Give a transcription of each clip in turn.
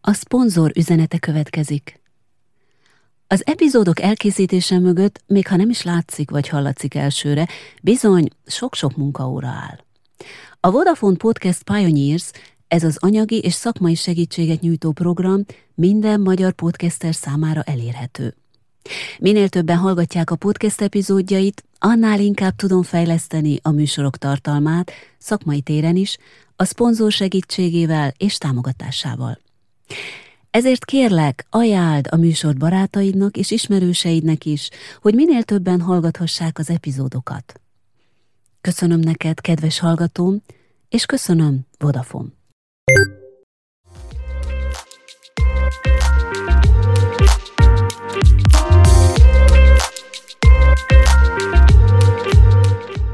A szponzor üzenete következik. Az epizódok elkészítése mögött, még ha nem is látszik vagy hallatszik elsőre, bizony sok-sok munkaóra áll. A Vodafone Podcast Pioneers, ez az anyagi és szakmai segítséget nyújtó program minden magyar podcaster számára elérhető. Minél többen hallgatják a podcast epizódjait, annál inkább tudom fejleszteni a műsorok tartalmát, szakmai téren is, a szponzor segítségével és támogatásával. Ezért kérlek, ajánld a műsor barátaidnak és ismerőseidnek is, hogy minél többen hallgathassák az epizódokat. Köszönöm neked, kedves hallgatóm, és köszönöm, Vodafone.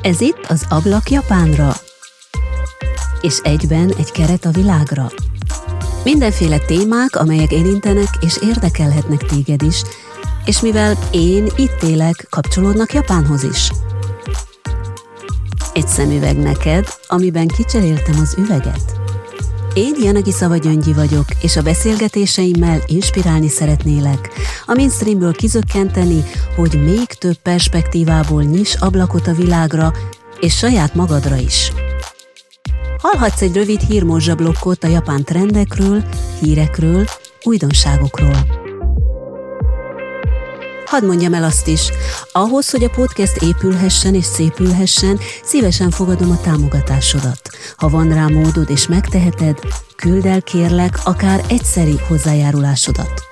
Ez itt az Ablak Japánra, és egyben egy keret a világra. Mindenféle témák, amelyek érintenek és érdekelhetnek téged is, és mivel én itt élek, kapcsolódnak Japánhoz is. Egy szemüveg neked, amiben kicseréltem az üveget. Én Janagi Szava Gyöngyi vagyok, és a beszélgetéseimmel inspirálni szeretnélek, a mainstreamből kizökkenteni, hogy még több perspektívából nyis ablakot a világra, és saját magadra is. Hallhatsz egy rövid hírmorzsablokkot a japán trendekről, hírekről, újdonságokról. Hadd mondjam el azt is, ahhoz, hogy a podcast épülhessen és szépülhessen, szívesen fogadom a támogatásodat. Ha van rá módod és megteheted, küld el kérlek akár egyszeri hozzájárulásodat.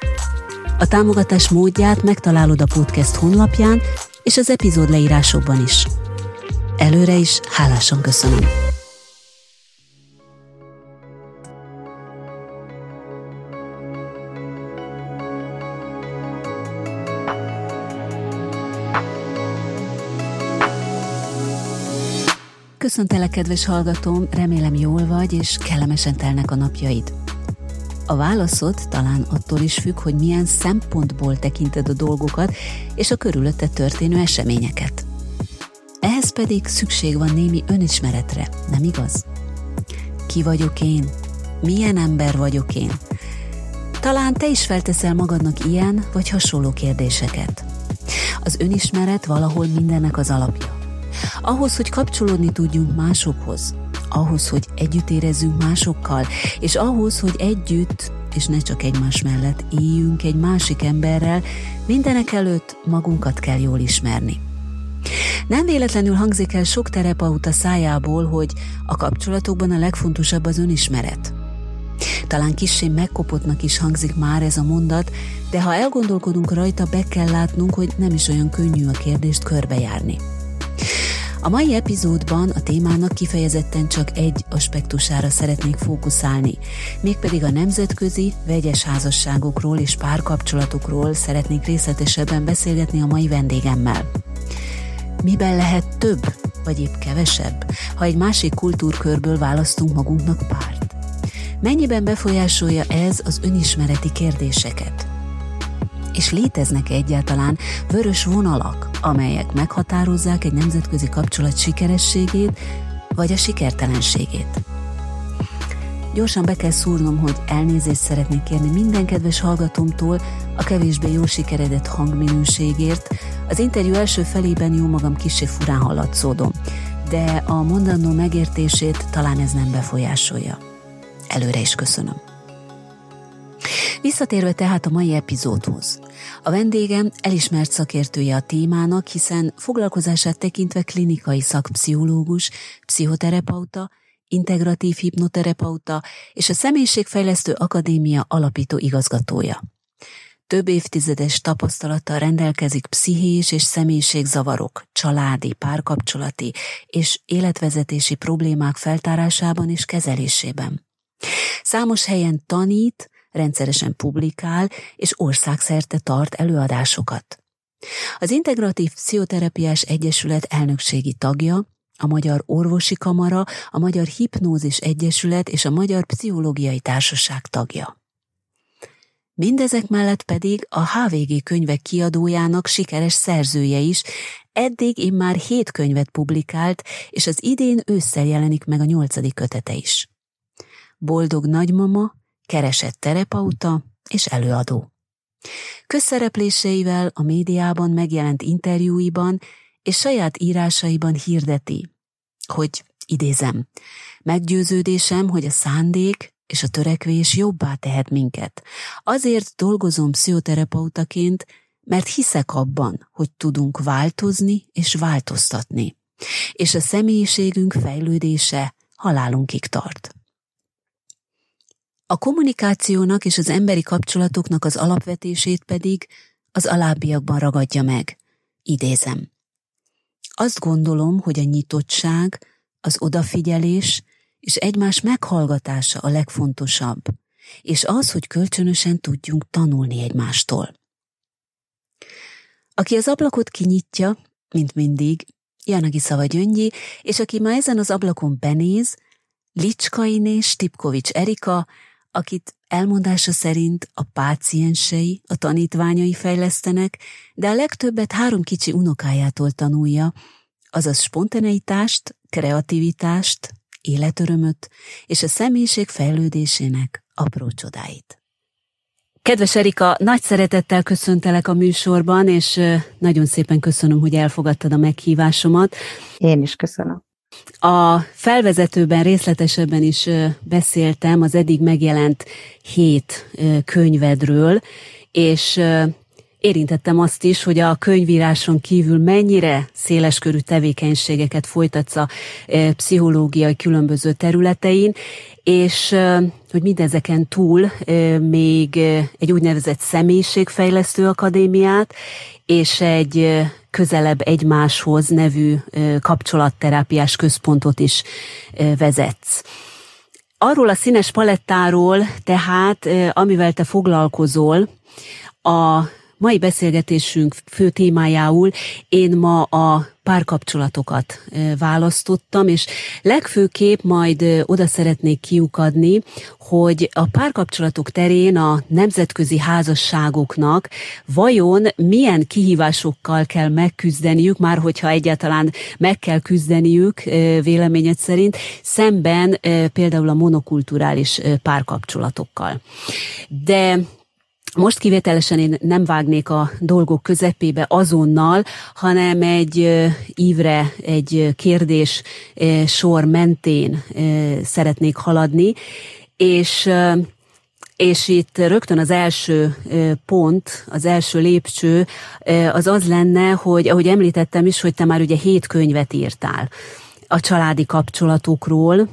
A támogatás módját megtalálod a podcast honlapján és az epizód leírásokban is. Előre is hálásan köszönöm. Köszöntelek, kedves hallgatóm, remélem jól vagy, és kellemesen telnek a napjaid. A válaszod talán attól is függ, hogy milyen szempontból tekinted a dolgokat és a körülötte történő eseményeket. Ehhez pedig szükség van némi önismeretre, nem igaz? Ki vagyok én? Milyen ember vagyok én? Talán te is felteszel magadnak ilyen vagy hasonló kérdéseket. Az önismeret valahol mindennek az alapja. Ahhoz, hogy kapcsolódni tudjunk másokhoz, ahhoz, hogy együtt érezzünk másokkal, és ahhoz, hogy együtt, és ne csak egymás mellett éljünk egy másik emberrel, mindenek előtt magunkat kell jól ismerni. Nem véletlenül hangzik el sok terapeuta szájából, hogy a kapcsolatokban a legfontosabb az önismeret. Talán kissé megkopottnak is hangzik már ez a mondat, de ha elgondolkodunk rajta, be kell látnunk, hogy nem is olyan könnyű a kérdést körbejárni. A mai epizódban a témának kifejezetten csak egy aspektusára szeretnék fókuszálni, mégpedig a nemzetközi, vegyes házasságokról és párkapcsolatokról szeretnék részletesebben beszélgetni a mai vendégemmel. Miben lehet több, vagy épp kevesebb, ha egy másik kultúrkörből választunk magunknak párt? Mennyiben befolyásolja ez az önismereti kérdéseket? És léteznek egyáltalán vörös vonalak, amelyek meghatározzák egy nemzetközi kapcsolat sikerességét vagy a sikertelenségét. Gyorsan be kell szúrnom, hogy elnézést szeretnék kérni minden kedves hallgatómtól a kevésbé jól sikeredett hangminőségért. Az interjú első felében jó magam kicsi furán hallatszódom, de a mondanó megértését talán ez nem befolyásolja. Előre is köszönöm. Visszatérve tehát a mai epizódhoz. A vendégem elismert szakértője a témának, hiszen foglalkozását tekintve klinikai szakpszichológus, pszichoterapeuta, integratív hipnoterapeuta és a Személyiségfejlesztő Akadémia alapító igazgatója. Több évtizedes tapasztalattal rendelkezik pszichés és személyiségzavarok, családi, párkapcsolati és életvezetési problémák feltárásában és kezelésében. Számos helyen tanít, rendszeresen publikál és országszerte tart előadásokat. Az Integratív Pszichoterápiás Egyesület elnökségi tagja, a Magyar Orvosi Kamara, a Magyar Hipnózis Egyesület és a Magyar Pszichológiai Társaság tagja. Mindezek mellett pedig a HVG könyvek kiadójának sikeres szerzője is, eddig én már hét könyvet publikált, és az idén ősszel jelenik meg a nyolcadik kötete is. boldog nagymama, keresett terapeuta és előadó. Közszerepléseivel a médiában megjelent interjúiban és saját írásaiban hirdeti, hogy idézem, meggyőződésem, hogy a szándék és a törekvés jobbá tehet minket. Azért dolgozom pszichoterapeutaként, mert hiszek abban, hogy tudunk változni és változtatni, és a személyiségünk fejlődése halálunkig tart. A kommunikációnak és az emberi kapcsolatoknak az alapvetését pedig az alábbiakban ragadja meg. Idézem. Azt gondolom, hogy a nyitottság, az odafigyelés és egymás meghallgatása a legfontosabb, és az, hogy kölcsönösen tudjunk tanulni egymástól. Aki az ablakot kinyitja, mint mindig, Janagi Szava Gyöngyi, és aki ma ezen az ablakon benéz, Licskainé Stipkovics Erika, akit elmondása szerint a páciensei, a tanítványai fejlesztenek, de a legtöbbet három kicsi unokájától tanulja, azaz spontaneitást, kreativitást, életörömöt és a személyiség fejlődésének apró csodáit. Kedves Erika, nagy szeretettel köszöntelek a műsorban, és nagyon szépen köszönöm, hogy elfogadtad a meghívásomat. Én is köszönöm. A felvezetőben részletesebben is beszéltem az eddig megjelent hét könyvedről, és érintettem azt is, hogy a könyvíráson kívül mennyire széleskörű tevékenységeket folytatsz a pszichológiai különböző területein, és hogy mindezeken túl még egy úgynevezett személyiségfejlesztő akadémiát, és egy közelebb egymáshoz nevű kapcsolatterápiás központot is vezetsz. Arról a színes palettáról, tehát amivel te foglalkozol, a mai beszélgetésünk fő témájául én ma a párkapcsolatokat választottam, és legfőképp majd oda szeretnék kiukadni, hogy a párkapcsolatok terén a nemzetközi házasságoknak vajon milyen kihívásokkal kell megküzdeniük, már hogyha egyáltalán meg kell küzdeniük véleményed szerint, szemben például a monokulturális párkapcsolatokkal. De most kivételesen én nem vágnék a dolgok közepébe azonnal, hanem egy ívre, egy kérdés sor mentén szeretnék haladni, és és itt rögtön az első pont, az első lépcső az az lenne, hogy ahogy említettem is, hogy te már ugye hét könyvet írtál a családi kapcsolatokról,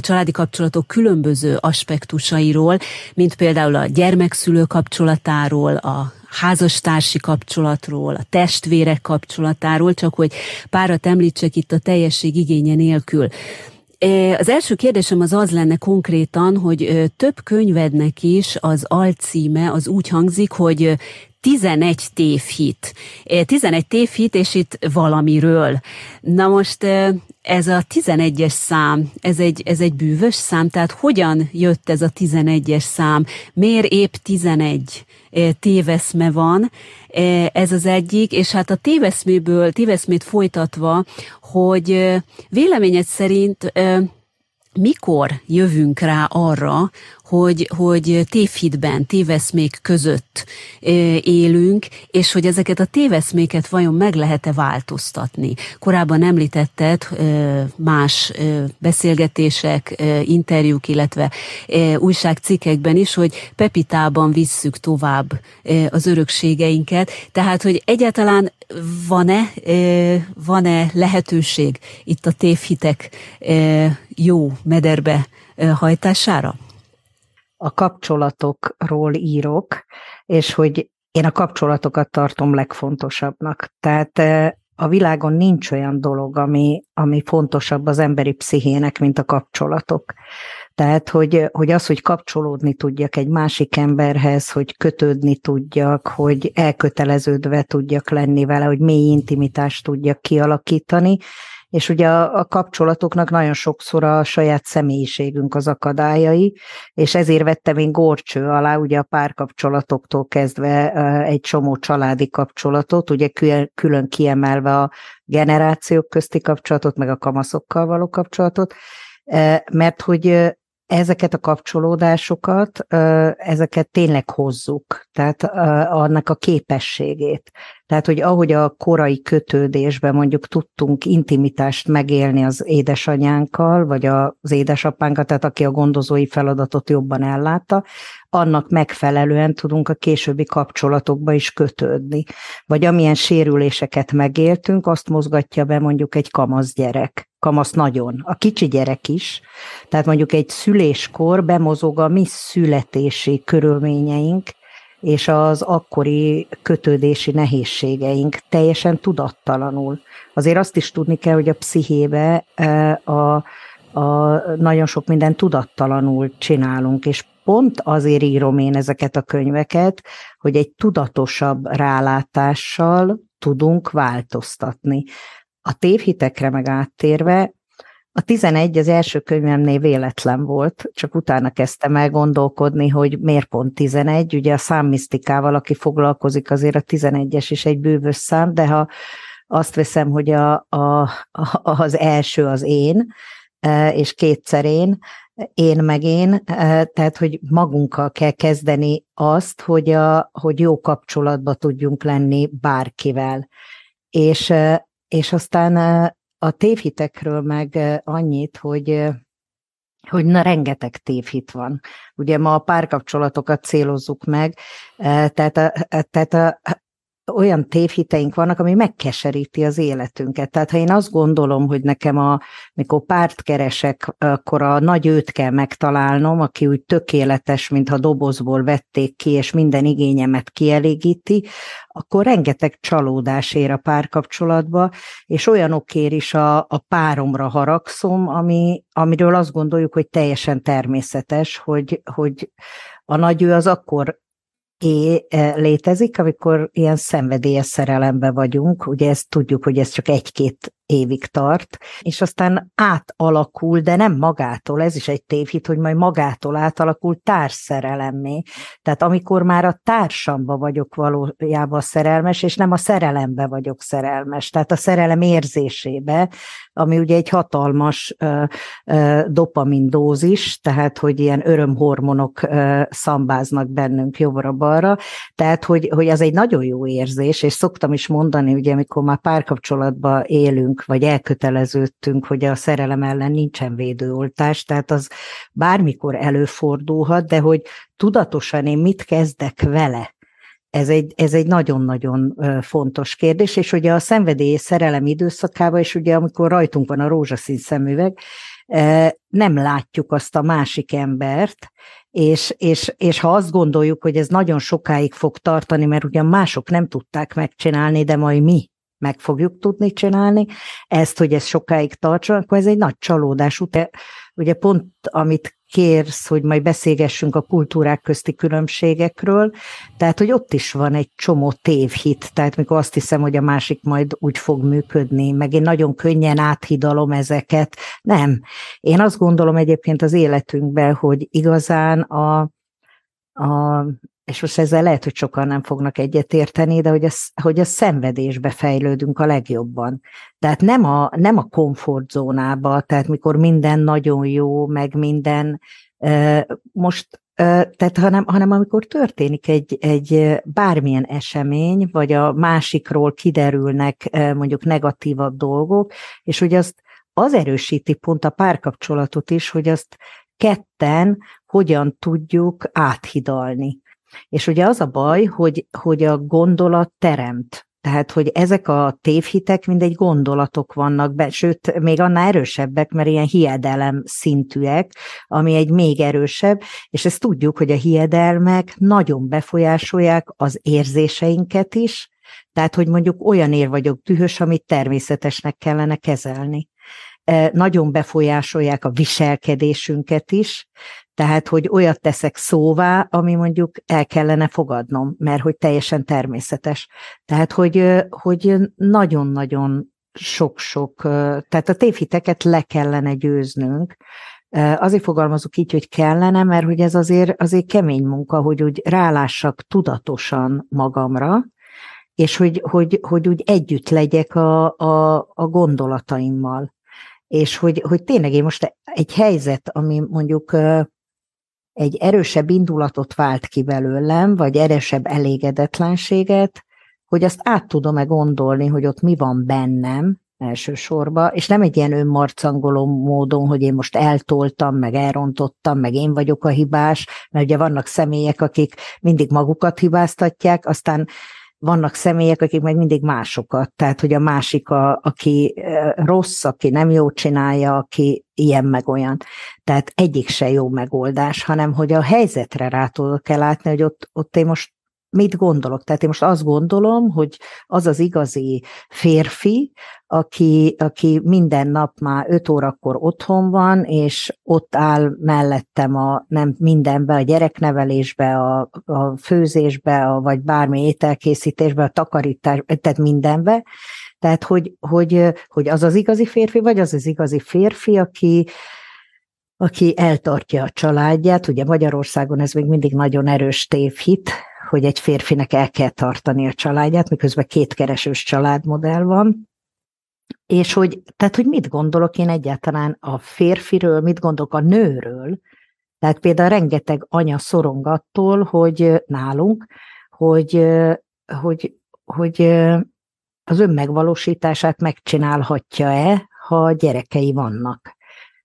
családi kapcsolatok különböző aspektusairól, mint például a gyermekszülő kapcsolatáról, a házastársi kapcsolatról, a testvérek kapcsolatáról, csak hogy párat említsek itt a teljesség igénye nélkül. Az első kérdésem az az lenne konkrétan, hogy több könyvednek is az alcíme az úgy hangzik, hogy 11 tévhit. 11 tévhit, és itt valamiről. Na most ez a 11-es szám, ez egy, ez egy bűvös szám, tehát hogyan jött ez a 11-es szám? Miért épp 11 téveszme van? Ez az egyik, és hát a téveszméből, téveszmét folytatva, hogy véleményed szerint mikor jövünk rá arra, hogy, hogy tévhitben, téveszmék között élünk, és hogy ezeket a téveszméket vajon meg lehet-e változtatni. Korábban említetted más beszélgetések, interjúk, illetve újságcikkekben is, hogy Pepitában visszük tovább az örökségeinket, tehát hogy egyáltalán van-e, van-e lehetőség itt a tévhitek jó mederbe hajtására? A kapcsolatokról írok, és hogy én a kapcsolatokat tartom legfontosabbnak. Tehát a világon nincs olyan dolog, ami, ami fontosabb az emberi pszichének, mint a kapcsolatok. Tehát, hogy, hogy az, hogy kapcsolódni tudjak egy másik emberhez, hogy kötődni tudjak, hogy elköteleződve tudjak lenni vele, hogy mély intimitást tudjak kialakítani, és ugye a, a kapcsolatoknak nagyon sokszor a saját személyiségünk az akadályai, és ezért vettem én gorcső alá ugye a párkapcsolatoktól kezdve egy csomó családi kapcsolatot, ugye külön kiemelve a generációk közti kapcsolatot, meg a kamaszokkal való kapcsolatot, mert hogy ezeket a kapcsolódásokat, ezeket tényleg hozzuk, tehát annak a képességét. Tehát, hogy ahogy a korai kötődésben mondjuk tudtunk intimitást megélni az édesanyánkkal, vagy az édesapánkkal, tehát aki a gondozói feladatot jobban ellátta, annak megfelelően tudunk a későbbi kapcsolatokba is kötődni. Vagy amilyen sérüléseket megéltünk, azt mozgatja be mondjuk egy kamasz gyerek. Kamasz nagyon, a kicsi gyerek is, tehát mondjuk egy szüléskor bemozog a mi születési körülményeink, és az akkori kötődési nehézségeink teljesen tudattalanul. Azért azt is tudni kell, hogy a pszichébe e, a, a nagyon sok minden tudattalanul csinálunk, és pont azért írom én ezeket a könyveket, hogy egy tudatosabb rálátással tudunk változtatni. A tévhitekre meg áttérve, a 11 az első könyvemnél véletlen volt, csak utána kezdtem el gondolkodni, hogy miért pont 11, ugye a számmisztikával, aki foglalkozik, azért a 11-es is egy bővös szám, de ha azt veszem, hogy a, a, az első az én, e, és kétszer én, én meg én, e, tehát hogy magunkkal kell kezdeni azt, hogy, a, hogy jó kapcsolatba tudjunk lenni bárkivel. És e, és aztán a tévhitekről meg annyit, hogy hogy na rengeteg tévhit van. Ugye ma a párkapcsolatokat célozzuk meg, tehát a, tehát a, olyan tévhiteink vannak, ami megkeseríti az életünket. Tehát ha én azt gondolom, hogy nekem, a, mikor párt keresek, akkor a nagy őt kell megtalálnom, aki úgy tökéletes, mintha dobozból vették ki, és minden igényemet kielégíti, akkor rengeteg csalódás ér a párkapcsolatba, és olyanokért is a, a páromra haragszom, ami, amiről azt gondoljuk, hogy teljesen természetes, hogy, hogy a nagy ő az akkor é, e, létezik, amikor ilyen szenvedélyes szerelemben vagyunk, ugye ezt tudjuk, hogy ez csak egy-két évig tart, és aztán átalakul, de nem magától, ez is egy tévhit, hogy majd magától átalakul társszerelemmé. Tehát amikor már a társamba vagyok valójában szerelmes, és nem a szerelembe vagyok szerelmes, tehát a szerelem érzésébe, ami ugye egy hatalmas dopamindózis, tehát hogy ilyen örömhormonok szambáznak bennünk jobbra-balra, tehát hogy, hogy az egy nagyon jó érzés, és szoktam is mondani, ugye amikor már párkapcsolatban élünk, vagy elköteleződtünk, hogy a szerelem ellen nincsen védőoltás, tehát az bármikor előfordulhat, de hogy tudatosan én mit kezdek vele, ez egy, ez egy nagyon-nagyon fontos kérdés, és ugye a szenvedély szerelem időszakában, és ugye amikor rajtunk van a rózsaszín szemüveg, nem látjuk azt a másik embert, és, és, és ha azt gondoljuk, hogy ez nagyon sokáig fog tartani, mert ugyan mások nem tudták megcsinálni, de majd mi meg fogjuk tudni csinálni. Ezt, hogy ez sokáig tartson, akkor ez egy nagy csalódás. Ugye, ugye pont amit kérsz, hogy majd beszélgessünk a kultúrák közti különbségekről, tehát, hogy ott is van egy csomó tévhit, tehát mikor azt hiszem, hogy a másik majd úgy fog működni, meg én nagyon könnyen áthidalom ezeket. Nem. Én azt gondolom egyébként az életünkben, hogy igazán a, a és most ezzel lehet, hogy sokan nem fognak egyetérteni, de hogy a, hogy a szenvedésbe fejlődünk a legjobban. Tehát nem a, nem a komfortzónába, tehát mikor minden nagyon jó, meg minden most tehát hanem, hanem amikor történik egy, egy bármilyen esemény, vagy a másikról kiderülnek mondjuk negatívabb dolgok, és hogy azt az erősíti pont a párkapcsolatot is, hogy azt ketten hogyan tudjuk áthidalni. És ugye az a baj, hogy, hogy a gondolat teremt. Tehát, hogy ezek a tévhitek mindegy gondolatok vannak be, sőt, még annál erősebbek, mert ilyen hiedelem szintűek, ami egy még erősebb, és ezt tudjuk, hogy a hiedelmek nagyon befolyásolják az érzéseinket is, tehát, hogy mondjuk olyan ér vagyok dühös, amit természetesnek kellene kezelni nagyon befolyásolják a viselkedésünket is, tehát, hogy olyat teszek szóvá, ami mondjuk el kellene fogadnom, mert hogy teljesen természetes. Tehát, hogy, hogy nagyon-nagyon sok-sok, tehát a tévhiteket le kellene győznünk, Azért fogalmazok így, hogy kellene, mert hogy ez azért, azért kemény munka, hogy úgy rálássak tudatosan magamra, és hogy, hogy, hogy úgy együtt legyek a, a, a gondolataimmal és hogy, hogy tényleg én most egy helyzet, ami mondjuk egy erősebb indulatot vált ki belőlem, vagy erősebb elégedetlenséget, hogy azt át tudom-e gondolni, hogy ott mi van bennem elsősorban, és nem egy ilyen önmarcangoló módon, hogy én most eltoltam, meg elrontottam, meg én vagyok a hibás, mert ugye vannak személyek, akik mindig magukat hibáztatják, aztán vannak személyek, akik meg mindig másokat, tehát hogy a másik, a, aki rossz, aki nem jó csinálja, aki ilyen meg olyan. Tehát egyik se jó megoldás, hanem hogy a helyzetre rá tudok kell látni, hogy ott, ott én most mit gondolok? Tehát én most azt gondolom, hogy az az igazi férfi, aki, aki minden nap már öt órakor otthon van, és ott áll mellettem a, nem mindenbe, a gyereknevelésbe, a, a főzésbe, a, vagy bármi ételkészítésbe, a takarítás, tehát mindenbe. Tehát, hogy, hogy, hogy az az igazi férfi, vagy az az igazi férfi, aki, aki eltartja a családját. Ugye Magyarországon ez még mindig nagyon erős tévhit, hogy egy férfinek el kell tartani a családját, miközben kétkeresős családmodell van, és hogy, tehát, hogy mit gondolok én egyáltalán a férfiről, mit gondolok a nőről, tehát például rengeteg anya szorongattól, hogy nálunk, hogy, hogy, hogy az önmegvalósítását megcsinálhatja-e, ha gyerekei vannak.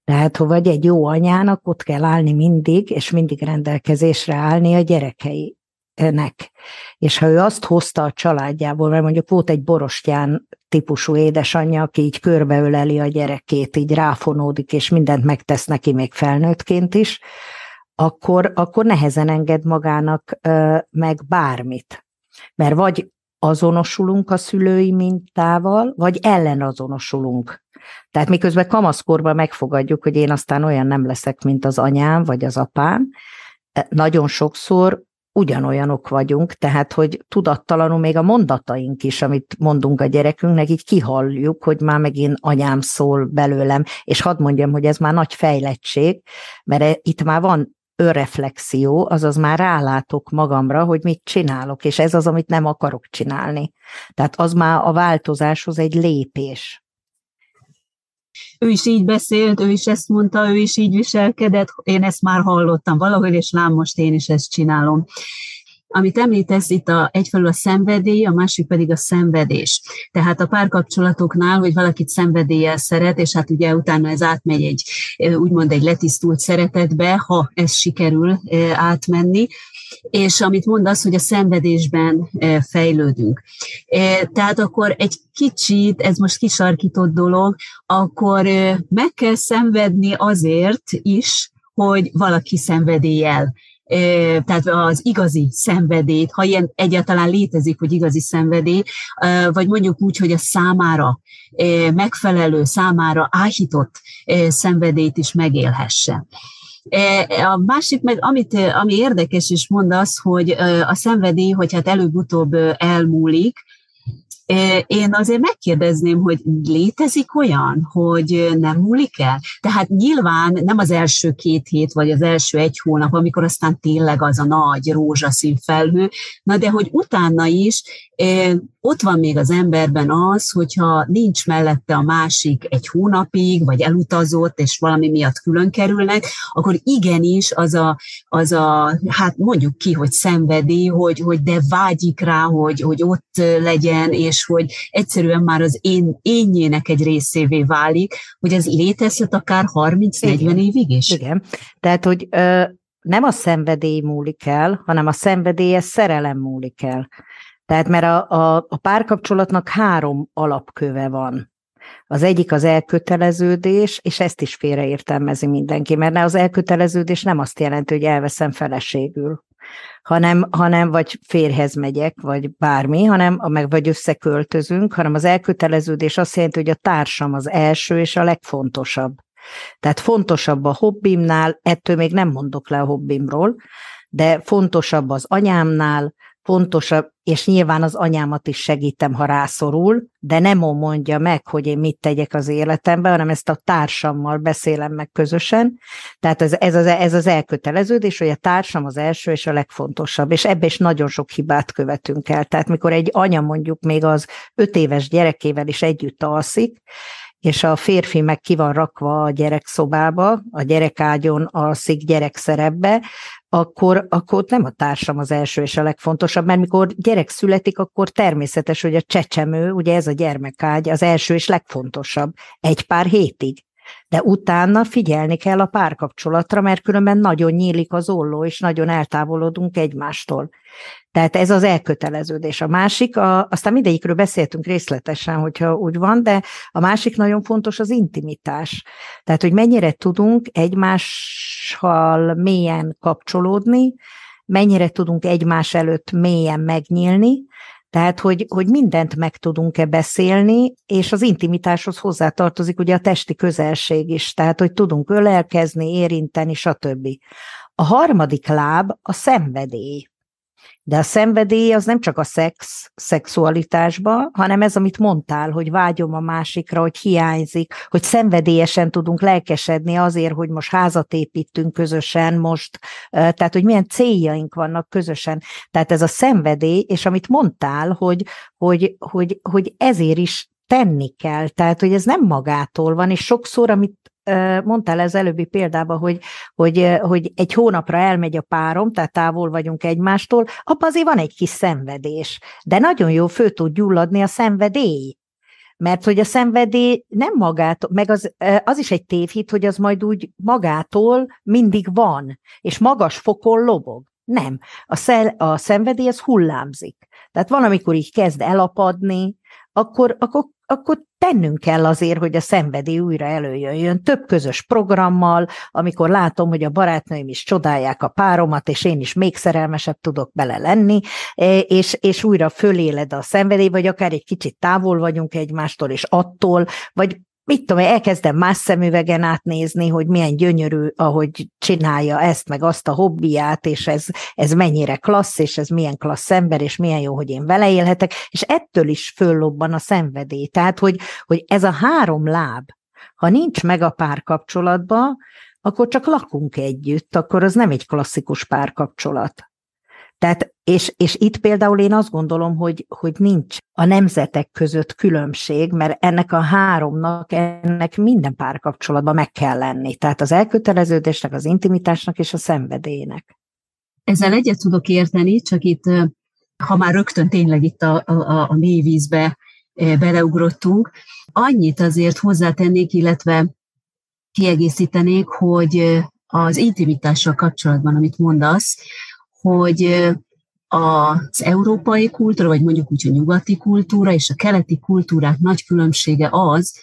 Tehát, hogy vagy egy jó anyának ott kell állni mindig, és mindig rendelkezésre állni a gyerekei nek. És ha ő azt hozta a családjából, mert mondjuk volt egy borostyán típusú édesanyja, aki így körbeöleli a gyerekét, így ráfonódik, és mindent megtesz neki még felnőttként is, akkor, akkor nehezen enged magának ö, meg bármit. Mert vagy azonosulunk a szülői mintával, vagy ellenazonosulunk. Tehát miközben kamaszkorban megfogadjuk, hogy én aztán olyan nem leszek, mint az anyám vagy az apám, nagyon sokszor ugyanolyanok vagyunk, tehát hogy tudattalanul még a mondataink is, amit mondunk a gyerekünknek, így kihalljuk, hogy már megint anyám szól belőlem, és hadd mondjam, hogy ez már nagy fejlettség, mert e, itt már van önreflexió, azaz már rálátok magamra, hogy mit csinálok, és ez az, amit nem akarok csinálni. Tehát az már a változáshoz egy lépés ő is így beszélt, ő is ezt mondta, ő is így viselkedett, én ezt már hallottam valahol, és lám most én is ezt csinálom. Amit említesz itt a, egyfelől a szenvedély, a másik pedig a szenvedés. Tehát a párkapcsolatoknál, hogy valakit szenvedéllyel szeret, és hát ugye utána ez átmegy egy úgymond egy letisztult szeretetbe, ha ez sikerül átmenni, és amit mondasz, hogy a szenvedésben fejlődünk. Tehát akkor egy kicsit, ez most kisarkított dolog, akkor meg kell szenvedni azért is, hogy valaki szenvedéllyel tehát az igazi szenvedélyt, ha ilyen egyáltalán létezik, hogy igazi szenvedély, vagy mondjuk úgy, hogy a számára megfelelő, számára áhított szenvedélyt is megélhesse. A másik meg, amit, ami érdekes is mondasz, hogy a szenvedély, hogy hát előbb-utóbb elmúlik, én azért megkérdezném, hogy létezik olyan, hogy nem múlik el? Tehát nyilván nem az első két hét, vagy az első egy hónap, amikor aztán tényleg az a nagy rózsaszín felhő, na de hogy utána is ott van még az emberben az, hogyha nincs mellette a másik egy hónapig, vagy elutazott, és valami miatt külön kerülnek, akkor igenis az a, az a hát mondjuk ki, hogy szenvedi, hogy, hogy de vágyik rá, hogy, hogy ott legyen, és hogy egyszerűen már az én, énjének egy részévé válik, hogy ez létezhet akár 30-40 évig is. Igen, tehát, hogy ö, nem a szenvedély múlik el, hanem a szenvedélyes szerelem múlik el. Tehát mert a, a, a párkapcsolatnak három alapköve van. Az egyik az elköteleződés, és ezt is félreértelmezi mindenki, mert az elköteleződés nem azt jelenti, hogy elveszem feleségül, hanem, hanem vagy férhez megyek, vagy bármi, hanem meg vagy összeköltözünk, hanem az elköteleződés azt jelenti, hogy a társam az első és a legfontosabb. Tehát fontosabb a hobbimnál, ettől még nem mondok le a hobbimról, de fontosabb az anyámnál, fontosabb, és nyilván az anyámat is segítem, ha rászorul, de nem mondja meg, hogy én mit tegyek az életemben, hanem ezt a társammal beszélem meg közösen. Tehát ez, ez, az, ez az elköteleződés, hogy a társam az első és a legfontosabb, és ebbe is nagyon sok hibát követünk el. Tehát mikor egy anya mondjuk még az öt éves gyerekével is együtt alszik, és a férfi meg ki van rakva a gyerekszobába, a gyerekágyon alszik gyerekszerepbe, akkor, akkor nem a társam az első és a legfontosabb, mert mikor gyerek születik, akkor természetes, hogy a csecsemő, ugye ez a gyermekágy, az első és legfontosabb, egy pár hétig de utána figyelni kell a párkapcsolatra, mert különben nagyon nyílik az olló, és nagyon eltávolodunk egymástól. Tehát ez az elköteleződés. A másik, a, aztán mindegyikről beszéltünk részletesen, hogyha úgy van, de a másik nagyon fontos az intimitás. Tehát, hogy mennyire tudunk egymással mélyen kapcsolódni, mennyire tudunk egymás előtt mélyen megnyílni, tehát, hogy, hogy mindent meg tudunk-e beszélni, és az intimitáshoz hozzátartozik ugye a testi közelség is, tehát, hogy tudunk ölelkezni, érinteni, stb. A harmadik láb a szenvedély. De a szenvedély az nem csak a szex, szexualitásba, hanem ez, amit mondtál, hogy vágyom a másikra, hogy hiányzik, hogy szenvedélyesen tudunk lelkesedni azért, hogy most házat építünk közösen, most, tehát, hogy milyen céljaink vannak közösen. Tehát ez a szenvedély, és amit mondtál, hogy, hogy, hogy, hogy ezért is tenni kell, tehát hogy ez nem magától van, és sokszor, amit mondtál ez előbbi példában, hogy, hogy, hogy egy hónapra elmegy a párom, tehát távol vagyunk egymástól, abban azért van egy kis szenvedés. De nagyon jó fő tud gyulladni a szenvedély. Mert hogy a szenvedély nem magától, meg az, az is egy tévhit, hogy az majd úgy magától mindig van, és magas fokon lobog. Nem. A, szel, a szenvedély az hullámzik. Tehát van, amikor így kezd elapadni, akkor, akkor akkor tennünk kell azért, hogy a szenvedély újra előjöjjön. Több közös programmal, amikor látom, hogy a barátnőim is csodálják a páromat, és én is még szerelmesebb tudok bele lenni, e, és, és újra föléled a szenvedély, vagy akár egy kicsit távol vagyunk egymástól, és attól, vagy mit tudom, elkezdem más szemüvegen átnézni, hogy milyen gyönyörű, ahogy csinálja ezt, meg azt a hobbiát, és ez, ez mennyire klassz, és ez milyen klassz ember, és milyen jó, hogy én vele élhetek, és ettől is föllobban a szenvedély. Tehát, hogy, hogy ez a három láb, ha nincs meg a párkapcsolatban, akkor csak lakunk együtt, akkor az nem egy klasszikus párkapcsolat. Tehát, és, és itt például én azt gondolom, hogy, hogy nincs a nemzetek között különbség, mert ennek a háromnak, ennek minden párkapcsolatban meg kell lenni. Tehát az elköteleződésnek, az intimitásnak és a szenvedélynek. Ezzel egyet tudok érteni, csak itt, ha már rögtön tényleg itt a, a, a mély vízbe beleugrottunk, annyit azért hozzátennék, illetve kiegészítenék, hogy az intimitással kapcsolatban, amit mondasz, hogy az európai kultúra, vagy mondjuk úgy a nyugati kultúra és a keleti kultúrák nagy különbsége az,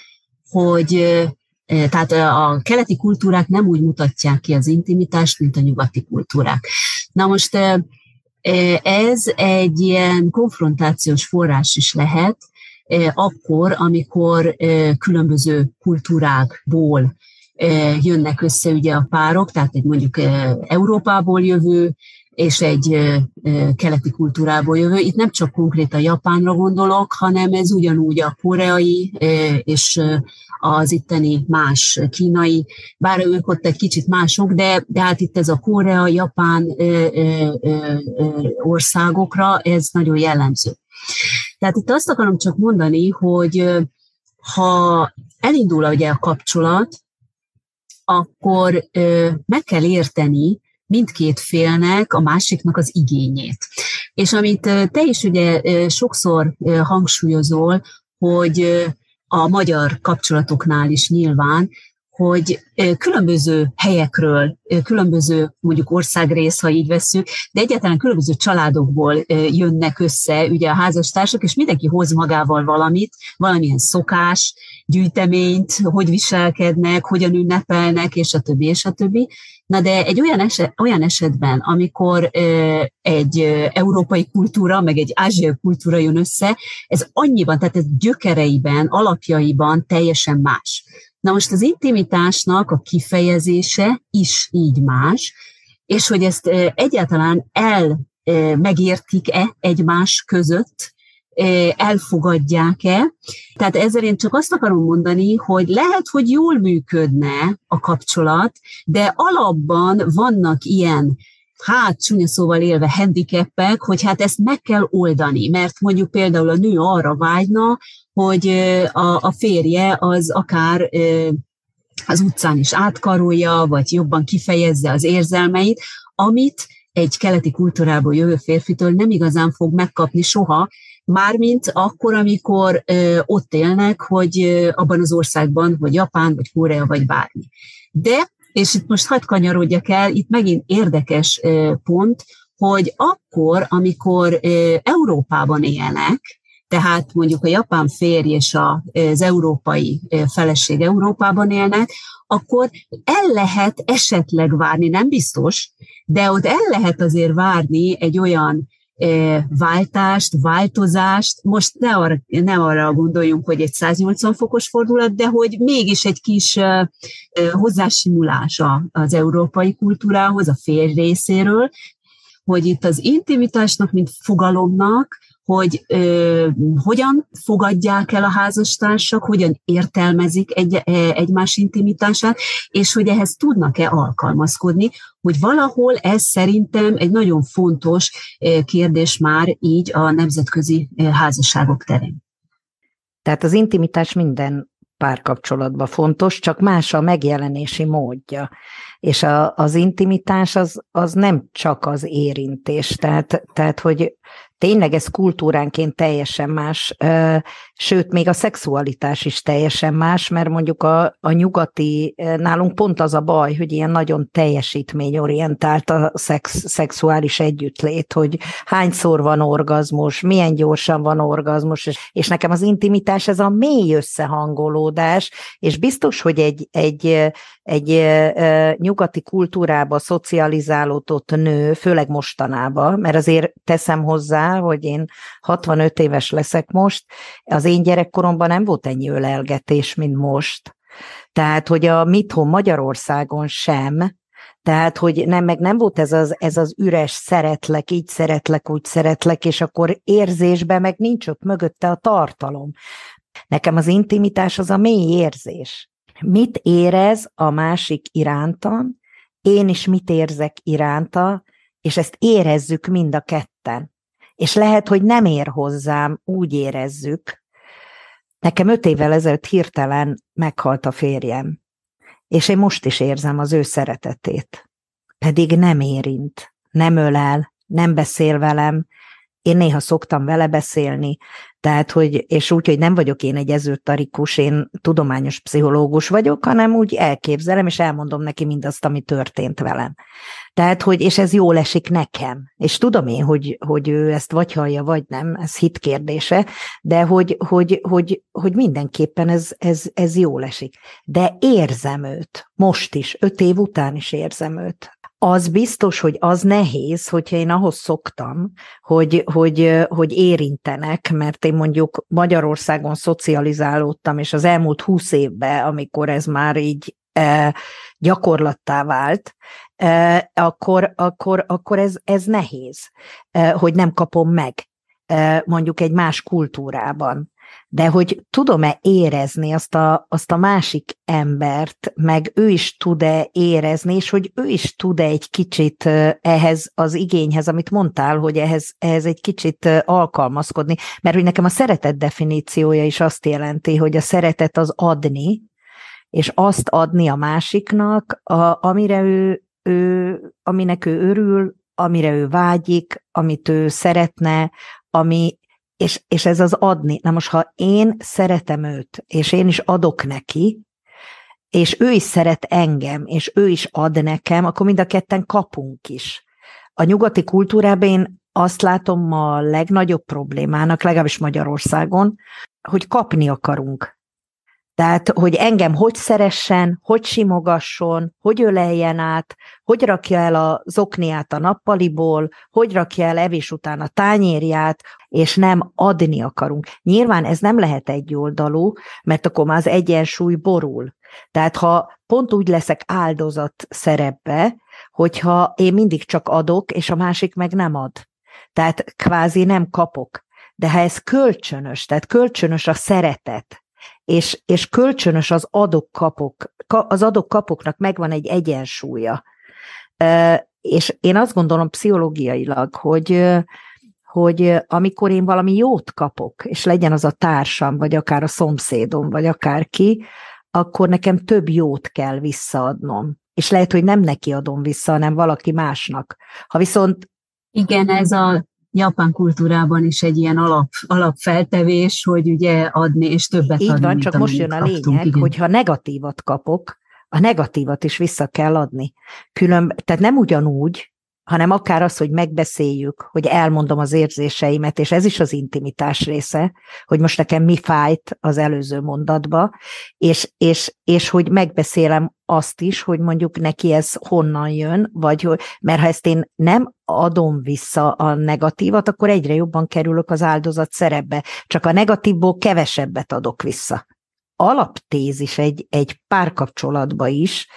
hogy tehát a keleti kultúrák nem úgy mutatják ki az intimitást, mint a nyugati kultúrák. Na most ez egy ilyen konfrontációs forrás is lehet, akkor, amikor különböző kultúrákból jönnek össze ugye a párok, tehát egy mondjuk Európából jövő és egy keleti kultúrából jövő. Itt nem csak konkrét a japánra gondolok, hanem ez ugyanúgy a koreai és az itteni más kínai, bár ők ott egy kicsit mások, de, de hát itt ez a korea, japán országokra, ez nagyon jellemző. Tehát itt azt akarom csak mondani, hogy ha elindul ugye a kapcsolat, akkor meg kell érteni, mindkét félnek, a másiknak az igényét. És amit te is ugye sokszor hangsúlyozol, hogy a magyar kapcsolatoknál is nyilván, hogy különböző helyekről, különböző mondjuk országrész, ha így veszük, de egyáltalán különböző családokból jönnek össze ugye a házastársak, és mindenki hoz magával valamit, valamilyen szokás, gyűjteményt, hogy viselkednek, hogyan ünnepelnek, és a többi, és a többi. Na de egy olyan, eset, olyan esetben, amikor egy európai kultúra, meg egy ázsiai kultúra jön össze, ez annyiban, tehát ez gyökereiben, alapjaiban teljesen más. Na most az intimitásnak a kifejezése is így más, és hogy ezt egyáltalán el megértik-e egymás között, elfogadják-e. Tehát ezzel én csak azt akarom mondani, hogy lehet, hogy jól működne a kapcsolat, de alapban vannak ilyen hát csúnya szóval élve handicapek, hogy hát ezt meg kell oldani, mert mondjuk például a nő arra vágyna, hogy a, a férje az akár az utcán is átkarolja, vagy jobban kifejezze az érzelmeit, amit egy keleti kultúrából jövő férfitől nem igazán fog megkapni soha, mármint akkor, amikor ott élnek, hogy abban az országban, vagy Japán, vagy Korea, vagy bármi. De, és itt most hadd kanyarodjak el, itt megint érdekes pont, hogy akkor, amikor Európában élnek, tehát mondjuk a japán férj és az európai feleség Európában élnek, akkor el lehet esetleg várni, nem biztos, de ott el lehet azért várni egy olyan váltást, változást, most ne arra, ne arra gondoljunk, hogy egy 180 fokos fordulat, de hogy mégis egy kis hozzásimulás az európai kultúrához, a férj részéről, hogy itt az intimitásnak, mint fogalomnak hogy ö, hogyan fogadják el a házastársak, hogyan értelmezik egy, egymás intimitását, és hogy ehhez tudnak-e alkalmazkodni, hogy valahol ez szerintem egy nagyon fontos kérdés már így a nemzetközi házasságok terén. Tehát az intimitás minden párkapcsolatban fontos, csak más a megjelenési módja. És a, az intimitás az, az nem csak az érintés, tehát, tehát hogy tényleg ez kultúránként teljesen más, sőt, még a szexualitás is teljesen más, mert mondjuk a, a nyugati, nálunk pont az a baj, hogy ilyen nagyon teljesítményorientált a szex, szexuális együttlét, hogy hányszor van orgazmus, milyen gyorsan van orgazmus, és, és nekem az intimitás ez a mély összehangolódás, és biztos, hogy egy, egy, egy nyugati kultúrába szocializálódott nő, főleg mostanában, mert azért teszem hozzá, hogy én 65 éves leszek most, az én gyerekkoromban nem volt ennyi ölelgetés, mint most. Tehát, hogy a mithon Magyarországon sem, tehát, hogy nem, meg nem volt ez az, ez az üres szeretlek, így szeretlek, úgy szeretlek, és akkor érzésben meg nincs ott mögötte a tartalom. Nekem az intimitás az a mély érzés mit érez a másik iránta, én is mit érzek iránta, és ezt érezzük mind a ketten. És lehet, hogy nem ér hozzám, úgy érezzük. Nekem öt évvel ezelőtt hirtelen meghalt a férjem, és én most is érzem az ő szeretetét. Pedig nem érint, nem ölel, nem beszél velem, én néha szoktam vele beszélni, tehát, hogy, és úgy, hogy nem vagyok én egy ezőtarikus, én tudományos pszichológus vagyok, hanem úgy elképzelem, és elmondom neki mindazt, ami történt velem. Tehát, hogy, és ez jól esik nekem. És tudom én, hogy, hogy ő ezt vagy hallja, vagy nem, ez hit kérdése, de hogy, hogy, hogy, hogy mindenképpen ez, ez, ez jól esik. De érzem őt, most is, öt év után is érzem őt az biztos, hogy az nehéz, hogyha én ahhoz szoktam, hogy, hogy, hogy érintenek, mert én mondjuk Magyarországon szocializálódtam, és az elmúlt húsz évben, amikor ez már így e, gyakorlattá vált, e, akkor, akkor, akkor ez, ez nehéz, e, hogy nem kapom meg mondjuk egy más kultúrában de hogy tudom-e érezni azt a, azt a másik embert, meg ő is tud-e érezni, és hogy ő is tud-e egy kicsit ehhez az igényhez, amit mondtál, hogy ehhez, ehhez egy kicsit alkalmazkodni, mert hogy nekem a szeretet definíciója is azt jelenti, hogy a szeretet az adni, és azt adni a másiknak, a, amire ő, ő, aminek ő örül, amire ő vágyik, amit ő szeretne, ami, és, és ez az adni. Na most, ha én szeretem őt, és én is adok neki, és ő is szeret engem, és ő is ad nekem, akkor mind a ketten kapunk is. A nyugati kultúrában én azt látom a legnagyobb problémának, legalábbis Magyarországon, hogy kapni akarunk. Tehát, hogy engem hogy szeressen, hogy simogasson, hogy öleljen át, hogy rakja el a zokniát a nappaliból, hogy rakja el evés után a tányérját, és nem adni akarunk. Nyilván ez nem lehet egyoldalú, mert akkor már az egyensúly borul. Tehát ha pont úgy leszek áldozat szerepbe, hogyha én mindig csak adok, és a másik meg nem ad. Tehát kvázi nem kapok. De ha ez kölcsönös, tehát kölcsönös a szeretet, és, és kölcsönös az adok-kapok, az adok-kapoknak megvan egy egyensúlya. És én azt gondolom pszichológiailag, hogy, hogy amikor én valami jót kapok, és legyen az a társam, vagy akár a szomszédom, vagy akár ki, akkor nekem több jót kell visszaadnom. És lehet, hogy nem neki adom vissza, hanem valaki másnak. Ha viszont... Igen, ez a japán kultúrában is egy ilyen alap, alapfeltevés, hogy ugye adni és többet Így adni, van, csak most jön a lényeg, kaptunk, hogyha negatívat kapok, a negatívat is vissza kell adni. Külön, tehát nem ugyanúgy, hanem akár az, hogy megbeszéljük, hogy elmondom az érzéseimet, és ez is az intimitás része, hogy most nekem mi fájt az előző mondatba, és, és, és hogy megbeszélem azt is, hogy mondjuk neki ez honnan jön, vagy hogy, mert ha ezt én nem adom vissza a negatívat, akkor egyre jobban kerülök az áldozat szerepbe, csak a negatívból kevesebbet adok vissza alaptézis egy, egy párkapcsolatba is,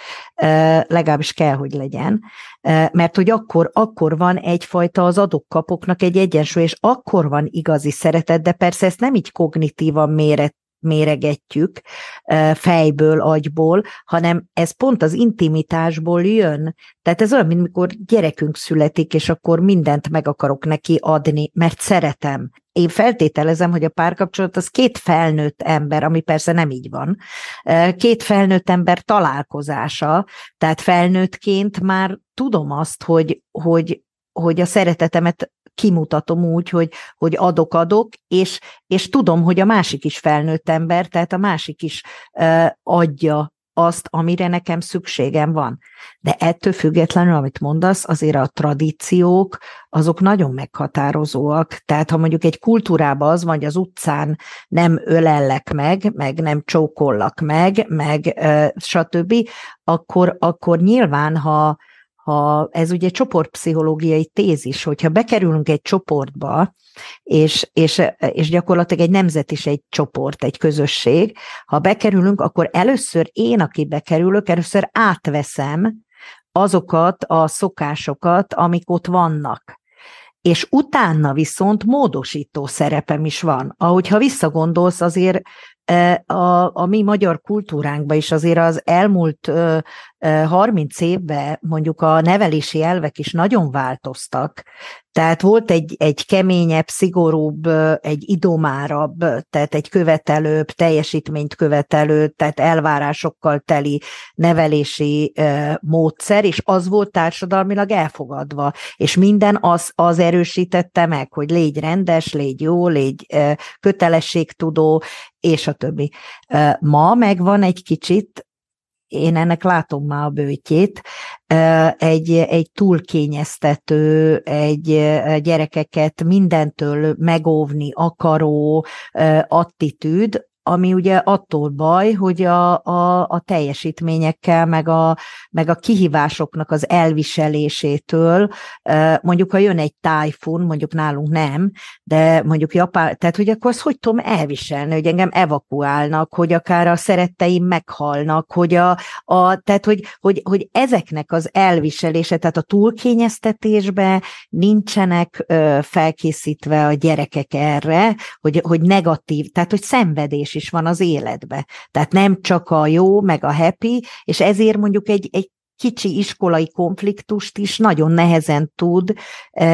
legalábbis kell, hogy legyen, mert hogy akkor, akkor van egyfajta az adok-kapoknak egy egyensúly, és akkor van igazi szeretet, de persze ezt nem így kognitívan méret, méregetjük fejből, agyból, hanem ez pont az intimitásból jön. Tehát ez olyan, mint mikor gyerekünk születik, és akkor mindent meg akarok neki adni, mert szeretem. Én feltételezem, hogy a párkapcsolat az két felnőtt ember, ami persze nem így van, két felnőtt ember találkozása, tehát felnőttként már tudom azt, hogy, hogy, hogy a szeretetemet kimutatom úgy, hogy, hogy adok-adok, és, és tudom, hogy a másik is felnőtt ember, tehát a másik is uh, adja azt, amire nekem szükségem van. De ettől függetlenül, amit mondasz, azért a tradíciók, azok nagyon meghatározóak. Tehát ha mondjuk egy kultúrában az van, az utcán nem ölellek meg, meg nem csókollak meg, meg uh, stb., akkor, akkor nyilván, ha, ha ez ugye csoportpszichológiai tézis, hogyha bekerülünk egy csoportba, és, és, és gyakorlatilag egy nemzet is egy csoport, egy közösség, ha bekerülünk, akkor először én, aki bekerülök, először átveszem azokat a szokásokat, amik ott vannak. És utána viszont módosító szerepem is van. Ahogyha visszagondolsz, azért a, a mi magyar kultúránkban is azért az elmúlt 30 évben mondjuk a nevelési elvek is nagyon változtak. Tehát volt egy, egy keményebb, szigorúbb, egy idomárabb, tehát egy követelőbb, teljesítményt követelő, tehát elvárásokkal teli nevelési módszer, és az volt társadalmilag elfogadva. És minden az, az erősítette meg, hogy légy rendes, légy jó, légy kötelességtudó, és a többi. Ma megvan egy kicsit én ennek látom már a bőtjét, egy, egy túlkényeztető, egy gyerekeket mindentől megóvni akaró attitűd, ami ugye attól baj, hogy a, a, a teljesítményekkel, meg a, meg a kihívásoknak az elviselésétől, mondjuk ha jön egy tájfun, mondjuk nálunk nem, de mondjuk Japán, tehát hogy akkor azt hogy tudom elviselni, hogy engem evakuálnak, hogy akár a szeretteim meghalnak, hogy a, a tehát hogy, hogy, hogy ezeknek az elviselése, tehát a túlkényeztetésbe nincsenek felkészítve a gyerekek erre, hogy, hogy negatív, tehát hogy szenvedés is van az életbe. Tehát nem csak a jó, meg a happy, és ezért mondjuk egy, egy kicsi iskolai konfliktust is nagyon nehezen tud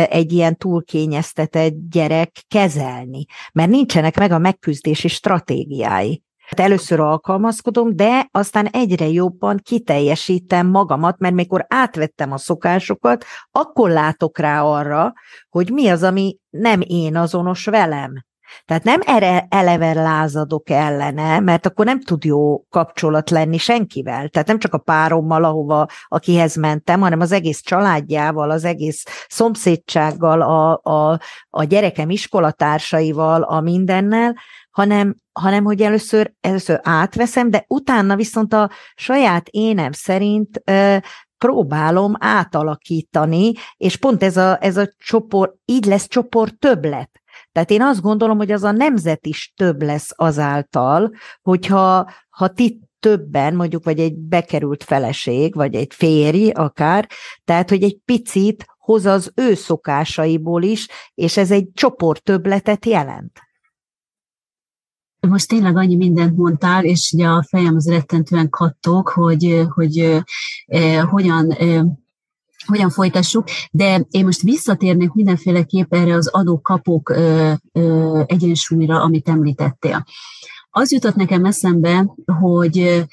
egy ilyen túlkényeztetett gyerek kezelni, mert nincsenek meg a megküzdési stratégiái. Hát először alkalmazkodom, de aztán egyre jobban kiteljesítem magamat, mert mikor átvettem a szokásokat, akkor látok rá arra, hogy mi az, ami nem én azonos velem. Tehát nem erre eleve lázadok ellene, mert akkor nem tud jó kapcsolat lenni senkivel. Tehát nem csak a párommal, ahova, akihez mentem, hanem az egész családjával, az egész szomszédsággal, a, a, a gyerekem iskolatársaival, a mindennel, hanem, hanem hogy először, először átveszem, de utána viszont a saját énem szerint ö, próbálom átalakítani, és pont ez a, ez a csoport, így lesz csoport többlet. Tehát én azt gondolom, hogy az a nemzet is több lesz azáltal, hogyha ha ti többen, mondjuk, vagy egy bekerült feleség, vagy egy férj akár, tehát, hogy egy picit hoz az ő szokásaiból is, és ez egy csoport többletet jelent. Most tényleg annyi mindent mondtál, és ugye a fejem az rettentően kattog, hogy, hogy eh, hogyan eh, hogyan folytassuk, de én most visszatérnék mindenféleképp erre az adókapok egyensúlyra, amit említettél. Az jutott nekem eszembe, hogy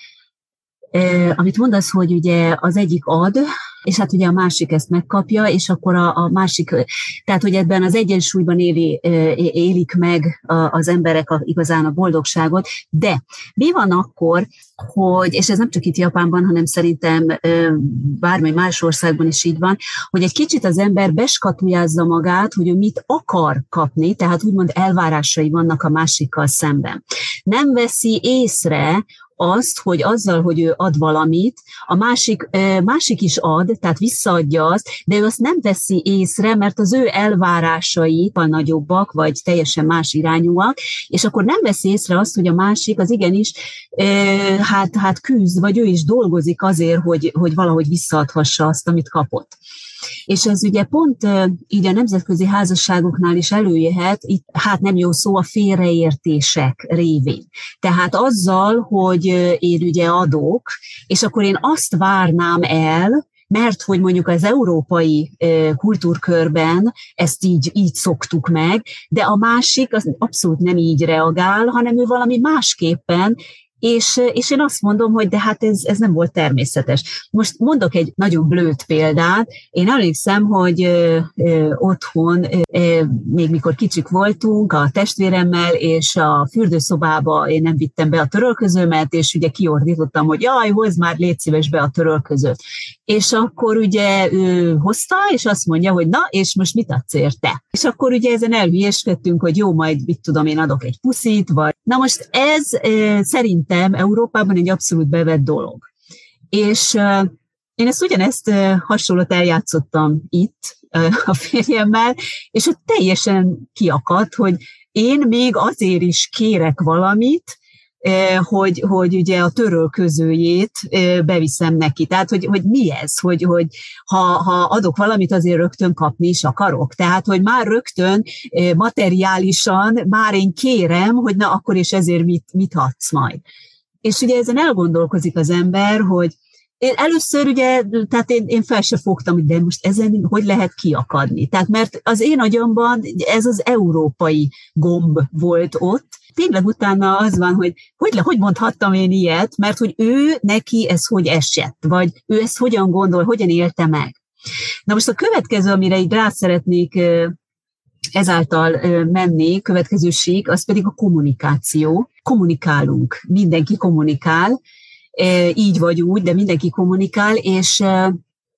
amit mondasz, hogy ugye az egyik ad, és hát ugye a másik ezt megkapja, és akkor a, a másik, tehát hogy ebben az egyensúlyban éli, élik meg az emberek a, igazán a boldogságot, de mi van akkor, hogy, és ez nem csak itt Japánban, hanem szerintem bármely más országban is így van, hogy egy kicsit az ember beskatujázza magát, hogy ő mit akar kapni, tehát úgymond elvárásai vannak a másikkal szemben. Nem veszi észre, azt, hogy azzal, hogy ő ad valamit, a másik, másik is ad, tehát visszaadja azt, de ő azt nem veszi észre, mert az ő elvárásai nagyobbak, vagy teljesen más irányúak, és akkor nem veszi észre azt, hogy a másik az igenis hát, hát küzd, vagy ő is dolgozik azért, hogy, hogy valahogy visszaadhassa azt, amit kapott. És ez ugye pont így a nemzetközi házasságoknál is előjöhet, itt hát nem jó szó a félreértések révén. Tehát azzal, hogy én ugye adok, és akkor én azt várnám el, mert hogy mondjuk az európai kultúrkörben ezt így, így szoktuk meg, de a másik az abszolút nem így reagál, hanem ő valami másképpen, és, és én azt mondom, hogy de hát ez, ez nem volt természetes. Most mondok egy nagyon blőtt példát. Én emlékszem, hogy ö, ö, otthon, ö, még mikor kicsik voltunk, a testvéremmel, és a fürdőszobába én nem vittem be a törölközőmet, és ugye kiordítottam, hogy jaj, hozd már, légy szíves be a törölközőt. És akkor ugye ő hozta, és azt mondja, hogy na, és most mit adsz érte? És akkor ugye ezen elhülyeskedtünk, hogy jó, majd mit tudom, én adok egy puszit, vagy... Na most ez szerintem szerintem Európában egy abszolút bevett dolog. És én ezt ugyanezt hasonlót eljátszottam itt a férjemmel, és ott teljesen kiakadt, hogy én még azért is kérek valamit, hogy, hogy ugye a törölközőjét beviszem neki. Tehát, hogy, hogy mi ez, hogy, hogy ha, ha adok valamit, azért rögtön kapni is akarok. Tehát, hogy már rögtön materiálisan már én kérem, hogy na akkor és ezért mit, mit adsz majd. És ugye ezen elgondolkozik az ember, hogy én először ugye, tehát én, én fel se fogtam, de most ezen hogy lehet kiakadni. Tehát mert az én agyamban ez az európai gomb volt ott, tényleg utána az van, hogy hogy, hogy mondhattam én ilyet, mert hogy ő neki ez hogy esett, vagy ő ezt hogyan gondol, hogyan élte meg. Na most a következő, amire így rá szeretnék ezáltal menni, következő sík, az pedig a kommunikáció. Kommunikálunk, mindenki kommunikál, így vagy úgy, de mindenki kommunikál, és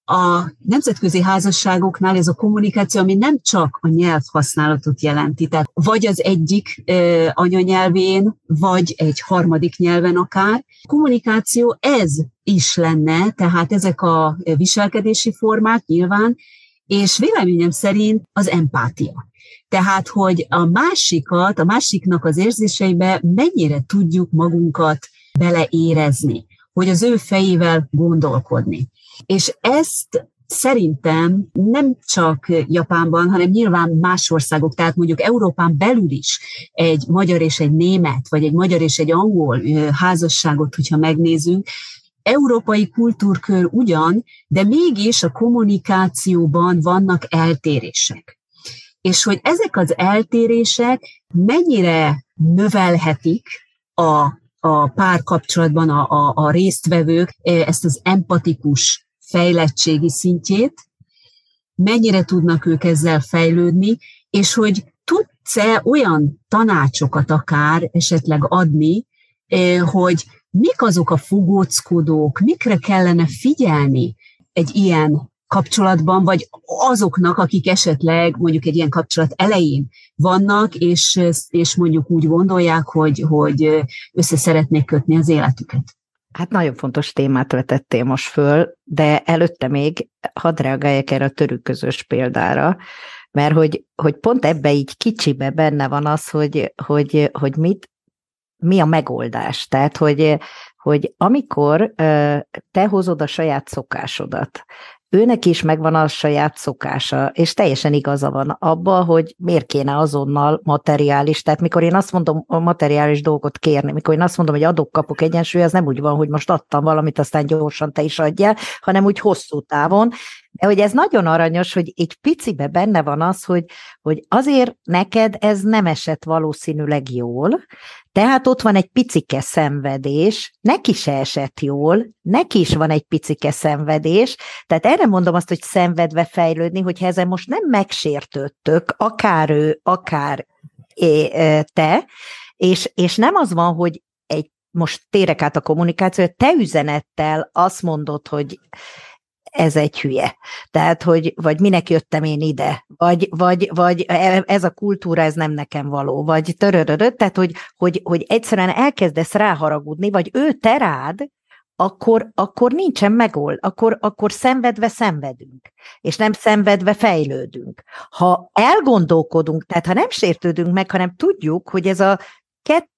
a nemzetközi házasságoknál ez a kommunikáció, ami nem csak a nyelvhasználatot jelenti, tehát vagy az egyik anyanyelvén, vagy egy harmadik nyelven akár. Kommunikáció ez is lenne, tehát ezek a viselkedési formák nyilván, és véleményem szerint az empátia. Tehát, hogy a másikat, a másiknak az érzéseibe mennyire tudjuk magunkat beleérezni, hogy az ő fejével gondolkodni. És ezt szerintem nem csak Japánban, hanem nyilván más országok, tehát mondjuk Európán belül is egy magyar és egy német, vagy egy magyar és egy angol házasságot, hogyha megnézünk, európai kultúrkör ugyan, de mégis a kommunikációban vannak eltérések. És hogy ezek az eltérések mennyire növelhetik a, a párkapcsolatban a, a, a résztvevők ezt az empatikus fejlettségi szintjét, mennyire tudnak ők ezzel fejlődni, és hogy tudsz-e olyan tanácsokat akár esetleg adni, hogy mik azok a fogóckodók, mikre kellene figyelni egy ilyen kapcsolatban, vagy azoknak, akik esetleg mondjuk egy ilyen kapcsolat elején vannak, és, és mondjuk úgy gondolják, hogy, hogy össze szeretnék kötni az életüket. Hát nagyon fontos témát vetettél most föl, de előtte még hadd reagáljak erre a törüközös példára, mert hogy, hogy pont ebbe így kicsibe benne van az, hogy, hogy, hogy mit, mi a megoldás. Tehát, hogy, hogy amikor te hozod a saját szokásodat, őnek is megvan a saját szokása, és teljesen igaza van abba, hogy miért kéne azonnal materiális, tehát mikor én azt mondom a materiális dolgot kérni, mikor én azt mondom, hogy adok-kapok egyensúly, az nem úgy van, hogy most adtam valamit, aztán gyorsan te is adjál, hanem úgy hosszú távon, De hogy ez nagyon aranyos, hogy egy picibe benne van az, hogy, hogy azért neked ez nem esett valószínűleg jól, tehát ott van egy picike szenvedés, neki se esett jól, neki is van egy picike szenvedés, tehát erre mondom azt, hogy szenvedve fejlődni, hogyha ezen most nem megsértődtök, akár ő, akár te, és, és nem az van, hogy egy, most térek át a kommunikáció, te üzenettel azt mondod, hogy ez egy hülye. Tehát, hogy vagy minek jöttem én ide, vagy, vagy, vagy e, ez a kultúra, ez nem nekem való, vagy töröröröt, tehát, hogy, hogy, hogy egyszerűen elkezdesz ráharagudni, vagy ő te rád, akkor, akkor nincsen megold, akkor, akkor szenvedve szenvedünk, és nem szenvedve fejlődünk. Ha elgondolkodunk, tehát ha nem sértődünk meg, hanem tudjuk, hogy ez a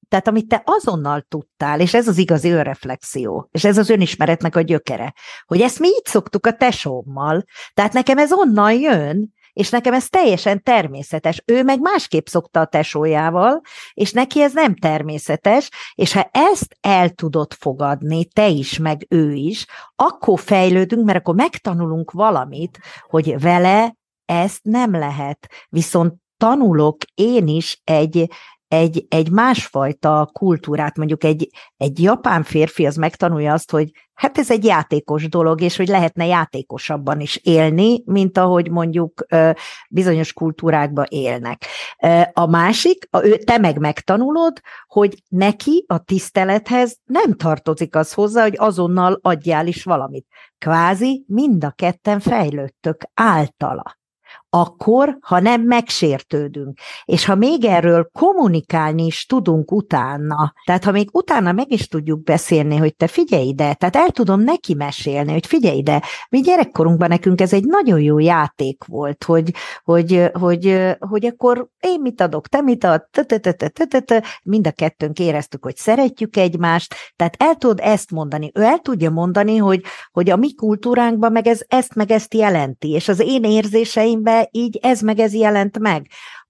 tehát amit te azonnal tudtál, és ez az igazi önreflexió, és ez az önismeretnek a gyökere, hogy ezt mi így szoktuk a tesómmal, tehát nekem ez onnan jön, és nekem ez teljesen természetes. Ő meg másképp szokta a tesójával, és neki ez nem természetes, és ha ezt el tudod fogadni, te is, meg ő is, akkor fejlődünk, mert akkor megtanulunk valamit, hogy vele ezt nem lehet. Viszont tanulok én is egy, egy, egy másfajta kultúrát, mondjuk egy, egy japán férfi az megtanulja azt, hogy hát ez egy játékos dolog, és hogy lehetne játékosabban is élni, mint ahogy mondjuk bizonyos kultúrákban élnek. A másik, te meg megtanulod, hogy neki a tisztelethez nem tartozik az hozzá, hogy azonnal adjál is valamit. Kvázi mind a ketten fejlődtök általa akkor, ha nem megsértődünk. És ha még erről kommunikálni is tudunk utána, tehát ha még utána meg is tudjuk beszélni, hogy te figyelj ide, tehát el tudom neki mesélni, hogy figyelj ide, mi gyerekkorunkban nekünk ez egy nagyon jó játék volt, hogy, hogy, hogy, hogy akkor én mit adok, te mit ad, mind a kettőnk éreztük, hogy szeretjük egymást, tehát el tudod ezt mondani, ő el tudja mondani, hogy, hogy a mi kultúránkban meg ez ezt meg ezt jelenti, és az én érzéseimben így ez meg ez jelent meg.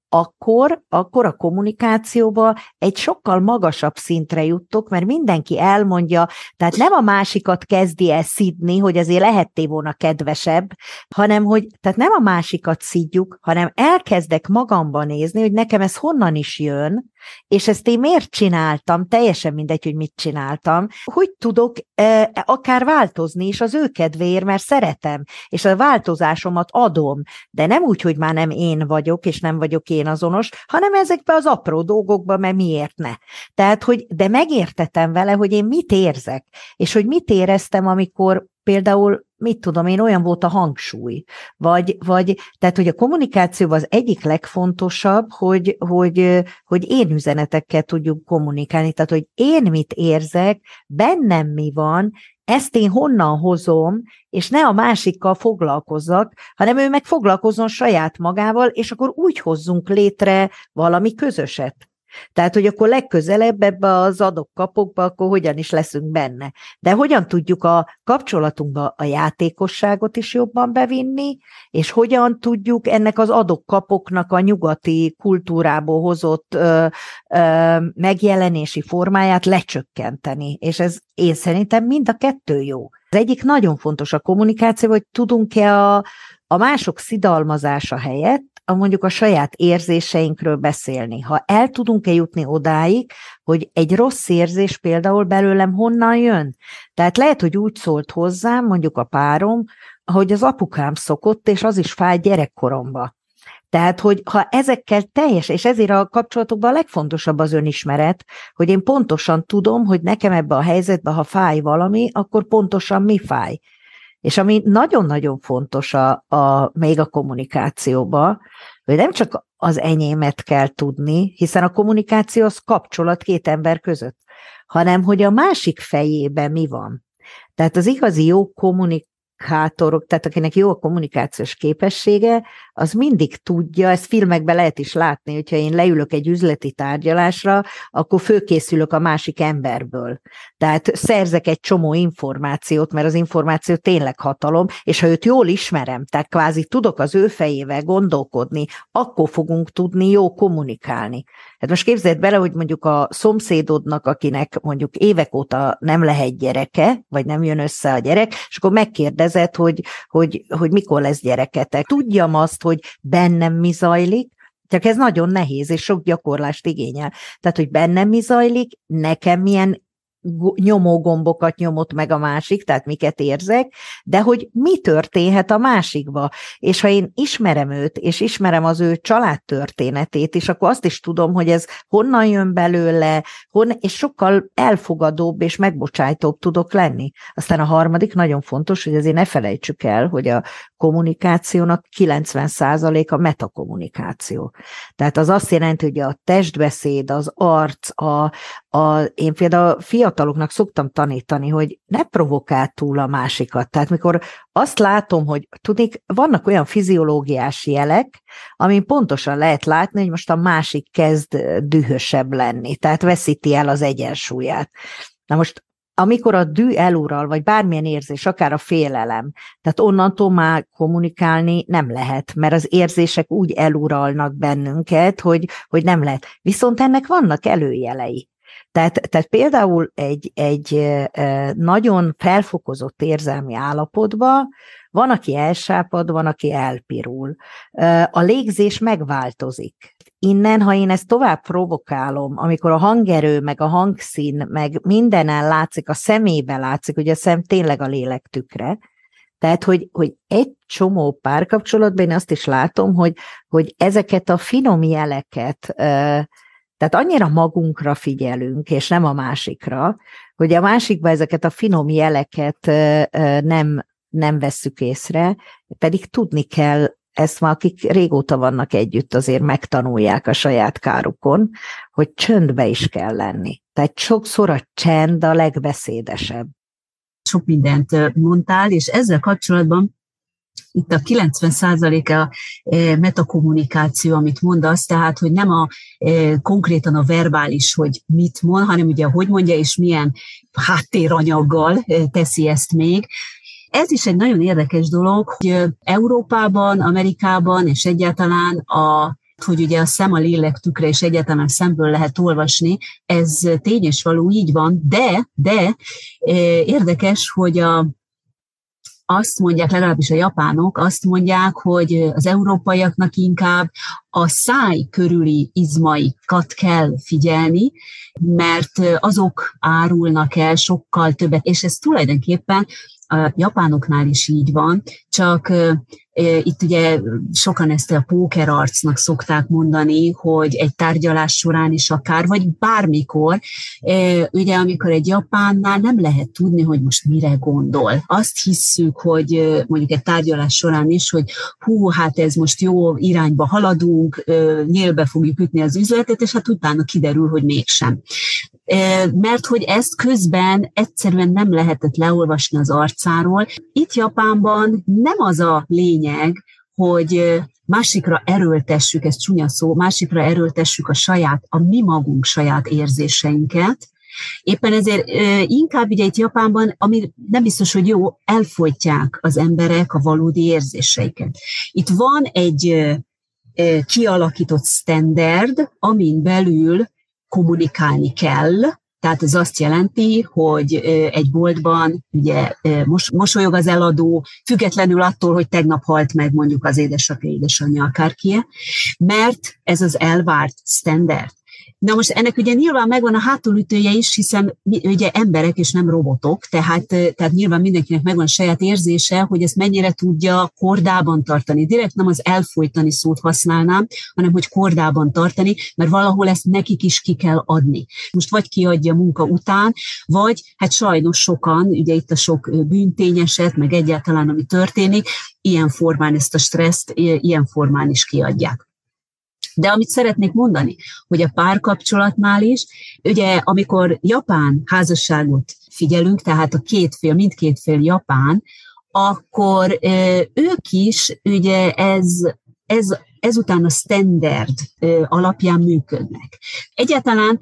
Akkor, akkor a kommunikációba egy sokkal magasabb szintre juttok, mert mindenki elmondja, tehát nem a másikat kezdi el szidni, hogy azért lehetté volna kedvesebb, hanem hogy, tehát nem a másikat szidjuk, hanem elkezdek magamban nézni, hogy nekem ez honnan is jön, és ezt én miért csináltam, teljesen mindegy, hogy mit csináltam, hogy tudok e, akár változni is az ő kedvéért, mert szeretem, és a változásomat adom, de nem úgy, hogy már nem én vagyok, és nem vagyok én azonos, hanem ezekbe az apró dolgokba, mert miért ne. Tehát, hogy de megértetem vele, hogy én mit érzek, és hogy mit éreztem, amikor például mit tudom én, olyan volt a hangsúly, vagy, vagy tehát, hogy a kommunikációban az egyik legfontosabb, hogy, hogy, hogy én üzenetekkel tudjuk kommunikálni, tehát, hogy én mit érzek, bennem mi van, ezt én honnan hozom, és ne a másikkal foglalkozzak, hanem ő meg foglalkozzon saját magával, és akkor úgy hozzunk létre valami közöset. Tehát, hogy akkor legközelebb ebbe az adok-kapokba, akkor hogyan is leszünk benne. De hogyan tudjuk a kapcsolatunkba a játékosságot is jobban bevinni, és hogyan tudjuk ennek az adok-kapoknak a nyugati kultúrából hozott ö, ö, megjelenési formáját lecsökkenteni. És ez én szerintem mind a kettő jó. Az egyik nagyon fontos a kommunikáció, hogy tudunk-e a, a mások szidalmazása helyett a mondjuk a saját érzéseinkről beszélni. Ha el tudunk-e jutni odáig, hogy egy rossz érzés például belőlem honnan jön. Tehát lehet, hogy úgy szólt hozzám, mondjuk a párom, hogy az apukám szokott, és az is fáj gyerekkoromba. Tehát, hogy ha ezekkel teljes, és ezért a kapcsolatokban a legfontosabb az önismeret, hogy én pontosan tudom, hogy nekem ebbe a helyzetbe, ha fáj valami, akkor pontosan mi fáj. És ami nagyon-nagyon fontos a, a, még a kommunikációba, hogy nem csak az enyémet kell tudni, hiszen a kommunikáció az kapcsolat két ember között, hanem hogy a másik fejében mi van. Tehát az igazi jó kommunik kommunikátorok, tehát akinek jó a kommunikációs képessége, az mindig tudja, ezt filmekben lehet is látni, hogyha én leülök egy üzleti tárgyalásra, akkor főkészülök a másik emberből. Tehát szerzek egy csomó információt, mert az információ tényleg hatalom, és ha őt jól ismerem, tehát kvázi tudok az ő fejével gondolkodni, akkor fogunk tudni jó kommunikálni. Hát most képzeld bele, hogy mondjuk a szomszédodnak, akinek mondjuk évek óta nem lehet gyereke, vagy nem jön össze a gyerek, és akkor megkérdezed, hogy, hogy, hogy mikor lesz gyereketek. Tudjam azt, hogy bennem mi zajlik, csak ez nagyon nehéz, és sok gyakorlást igényel. Tehát, hogy bennem mi zajlik, nekem milyen nyomógombokat nyomott meg a másik, tehát miket érzek, de hogy mi történhet a másikba. És ha én ismerem őt, és ismerem az ő családtörténetét, és akkor azt is tudom, hogy ez honnan jön belőle, hon, és sokkal elfogadóbb és megbocsájtóbb tudok lenni. Aztán a harmadik nagyon fontos, hogy azért ne felejtsük el, hogy a kommunikációnak 90% a metakommunikáció. Tehát az azt jelenti, hogy a testbeszéd, az arc, a, a, én például fiataloknak szoktam tanítani, hogy ne provokál túl a másikat. Tehát mikor azt látom, hogy tudik, vannak olyan fiziológiás jelek, amin pontosan lehet látni, hogy most a másik kezd dühösebb lenni, tehát veszíti el az egyensúlyát. Na most amikor a dű elural, vagy bármilyen érzés, akár a félelem, tehát onnantól már kommunikálni nem lehet, mert az érzések úgy eluralnak bennünket, hogy, hogy nem lehet. Viszont ennek vannak előjelei. Tehát, tehát például egy, egy nagyon felfokozott érzelmi állapotban van, aki elsápad, van, aki elpirul. A légzés megváltozik. Innen, ha én ezt tovább provokálom, amikor a hangerő, meg a hangszín, meg mindenen látszik, a szemébe látszik, hogy a szem tényleg a lélek tükre, tehát, hogy, hogy egy csomó párkapcsolatban én azt is látom, hogy, hogy ezeket a finom jeleket, tehát annyira magunkra figyelünk, és nem a másikra, hogy a másikban ezeket a finom jeleket nem, nem vesszük észre, pedig tudni kell, ezt már akik régóta vannak együtt, azért megtanulják a saját kárukon, hogy csöndbe is kell lenni. Tehát sokszor a csend a legbeszédesebb. Sok mindent mondtál, és ezzel kapcsolatban itt a 90%-a e, metakommunikáció, amit mondasz, tehát, hogy nem a konkrétan a verbális, hogy mit mond, hanem ugye, hogy mondja, és milyen háttéranyaggal teszi ezt még, ez is egy nagyon érdekes dolog, hogy Európában, Amerikában és egyáltalán a hogy ugye a szem a lélek tükre, és egyáltalán szemből lehet olvasni, ez tény és való, így van, de, de érdekes, hogy a, azt mondják, legalábbis a japánok, azt mondják, hogy az európaiaknak inkább a száj körüli izmaikat kell figyelni, mert azok árulnak el sokkal többet, és ez tulajdonképpen a japánoknál is így van, csak itt ugye sokan ezt a póker arcnak szokták mondani, hogy egy tárgyalás során is akár, vagy bármikor, ugye amikor egy japánnál nem lehet tudni, hogy most mire gondol. Azt hisszük, hogy mondjuk egy tárgyalás során is, hogy hú, hát ez most jó irányba haladunk, nyélbe fogjuk ütni az üzletet, és hát utána kiderül, hogy mégsem. Mert hogy ezt közben egyszerűen nem lehetett leolvasni az arcáról. Itt Japánban nem az a lényeg, hogy másikra erőltessük, ez csúnya szó, másikra erőltessük a saját, a mi magunk saját érzéseinket, Éppen ezért inkább ugye itt Japánban, ami nem biztos, hogy jó, elfolytják az emberek a valódi érzéseiket. Itt van egy kialakított standard, amin belül kommunikálni kell, tehát ez azt jelenti, hogy egy boltban ugye mos, mosolyog az eladó, függetlenül attól, hogy tegnap halt meg mondjuk az édesapja, édesanyja, akárkie, mert ez az elvárt standard. Na most ennek ugye nyilván megvan a hátulütője is, hiszen ugye emberek és nem robotok, tehát, tehát nyilván mindenkinek megvan a saját érzése, hogy ezt mennyire tudja kordában tartani. Direkt nem az elfolytani szót használnám, hanem hogy kordában tartani, mert valahol ezt nekik is ki kell adni. Most vagy kiadja munka után, vagy hát sajnos sokan, ugye itt a sok bűntényeset, meg egyáltalán ami történik, ilyen formán ezt a stresszt, ilyen formán is kiadják. De amit szeretnék mondani, hogy a párkapcsolatnál is, ugye amikor japán házasságot figyelünk, tehát a két fél, mindkét fél japán, akkor ők is, ugye ez, ez ezután a standard alapján működnek. Egyáltalán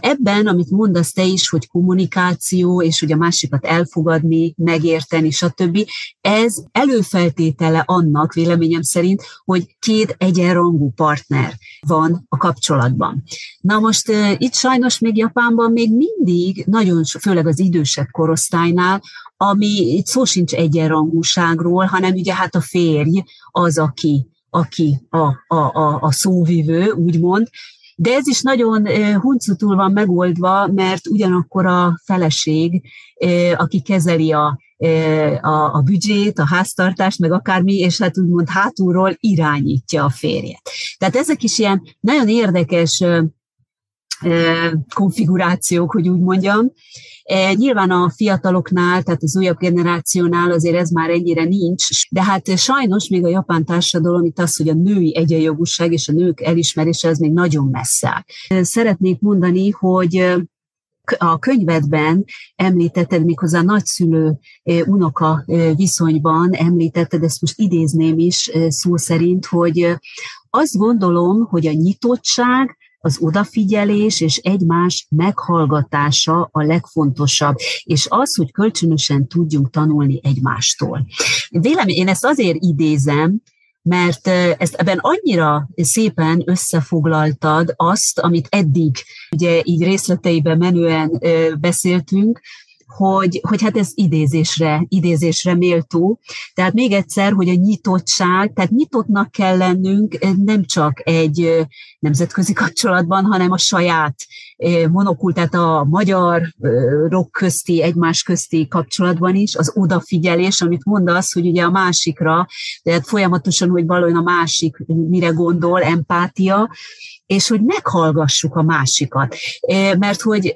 ebben, amit mondasz te is, hogy kommunikáció, és hogy a másikat elfogadni, megérteni, stb., ez előfeltétele annak, véleményem szerint, hogy két egyenrangú partner van a kapcsolatban. Na most itt sajnos még Japánban még mindig, nagyon, főleg az idősebb korosztálynál, ami itt szó sincs egyenrangúságról, hanem ugye hát a férj az, aki, aki a, a, a, a szóvivő, úgymond, de ez is nagyon huncutul van megoldva, mert ugyanakkor a feleség, aki kezeli a, a, a büdzsét, a háztartást, meg akármi, és hát úgymond hátulról irányítja a férjet. Tehát ezek is ilyen nagyon érdekes konfigurációk, hogy úgy mondjam. Nyilván a fiataloknál, tehát az újabb generációnál azért ez már ennyire nincs, de hát sajnos még a japán társadalom itt az, hogy a női egyenjogúság és a nők elismerése, ez még nagyon messze Szeretnék mondani, hogy a könyvedben említetted, méghozzá nagyszülő unoka viszonyban említetted, ezt most idézném is szó szerint, hogy azt gondolom, hogy a nyitottság az odafigyelés és egymás meghallgatása a legfontosabb, és az, hogy kölcsönösen tudjunk tanulni egymástól. Vélemény, én ezt azért idézem, mert ezt ebben annyira szépen összefoglaltad azt, amit eddig ugye így részleteiben menően beszéltünk, hogy, hogy hát ez idézésre, idézésre méltó. Tehát még egyszer, hogy a nyitottság, tehát nyitottnak kell lennünk nem csak egy nemzetközi kapcsolatban, hanem a saját monokul, tehát a rock közti, egymás közti kapcsolatban is, az odafigyelés, amit mondasz, hogy ugye a másikra, tehát folyamatosan, hogy valójában a másik mire gondol, empátia, és hogy meghallgassuk a másikat. Mert hogy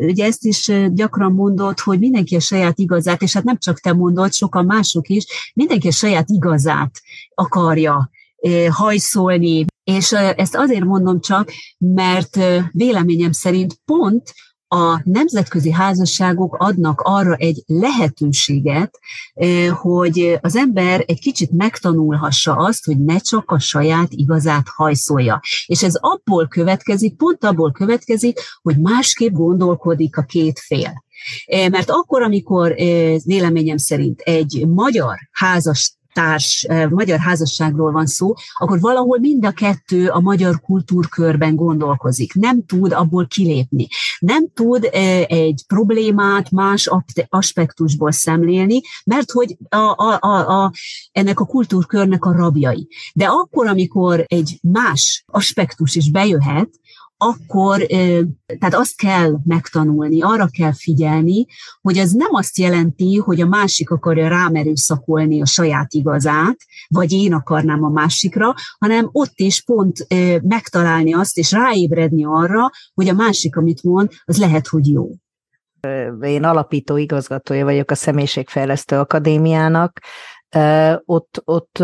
ugye ezt is gyakran mondod, hogy mindenki a saját igazát, és hát nem csak te mondod, sokan mások is, mindenki a saját igazát akarja hajszolni, és ezt azért mondom csak, mert véleményem szerint pont a nemzetközi házasságok adnak arra egy lehetőséget, hogy az ember egy kicsit megtanulhassa azt, hogy ne csak a saját igazát hajszolja. És ez abból következik, pont abból következik, hogy másképp gondolkodik a két fél. Mert akkor, amikor véleményem szerint egy magyar házas társ, magyar házasságról van szó, akkor valahol mind a kettő a magyar kultúrkörben gondolkozik. Nem tud abból kilépni. Nem tud egy problémát más aspektusból szemlélni, mert hogy a, a, a, a, ennek a kultúrkörnek a rabjai. De akkor, amikor egy más aspektus is bejöhet, akkor tehát azt kell megtanulni, arra kell figyelni, hogy ez nem azt jelenti, hogy a másik akarja rám erőszakolni a saját igazát, vagy én akarnám a másikra, hanem ott is pont megtalálni azt, és ráébredni arra, hogy a másik, amit mond, az lehet, hogy jó. Én alapító igazgatója vagyok a Személyiségfejlesztő Akadémiának, ott, ott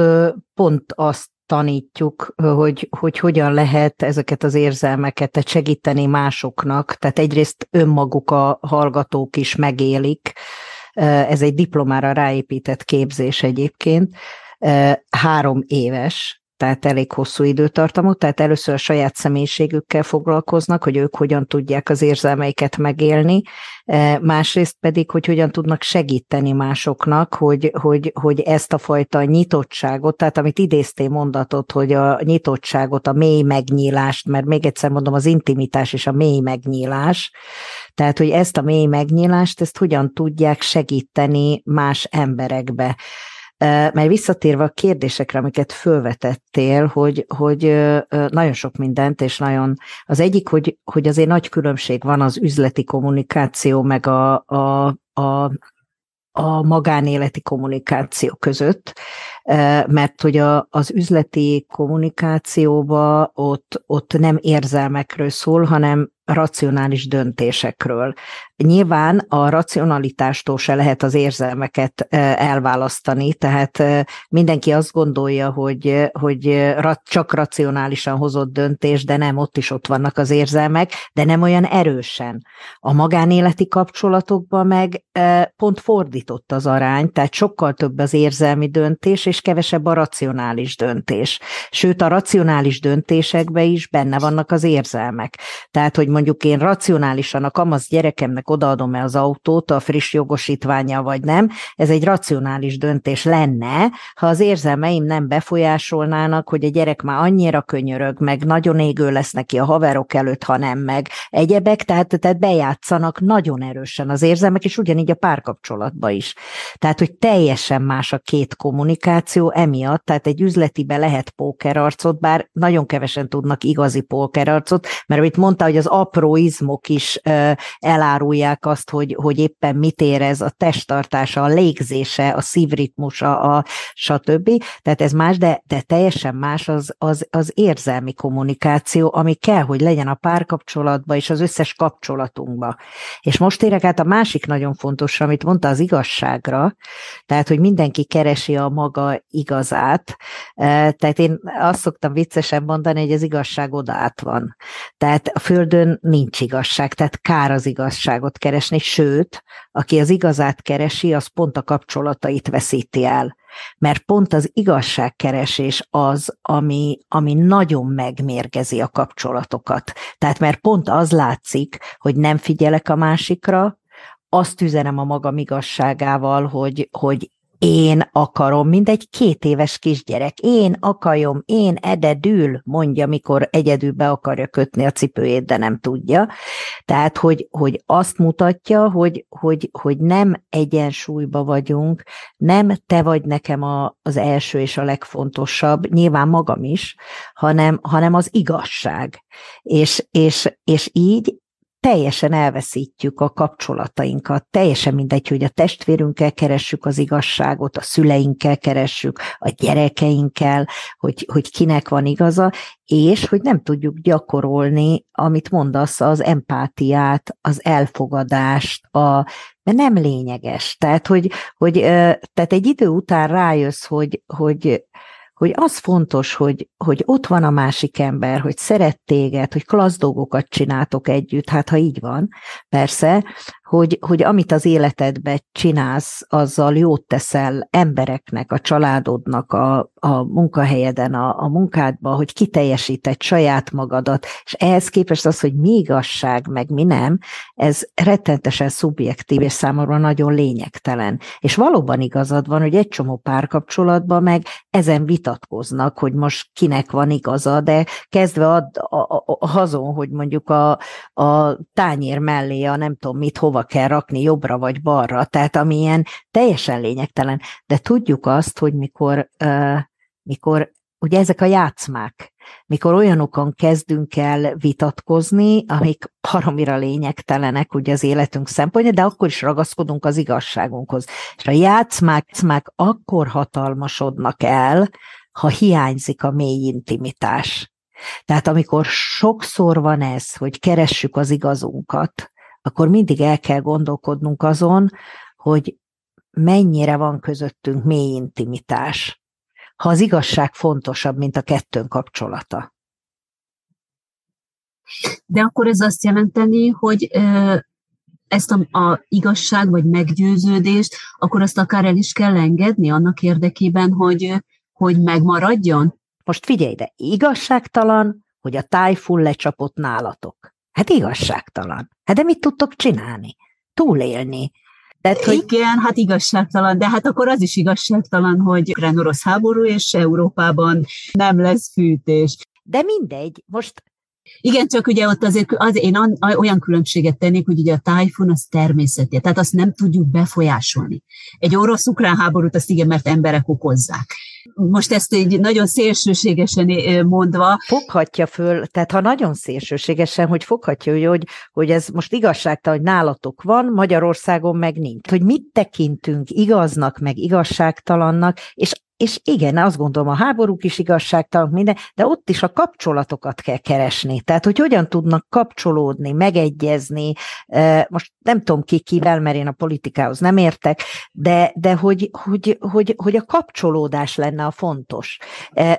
pont azt tanítjuk, hogy, hogy hogyan lehet ezeket az érzelmeket segíteni másoknak. Tehát egyrészt önmaguk a hallgatók is megélik, ez egy diplomára ráépített képzés egyébként, három éves, tehát elég hosszú időtartamot, tehát először a saját személyiségükkel foglalkoznak, hogy ők hogyan tudják az érzelmeiket megélni, e, másrészt pedig, hogy hogyan tudnak segíteni másoknak, hogy, hogy, hogy ezt a fajta nyitottságot, tehát amit idéztél mondatot, hogy a nyitottságot, a mély megnyílást, mert még egyszer mondom, az intimitás és a mély megnyílás, tehát, hogy ezt a mély megnyílást, ezt hogyan tudják segíteni más emberekbe. Mert visszatérve a kérdésekre, amiket fölvetettél, hogy, hogy nagyon sok mindent, és nagyon az egyik, hogy, hogy azért nagy különbség van az üzleti kommunikáció, meg a, a, a a magánéleti kommunikáció között, mert hogy a, az üzleti kommunikációba ott, ott nem érzelmekről szól, hanem racionális döntésekről. Nyilván a racionalitástól se lehet az érzelmeket elválasztani, tehát mindenki azt gondolja, hogy, hogy csak racionálisan hozott döntés, de nem, ott is ott vannak az érzelmek, de nem olyan erősen. A magánéleti kapcsolatokban meg pont fordított az arány, tehát sokkal több az érzelmi döntés, és kevesebb a racionális döntés. Sőt, a racionális döntésekben is benne vannak az érzelmek. Tehát, hogy mondjuk én racionálisan a kamasz gyerekemnek odaadom-e az autót, a friss jogosítványa vagy nem, ez egy racionális döntés lenne, ha az érzelmeim nem befolyásolnának, hogy a gyerek már annyira könyörög, meg nagyon égő lesz neki a haverok előtt, ha nem meg egyebek, tehát, tehát bejátszanak nagyon erősen az érzelmek, és ugyanígy a párkapcsolatban is. Tehát, hogy teljesen más a két kommunikáció emiatt, tehát egy üzletibe lehet pókerarcot, bár nagyon kevesen tudnak igazi pókerarcot, mert amit mondta, hogy az apró izmok is elárulják azt, hogy, hogy éppen mit érez a testtartása, a légzése, a szívritmusa, a stb. Tehát ez más, de, de teljesen más az, az, az érzelmi kommunikáció, ami kell, hogy legyen a párkapcsolatban és az összes kapcsolatunkban. És most érek át a másik nagyon fontos, amit mondta, az igazságra, tehát, hogy mindenki keresi a maga igazát. Tehát én azt szoktam viccesen mondani, hogy az igazság oda át van. Tehát a Földön nincs igazság, tehát kár az igazságot keresni, sőt, aki az igazát keresi, az pont a kapcsolatait veszíti el. Mert pont az igazságkeresés az, ami, ami nagyon megmérgezi a kapcsolatokat. Tehát mert pont az látszik, hogy nem figyelek a másikra, azt üzenem a magam igazságával, hogy, hogy én akarom, mint egy két éves kisgyerek. Én akarom, én ededül, mondja, mikor egyedül be akarja kötni a cipőjét, de nem tudja. Tehát, hogy, hogy azt mutatja, hogy, hogy, hogy nem egyensúlyba vagyunk, nem te vagy nekem a, az első és a legfontosabb, nyilván magam is, hanem, hanem az igazság. És, és, és így teljesen elveszítjük a kapcsolatainkat. Teljesen mindegy, hogy a testvérünkkel keressük az igazságot, a szüleinkkel keressük, a gyerekeinkkel, hogy, hogy kinek van igaza, és hogy nem tudjuk gyakorolni, amit mondasz, az empátiát, az elfogadást, a, mert nem lényeges. Tehát, hogy, hogy tehát egy idő után rájössz, hogy, hogy hogy az fontos, hogy, hogy ott van a másik ember, hogy szeret téged, hogy klassz dolgokat csináltok együtt, hát ha így van, persze, hogy, hogy amit az életedbe csinálsz, azzal jót teszel embereknek, a családodnak, a, a munkahelyeden, a, a munkádban, hogy kiteljesíted saját magadat, és ehhez képest az, hogy mi igazság, meg mi nem, ez rettentesen szubjektív, és számomra nagyon lényegtelen. És valóban igazad van, hogy egy csomó párkapcsolatban meg ezen vitatkoznak, hogy most kinek van igaza, de kezdve ad, a, a, a hazon, hogy mondjuk a, a tányér mellé a nem tudom mit, hova hova kell rakni, jobbra vagy balra, tehát amilyen teljesen lényegtelen. De tudjuk azt, hogy mikor, mikor ugye ezek a játszmák, mikor olyanokon kezdünk el vitatkozni, amik paromira lényegtelenek ugye az életünk szempontja, de akkor is ragaszkodunk az igazságunkhoz. És a játszmák, játszmák akkor hatalmasodnak el, ha hiányzik a mély intimitás. Tehát amikor sokszor van ez, hogy keressük az igazunkat, akkor mindig el kell gondolkodnunk azon, hogy mennyire van közöttünk mély intimitás, ha az igazság fontosabb, mint a kettőnk kapcsolata. De akkor ez azt jelenteni, hogy ezt a, a igazság vagy meggyőződést, akkor azt akár el is kell engedni annak érdekében, hogy, hogy megmaradjon? Most figyelj, de igazságtalan, hogy a tájfun lecsapott nálatok. Hát igazságtalan. Hát de mit tudtok csinálni? Túlélni. Tehát, hogy... Igen, hát igazságtalan, de hát akkor az is igazságtalan, hogy ukrán-orosz háború, és Európában nem lesz fűtés. De mindegy, most igen, csak ugye ott azért az, én olyan különbséget tennék, hogy ugye a tájfun az természeti, tehát azt nem tudjuk befolyásolni. Egy orosz-ukrán háborút azt igen, mert emberek okozzák most ezt így nagyon szélsőségesen mondva. Foghatja föl, tehát ha nagyon szélsőségesen, hogy foghatja, hogy, hogy ez most igazságtalan, hogy nálatok van, Magyarországon meg nincs. Hogy mit tekintünk igaznak, meg igazságtalannak, és és igen, azt gondolom, a háborúk is igazságtalan, minden, de ott is a kapcsolatokat kell keresni. Tehát, hogy hogyan tudnak kapcsolódni, megegyezni. Most nem tudom ki kivel, mert én a politikához nem értek, de, de hogy, hogy, hogy, hogy a kapcsolódás lenne a fontos.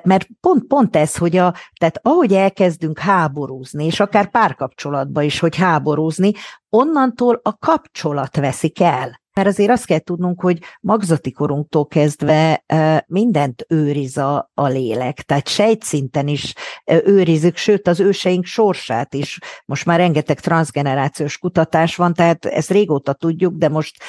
Mert pont, pont ez, hogy a, tehát ahogy elkezdünk háborúzni, és akár párkapcsolatban is, hogy háborúzni, onnantól a kapcsolat veszik el. Mert azért azt kell tudnunk, hogy magzati korunktól kezdve mindent őriz a, a lélek, tehát sejtszinten is őrizik, sőt az őseink sorsát is. Most már rengeteg transgenerációs kutatás van, tehát ezt régóta tudjuk, de most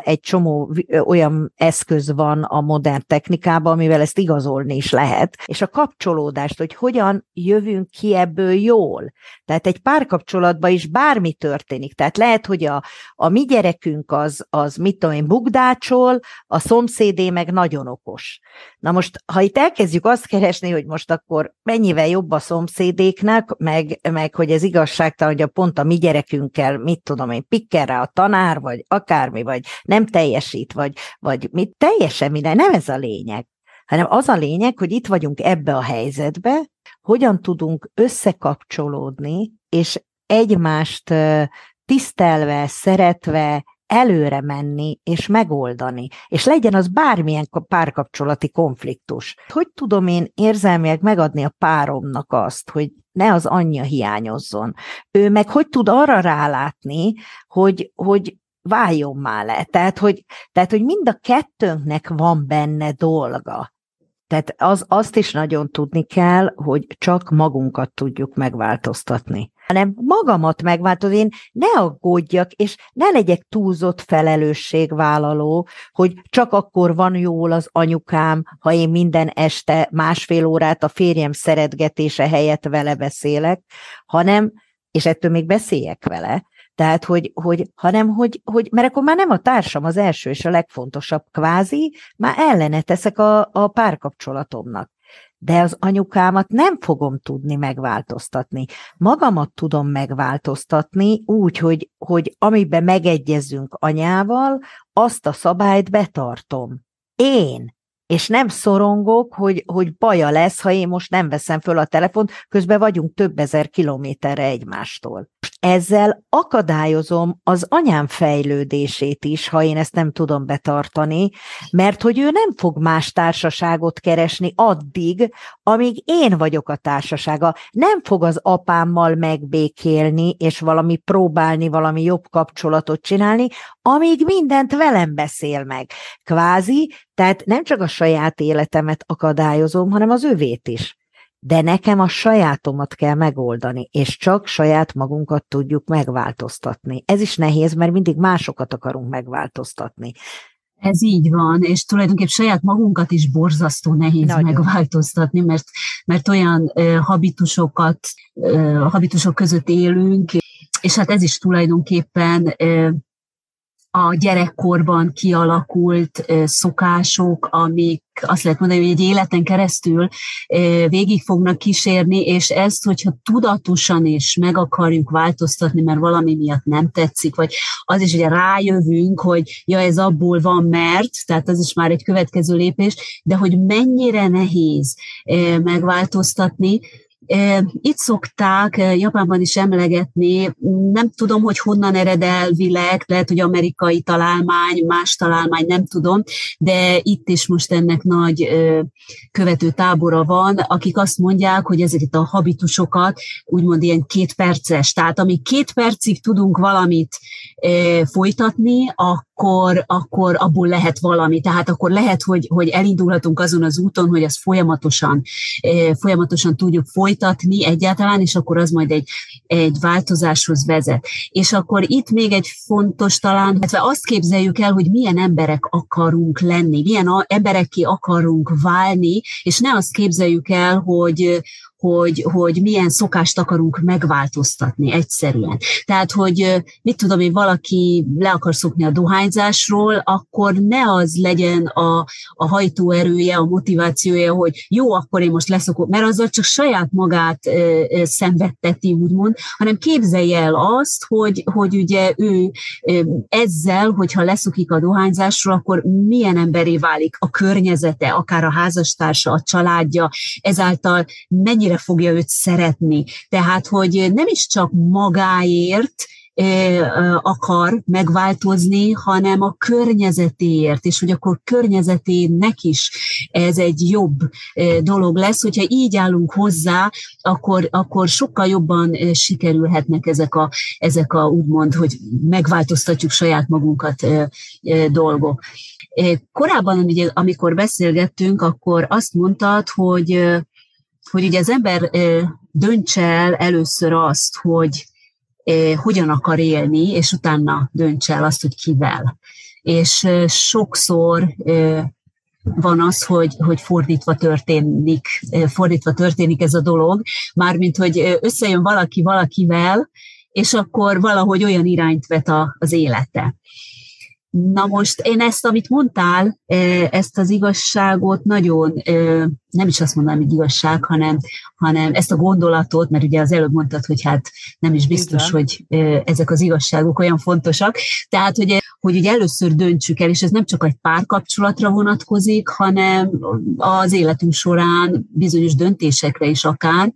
egy csomó olyan eszköz van a modern technikában, amivel ezt igazolni is lehet. És a kapcsolódást, hogy hogyan jövünk ki ebből jól. Tehát egy párkapcsolatban is bármi történik. Tehát lehet, hogy a, a mi gyerekünk az, az az mit tudom én, bugdácsol, a szomszédé meg nagyon okos. Na most, ha itt elkezdjük azt keresni, hogy most akkor mennyivel jobb a szomszédéknek, meg, meg hogy ez igazságtalan, hogy a pont a mi gyerekünkkel, mit tudom én, pikker rá a tanár, vagy akármi, vagy nem teljesít, vagy, vagy mit, teljesen minden, nem ez a lényeg hanem az a lényeg, hogy itt vagyunk ebbe a helyzetbe, hogyan tudunk összekapcsolódni, és egymást tisztelve, szeretve, előre menni és megoldani, és legyen az bármilyen párkapcsolati konfliktus. Hogy tudom én érzelmileg megadni a páromnak azt, hogy ne az anyja hiányozzon. Ő meg hogy tud arra rálátni, hogy, hogy váljon már le. Tehát hogy, tehát, hogy mind a kettőnknek van benne dolga. Tehát az, azt is nagyon tudni kell, hogy csak magunkat tudjuk megváltoztatni hanem magamat megváltozni, én ne aggódjak, és ne legyek túlzott felelősségvállaló, hogy csak akkor van jól az anyukám, ha én minden este másfél órát a férjem szeretgetése helyett vele beszélek, hanem, és ettől még beszéljek vele, tehát, hogy, hogy hanem, hogy, hogy, mert akkor már nem a társam az első és a legfontosabb kvázi, már ellene teszek a, a párkapcsolatomnak de az anyukámat nem fogom tudni megváltoztatni. Magamat tudom megváltoztatni úgy, hogy, hogy amiben megegyezünk anyával, azt a szabályt betartom. Én és nem szorongok, hogy, hogy baja lesz, ha én most nem veszem föl a telefont, közben vagyunk több ezer kilométerre egymástól. Ezzel akadályozom az anyám fejlődését is, ha én ezt nem tudom betartani, mert hogy ő nem fog más társaságot keresni addig, amíg én vagyok a társasága. Nem fog az apámmal megbékélni, és valami próbálni, valami jobb kapcsolatot csinálni, amíg mindent velem beszél meg. Kvázi, tehát nem csak a saját életemet akadályozom, hanem az övét is. De nekem a sajátomat kell megoldani, és csak saját magunkat tudjuk megváltoztatni. Ez is nehéz, mert mindig másokat akarunk megváltoztatni. Ez így van, és tulajdonképpen saját magunkat is borzasztó nehéz Nagyon. megváltoztatni, mert, mert olyan uh, habitusokat, uh, habitusok között élünk, és hát ez is tulajdonképpen uh, a gyerekkorban kialakult szokások, amik azt lehet mondani, hogy egy életen keresztül végig fognak kísérni, és ezt, hogyha tudatosan is meg akarjuk változtatni, mert valami miatt nem tetszik, vagy az is ugye rájövünk, hogy ja, ez abból van, mert, tehát az is már egy következő lépés, de hogy mennyire nehéz megváltoztatni, itt szokták Japánban is emlegetni, nem tudom, hogy honnan ered elvileg, lehet, hogy amerikai találmány, más találmány, nem tudom, de itt is most ennek nagy követő tábora van, akik azt mondják, hogy ezeket a habitusokat úgymond ilyen két perces, tehát amíg két percig tudunk valamit folytatni, akkor, akkor abból lehet valami. Tehát akkor lehet, hogy, hogy elindulhatunk azon az úton, hogy ezt folyamatosan, folyamatosan tudjuk folytatni egyáltalán, és akkor az majd egy, egy változáshoz vezet. És akkor itt még egy fontos talán, illetve azt képzeljük el, hogy milyen emberek akarunk lenni, milyen emberekké akarunk válni, és ne azt képzeljük el, hogy, hogy, hogy milyen szokást akarunk megváltoztatni egyszerűen. Tehát, hogy mit tudom én, valaki le akar szokni a dohányzásról, akkor ne az legyen a, a hajtóerője, a motivációja, hogy jó, akkor én most leszokok, mert azzal csak saját magát e, e, szenvedteti, úgymond, hanem képzelje el azt, hogy, hogy ugye ő e, ezzel, hogyha leszokik a dohányzásról, akkor milyen emberé válik a környezete, akár a házastársa, a családja, ezáltal mennyire fogja őt szeretni. Tehát, hogy nem is csak magáért, akar megváltozni, hanem a környezetéért, és hogy akkor környezetének is ez egy jobb dolog lesz, hogyha így állunk hozzá, akkor, akkor sokkal jobban sikerülhetnek ezek a, ezek a úgymond, hogy megváltoztatjuk saját magunkat dolgok. Korábban, amikor beszélgettünk, akkor azt mondtad, hogy, hogy ugye az ember döntse el először azt, hogy hogyan akar élni, és utána döntse el azt, hogy kivel. És sokszor van az, hogy, hogy fordítva történik, fordítva történik ez a dolog, mármint, hogy összejön valaki valakivel, és akkor valahogy olyan irányt vet a, az élete. Na most én ezt, amit mondtál, ezt az igazságot nagyon, nem is azt mondanám, hogy igazság, hanem, hanem ezt a gondolatot, mert ugye az előbb mondtad, hogy hát nem is biztos, hogy ezek az igazságok olyan fontosak. Tehát, hogy, hogy ugye először döntsük el, és ez nem csak egy párkapcsolatra vonatkozik, hanem az életünk során bizonyos döntésekre is akár,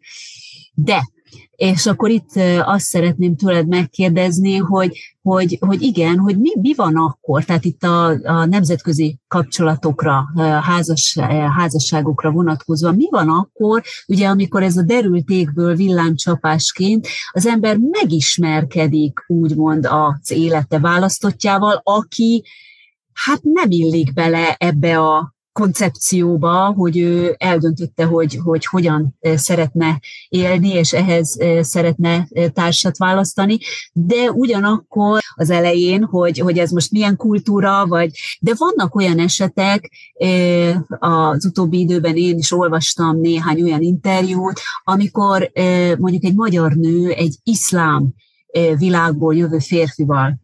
de és akkor itt azt szeretném tőled megkérdezni, hogy, hogy, hogy igen, hogy mi, mi van akkor, tehát itt a, a nemzetközi kapcsolatokra, házas, házasságokra vonatkozva, mi van akkor, ugye amikor ez a derült égből villámcsapásként az ember megismerkedik úgymond az élete választottjával, aki hát nem illik bele ebbe a koncepcióba, hogy ő eldöntötte, hogy, hogy hogyan szeretne élni, és ehhez szeretne társat választani, de ugyanakkor az elején, hogy, hogy ez most milyen kultúra, vagy, de vannak olyan esetek, az utóbbi időben én is olvastam néhány olyan interjút, amikor mondjuk egy magyar nő egy iszlám világból jövő férfival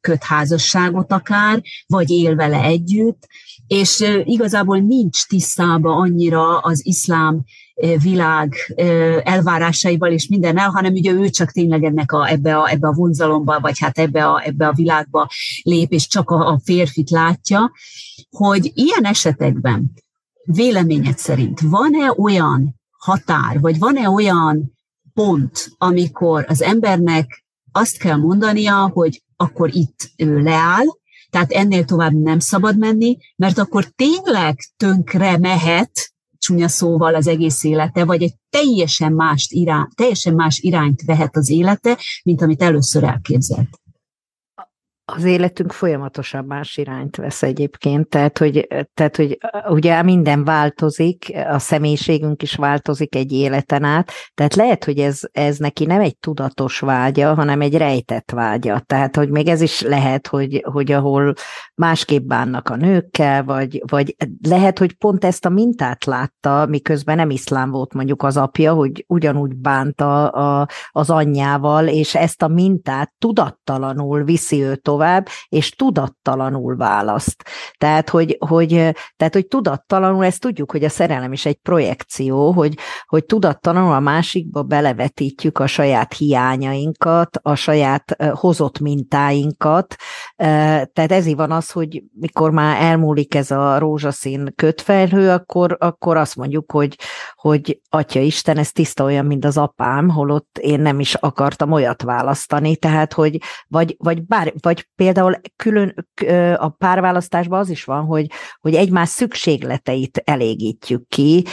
köt házasságot akár, vagy él vele együtt, és igazából nincs tisztába annyira az iszlám világ elvárásaival és mindennel, hanem ugye ő csak tényleg ennek a, ebbe, a, ebbe a vonzalomba, vagy hát ebbe a, ebbe a világba lép, és csak a, a férfit látja, hogy ilyen esetekben véleményed szerint van-e olyan határ, vagy van-e olyan pont, amikor az embernek azt kell mondania, hogy akkor itt ő leáll, tehát ennél tovább nem szabad menni, mert akkor tényleg tönkre mehet, csúnya szóval az egész élete, vagy egy teljesen más, irány, teljesen más irányt vehet az élete, mint amit először elképzelt az életünk folyamatosan más irányt vesz egyébként, tehát hogy, tehát, hogy ugye minden változik, a személyiségünk is változik egy életen át, tehát lehet, hogy ez, ez neki nem egy tudatos vágya, hanem egy rejtett vágya, tehát hogy még ez is lehet, hogy, hogy ahol másképp bánnak a nőkkel, vagy, vagy lehet, hogy pont ezt a mintát látta, miközben nem iszlám volt mondjuk az apja, hogy ugyanúgy bánta a, az anyjával, és ezt a mintát tudattalanul viszi ő tovább, és tudattalanul választ. Tehát, hogy, hogy, tehát, hogy tudattalanul, ezt tudjuk, hogy a szerelem is egy projekció, hogy, hogy tudattalanul a másikba belevetítjük a saját hiányainkat, a saját hozott mintáinkat, tehát ez van az, hogy mikor már elmúlik ez a rózsaszín kötfelhő, akkor, akkor azt mondjuk, hogy, hogy Atya Isten, ez tiszta olyan, mint az apám, holott én nem is akartam olyat választani, tehát, hogy vagy, vagy, bár, vagy például külön a párválasztásban az is van, hogy, hogy egymás szükségleteit elégítjük ki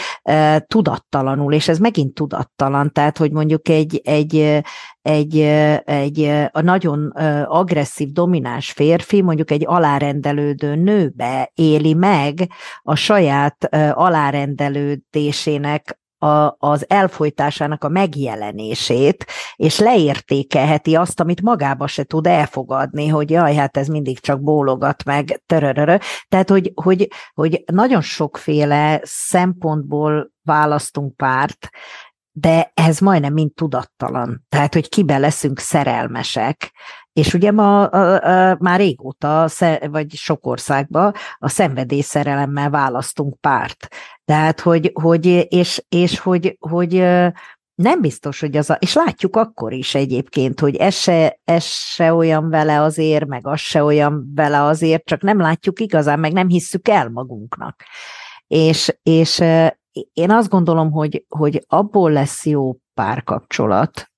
tudattalanul, és ez megint tudattalan, tehát, hogy mondjuk egy, egy, egy, egy a nagyon agresszív, domináns férfi mondjuk egy alárendelődő nőbe éli meg a saját alárendelődésének a, az elfolytásának a megjelenését, és leértékelheti azt, amit magába se tud elfogadni, hogy jaj, hát ez mindig csak bólogat meg, törörörö. Tehát, hogy, hogy, hogy nagyon sokféle szempontból választunk párt, de ez majdnem mind tudattalan. Tehát, hogy kibe leszünk szerelmesek, és ugye ma a, a, már régóta, vagy sok országban a szenvedélyszerelemmel választunk párt. Tehát, hogy, hogy és, és hogy, hogy nem biztos, hogy az a, és látjuk akkor is egyébként, hogy ez se, ez se olyan vele azért, meg az se olyan vele azért, csak nem látjuk igazán, meg nem hisszük el magunknak. És, és én azt gondolom, hogy, hogy abból lesz jó párkapcsolat,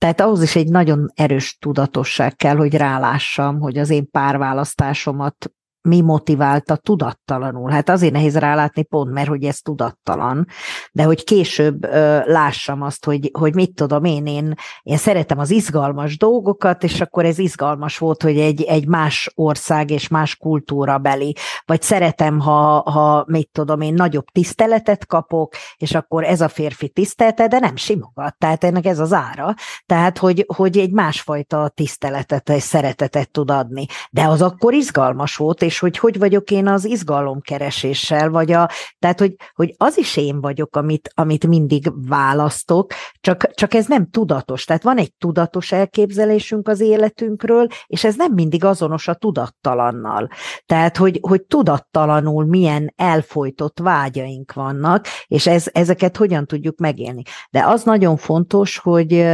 tehát ahhoz is egy nagyon erős tudatosság kell, hogy rálássam, hogy az én párválasztásomat mi motiválta tudattalanul. Hát azért nehéz rálátni pont, mert hogy ez tudattalan, de hogy később ö, lássam azt, hogy, hogy mit tudom én, én, én szeretem az izgalmas dolgokat, és akkor ez izgalmas volt, hogy egy, egy más ország és más kultúra beli, vagy szeretem, ha, ha mit tudom én, nagyobb tiszteletet kapok, és akkor ez a férfi tisztelte, de nem simogat, tehát ennek ez az ára, tehát hogy, hogy egy másfajta tiszteletet és szeretetet tud adni, de az akkor izgalmas volt, és hogy hogy vagyok én az izgalomkereséssel, vagy a, tehát hogy, hogy az is én vagyok, amit, amit mindig választok, csak, csak ez nem tudatos. Tehát van egy tudatos elképzelésünk az életünkről, és ez nem mindig azonos a tudattalannal. Tehát, hogy, hogy tudattalanul milyen elfolytott vágyaink vannak, és ez, ezeket hogyan tudjuk megélni. De az nagyon fontos, hogy,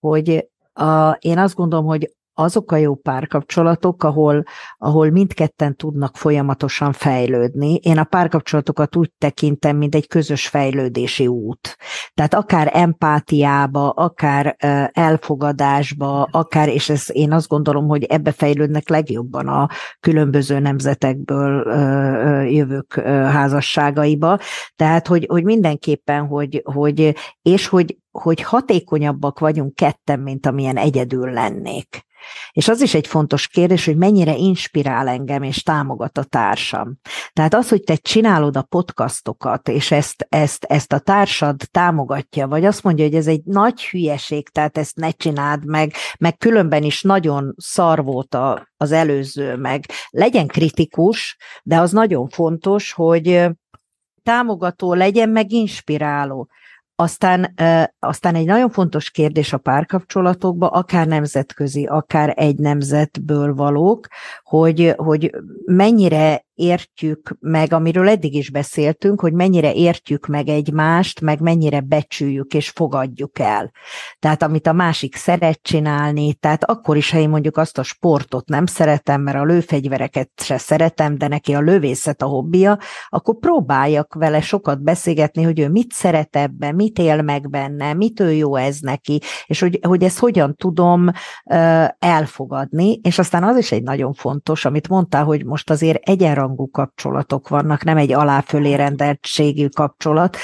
hogy a, én azt gondolom, hogy azok a jó párkapcsolatok, ahol, ahol mindketten tudnak folyamatosan fejlődni. Én a párkapcsolatokat úgy tekintem, mint egy közös fejlődési út. Tehát akár empátiába, akár elfogadásba, akár, és ez én azt gondolom, hogy ebbe fejlődnek legjobban a különböző nemzetekből jövők házasságaiba. Tehát, hogy, hogy mindenképpen, hogy, hogy és hogy hogy hatékonyabbak vagyunk ketten, mint amilyen egyedül lennék. És az is egy fontos kérdés, hogy mennyire inspirál engem és támogat a társam. Tehát az, hogy te csinálod a podcastokat, és ezt, ezt, ezt a társad támogatja, vagy azt mondja, hogy ez egy nagy hülyeség, tehát ezt ne csináld meg, meg különben is nagyon szar volt a, az előző, meg legyen kritikus, de az nagyon fontos, hogy támogató legyen, meg inspiráló. Aztán, aztán egy nagyon fontos kérdés a párkapcsolatokban, akár nemzetközi, akár egy nemzetből valók, hogy, hogy mennyire értjük meg, amiről eddig is beszéltünk, hogy mennyire értjük meg egymást, meg mennyire becsüljük és fogadjuk el. Tehát amit a másik szeret csinálni, tehát akkor is, ha én mondjuk azt a sportot nem szeretem, mert a lőfegyvereket se szeretem, de neki a lövészet a hobbija, akkor próbáljak vele sokat beszélgetni, hogy ő mit szeret ebben, mit él meg benne, mitől jó ez neki, és hogy, hogy ezt hogyan tudom elfogadni, és aztán az is egy nagyon fontos, amit mondtál, hogy most azért egyenra egyenrangú kapcsolatok vannak, nem egy aláfölé rendeltségű kapcsolat.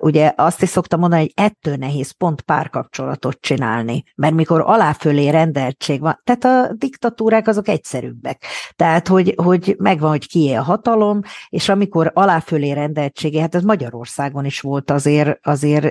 Ugye azt is szoktam mondani, hogy ettől nehéz pont párkapcsolatot csinálni, mert mikor aláfölé rendeltség van, tehát a diktatúrák azok egyszerűbbek. Tehát, hogy, hogy megvan, hogy kié a hatalom, és amikor aláfölé rendeltsége, hát ez Magyarországon is volt azért, azért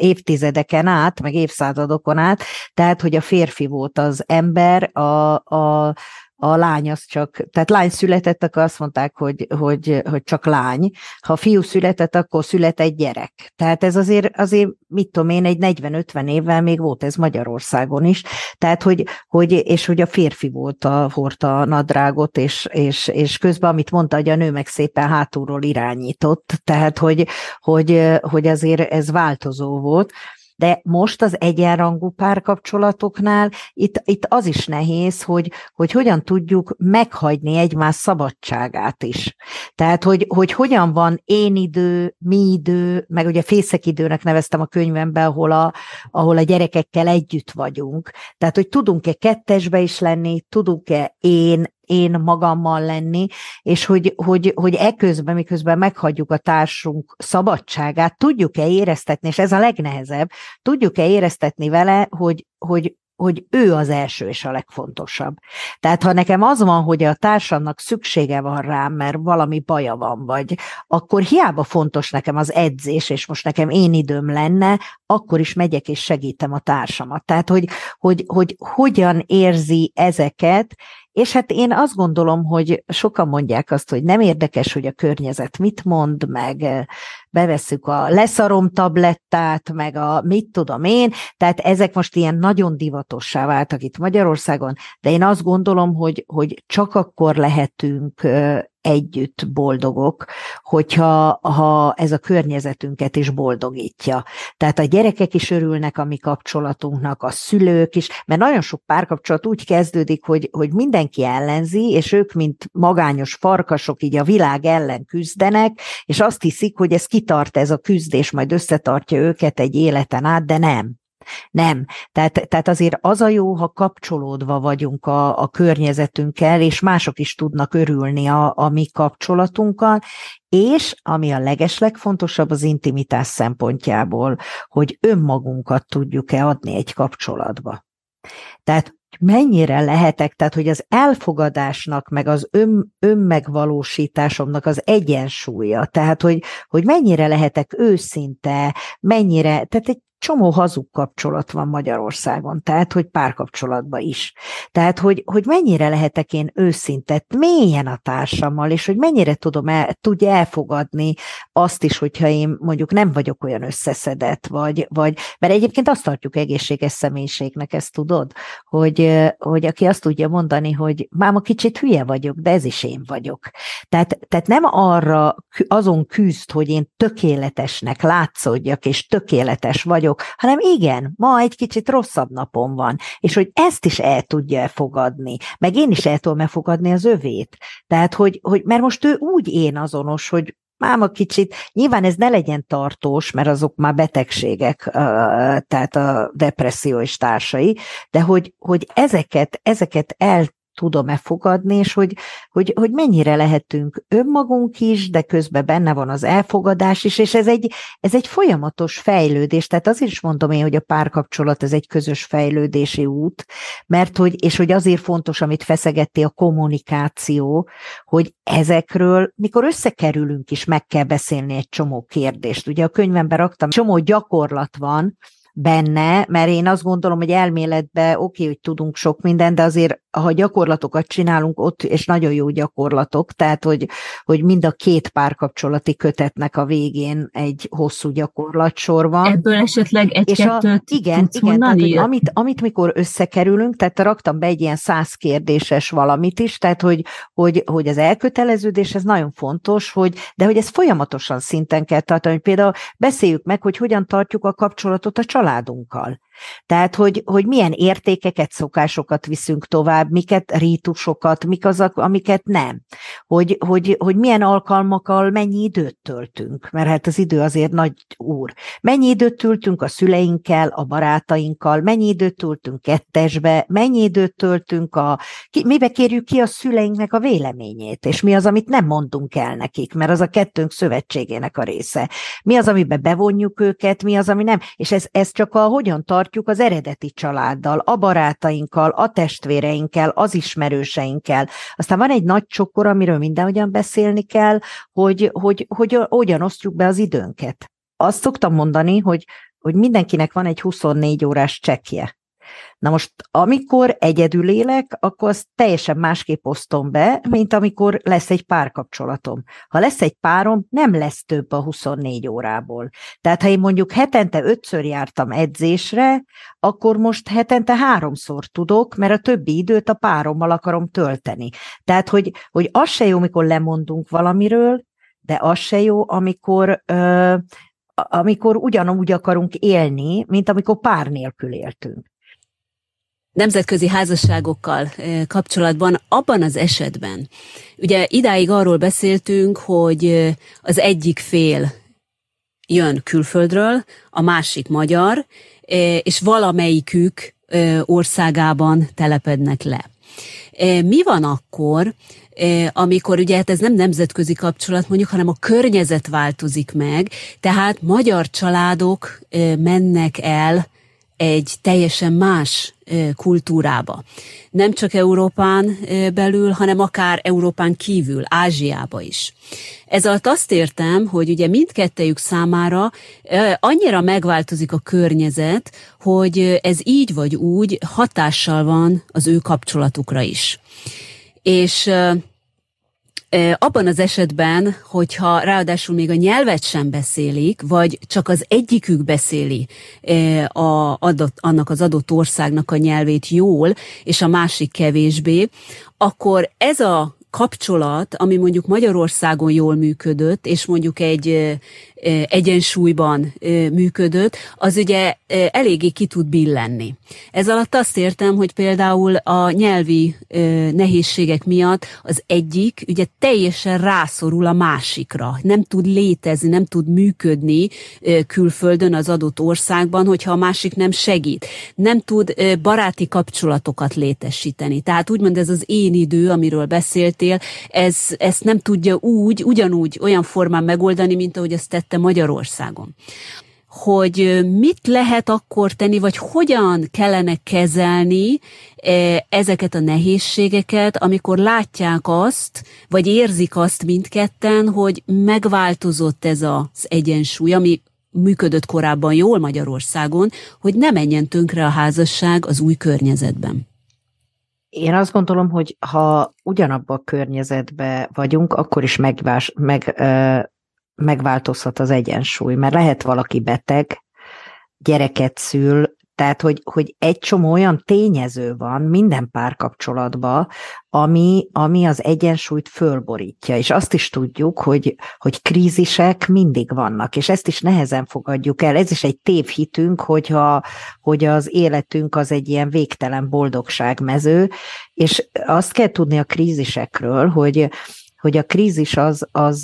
évtizedeken át, meg évszázadokon át, tehát, hogy a férfi volt az ember, a, a a lány az csak, tehát lány született, akkor azt mondták, hogy, hogy, hogy csak lány. Ha fiú született, akkor szület egy gyerek. Tehát ez azért, azért mit tudom én, egy 40-50 évvel még volt ez Magyarországon is. Tehát, hogy, hogy és hogy a férfi volt a, hordta a nadrágot, és, és, és közben, amit mondta, hogy a nő meg szépen hátulról irányított. Tehát, hogy, hogy, hogy azért ez változó volt. De most az egyenrangú párkapcsolatoknál itt, itt az is nehéz, hogy, hogy hogyan tudjuk meghagyni egymás szabadságát is. Tehát, hogy, hogy hogyan van én idő, mi idő, meg ugye fészek időnek neveztem a könyvemben, ahol a, ahol a gyerekekkel együtt vagyunk. Tehát, hogy tudunk-e kettesbe is lenni, tudunk-e én, én magammal lenni, és hogy, hogy, hogy eközben, miközben meghagyjuk a társunk szabadságát, tudjuk-e éreztetni, és ez a legnehezebb, tudjuk-e éreztetni vele, hogy, hogy hogy ő az első és a legfontosabb. Tehát ha nekem az van, hogy a társamnak szüksége van rám, mert valami baja van, vagy akkor hiába fontos nekem az edzés, és most nekem én időm lenne, akkor is megyek és segítem a társamat. Tehát, hogy, hogy, hogy hogyan érzi ezeket, és hát én azt gondolom, hogy sokan mondják azt, hogy nem érdekes, hogy a környezet mit mond, meg bevesszük a leszarom tablettát, meg a mit tudom én, tehát ezek most ilyen nagyon divatossá váltak itt Magyarországon, de én azt gondolom, hogy, hogy csak akkor lehetünk eh, együtt boldogok, hogyha ha ez a környezetünket is boldogítja. Tehát a gyerekek is örülnek a mi kapcsolatunknak, a szülők is, mert nagyon sok párkapcsolat úgy kezdődik, hogy, hogy mindenki ellenzi, és ők, mint magányos farkasok, így a világ ellen küzdenek, és azt hiszik, hogy ez kitart ez a küzdés, majd összetartja őket egy életen át, de nem. Nem. Tehát, tehát azért az a jó, ha kapcsolódva vagyunk a, a környezetünkkel, és mások is tudnak örülni a, a mi kapcsolatunkkal, és ami a legeslegfontosabb az intimitás szempontjából, hogy önmagunkat tudjuk-e adni egy kapcsolatba. Tehát mennyire lehetek, tehát hogy az elfogadásnak, meg az ön, önmegvalósításomnak az egyensúlya, tehát hogy, hogy mennyire lehetek őszinte, mennyire, tehát egy csomó hazug kapcsolat van Magyarországon, tehát, hogy párkapcsolatban is. Tehát, hogy, hogy mennyire lehetek én őszinte, mélyen a társammal, és hogy mennyire tudom el, tudja elfogadni azt is, hogyha én mondjuk nem vagyok olyan összeszedett, vagy, vagy mert egyébként azt tartjuk egészséges személyiségnek, ezt tudod, hogy, hogy aki azt tudja mondani, hogy máma kicsit hülye vagyok, de ez is én vagyok. Tehát, tehát nem arra azon küzd, hogy én tökéletesnek látszódjak, és tökéletes vagyok, vagyok, hanem igen, ma egy kicsit rosszabb napom van, és hogy ezt is el tudja fogadni, meg én is el tudom elfogadni az övét. Tehát, hogy, hogy mert most ő úgy én azonos, hogy máma kicsit, nyilván ez ne legyen tartós, mert azok már betegségek, tehát a depresszió és társai, de hogy, hogy ezeket, ezeket el tudom-e fogadni, és hogy, hogy, hogy mennyire lehetünk önmagunk is, de közben benne van az elfogadás is, és ez egy, ez egy folyamatos fejlődés, tehát azért is mondom én, hogy a párkapcsolat ez egy közös fejlődési út, mert hogy, és hogy azért fontos, amit feszegetti a kommunikáció, hogy ezekről, mikor összekerülünk is, meg kell beszélni egy csomó kérdést. Ugye a könyvemben raktam, csomó gyakorlat van, benne, mert én azt gondolom, hogy elméletben oké, okay, hogy tudunk sok mindent, de azért ha gyakorlatokat csinálunk ott, és nagyon jó gyakorlatok, tehát hogy, hogy mind a két párkapcsolati kötetnek a végén egy hosszú gyakorlatsor van. Ebből esetleg egy-kettőt Igen, igen tehát, hogy amit, amit mikor összekerülünk, tehát raktam be egy ilyen száz kérdéses valamit is, tehát hogy, hogy, hogy az elköteleződés, ez nagyon fontos, hogy, de hogy ez folyamatosan szinten kell tartani, hogy például beszéljük meg, hogy hogyan tartjuk a kapcsolatot a családunkkal. Tehát, hogy, hogy milyen értékeket, szokásokat viszünk tovább, miket rítusokat, mik azok, amiket nem. Hogy, hogy, hogy milyen alkalmakkal mennyi időt töltünk, mert hát az idő azért nagy úr. Mennyi időt töltünk a szüleinkkel, a barátainkkal, mennyi időt töltünk kettesbe, mennyi időt töltünk a, ki, mibe kérjük ki a szüleinknek a véleményét, és mi az, amit nem mondunk el nekik, mert az a kettőnk szövetségének a része. Mi az, amiben bevonjuk őket, mi az, ami nem. És ez, ez csak a hogyan tart tartjuk az eredeti családdal, a barátainkkal, a testvéreinkkel, az ismerőseinkkel. Aztán van egy nagy csokor, amiről mindenhogyan beszélni kell, hogy, hogy, hogy hogyan osztjuk be az időnket. Azt szoktam mondani, hogy, hogy mindenkinek van egy 24 órás csekje. Na most, amikor egyedül élek, akkor azt teljesen másképp osztom be, mint amikor lesz egy párkapcsolatom. Ha lesz egy párom, nem lesz több a 24 órából. Tehát, ha én mondjuk hetente ötször jártam edzésre, akkor most hetente háromszor tudok, mert a többi időt a párommal akarom tölteni. Tehát, hogy, hogy az se jó, amikor lemondunk valamiről, de az se jó, amikor ö, amikor ugyanúgy akarunk élni, mint amikor pár nélkül éltünk nemzetközi házasságokkal kapcsolatban abban az esetben, ugye idáig arról beszéltünk, hogy az egyik fél jön külföldről, a másik magyar, és valamelyikük országában telepednek le. Mi van akkor, amikor ugye hát ez nem nemzetközi kapcsolat mondjuk, hanem a környezet változik meg, tehát magyar családok mennek el egy teljesen más kultúrába. Nem csak Európán belül, hanem akár Európán kívül, Ázsiába is. Ez alatt azt értem, hogy ugye mindkettejük számára annyira megváltozik a környezet, hogy ez így vagy úgy hatással van az ő kapcsolatukra is. És abban az esetben, hogyha ráadásul még a nyelvet sem beszélik, vagy csak az egyikük beszéli a adott, annak az adott országnak a nyelvét jól, és a másik kevésbé, akkor ez a kapcsolat, ami mondjuk Magyarországon jól működött, és mondjuk egy egyensúlyban működött, az ugye eléggé ki tud billenni. Ez alatt azt értem, hogy például a nyelvi nehézségek miatt az egyik ugye teljesen rászorul a másikra. Nem tud létezni, nem tud működni külföldön az adott országban, hogyha a másik nem segít. Nem tud baráti kapcsolatokat létesíteni. Tehát úgymond ez az én idő, amiről beszéltél, ez, ezt nem tudja úgy, ugyanúgy, olyan formán megoldani, mint ahogy ezt tette Magyarországon hogy mit lehet akkor tenni, vagy hogyan kellene kezelni ezeket a nehézségeket, amikor látják azt, vagy érzik azt mindketten, hogy megváltozott ez az egyensúly, ami működött korábban jól Magyarországon, hogy ne menjen tönkre a házasság az új környezetben. Én azt gondolom, hogy ha ugyanabban a környezetben vagyunk, akkor is megvás, meg, megváltozhat az egyensúly, mert lehet valaki beteg, gyereket szül, tehát, hogy, hogy egy csomó olyan tényező van minden párkapcsolatban, ami, ami az egyensúlyt fölborítja. És azt is tudjuk, hogy, hogy krízisek mindig vannak, és ezt is nehezen fogadjuk el. Ez is egy tévhitünk, hogyha, hogy az életünk az egy ilyen végtelen boldogságmező, és azt kell tudni a krízisekről, hogy hogy a krízis az, az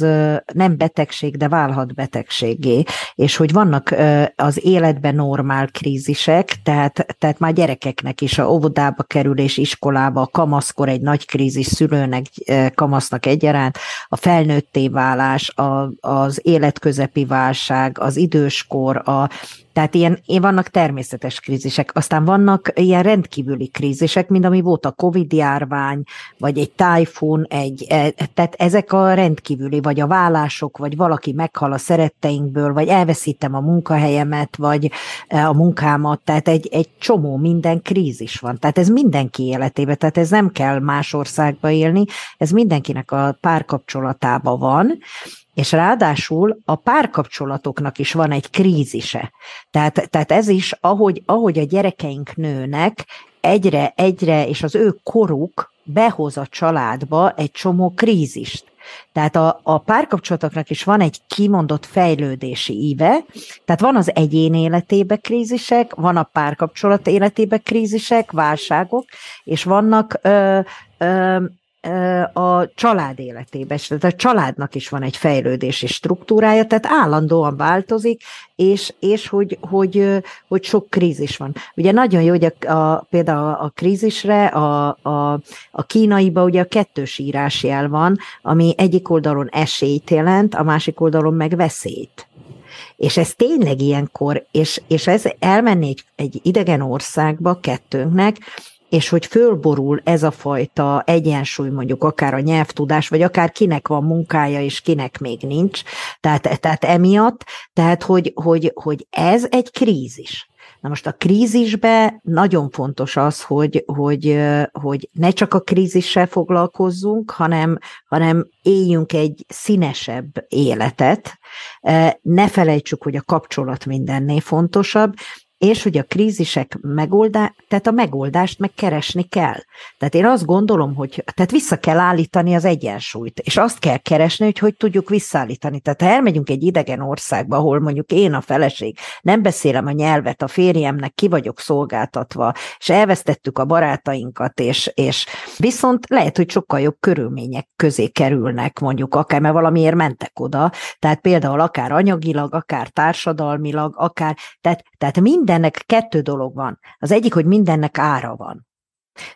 nem betegség, de válhat betegségé, és hogy vannak az életben normál krízisek, tehát, tehát már gyerekeknek is a óvodába kerülés, iskolába, a kamaszkor egy nagy krízis szülőnek, kamasznak egyaránt, a felnőtté válás, a, az életközepi válság, az időskor, a tehát ilyen, vannak természetes krízisek, aztán vannak ilyen rendkívüli krízisek, mint ami volt a Covid járvány, vagy egy tájfun, egy, e, tehát ezek a rendkívüli, vagy a vállások, vagy valaki meghal a szeretteinkből, vagy elveszítem a munkahelyemet, vagy e, a munkámat, tehát egy, egy csomó minden krízis van. Tehát ez mindenki életébe, tehát ez nem kell más országba élni, ez mindenkinek a párkapcsolatában van, és ráadásul a párkapcsolatoknak is van egy krízise. Tehát, tehát ez is, ahogy, ahogy a gyerekeink nőnek, egyre, egyre, és az ő koruk behoz a családba egy csomó krízist. Tehát a, a párkapcsolatoknak is van egy kimondott fejlődési íve, tehát van az egyén életébe krízisek, van a párkapcsolat életébe krízisek, válságok, és vannak ö, ö, a család életében, tehát a családnak is van egy fejlődési struktúrája, tehát állandóan változik, és, és hogy, hogy, hogy sok krízis van. Ugye nagyon jó, hogy a, a, például a krízisre a, a, a kínaiba ugye a kettős írásjel van, ami egyik oldalon esélyt jelent, a másik oldalon meg veszélyt. És ez tényleg ilyenkor, és, és ez elmenni egy, egy idegen országba kettőnknek, és hogy fölborul ez a fajta egyensúly, mondjuk akár a nyelvtudás, vagy akár kinek van munkája, és kinek még nincs, tehát, tehát emiatt, tehát hogy, hogy, hogy ez egy krízis. Na most a krízisbe nagyon fontos az, hogy, hogy, hogy ne csak a krízissel foglalkozzunk, hanem, hanem éljünk egy színesebb életet. Ne felejtsük, hogy a kapcsolat mindennél fontosabb, és hogy a krízisek megoldá, tehát a megoldást megkeresni kell. Tehát én azt gondolom, hogy tehát vissza kell állítani az egyensúlyt, és azt kell keresni, hogy hogy tudjuk visszaállítani. Tehát ha elmegyünk egy idegen országba, ahol mondjuk én a feleség, nem beszélem a nyelvet, a férjemnek ki vagyok szolgáltatva, és elvesztettük a barátainkat, és, és viszont lehet, hogy sokkal jobb körülmények közé kerülnek, mondjuk akár, mert valamiért mentek oda, tehát például akár anyagilag, akár társadalmilag, akár, tehát, tehát minden mindennek kettő dolog van. Az egyik, hogy mindennek ára van.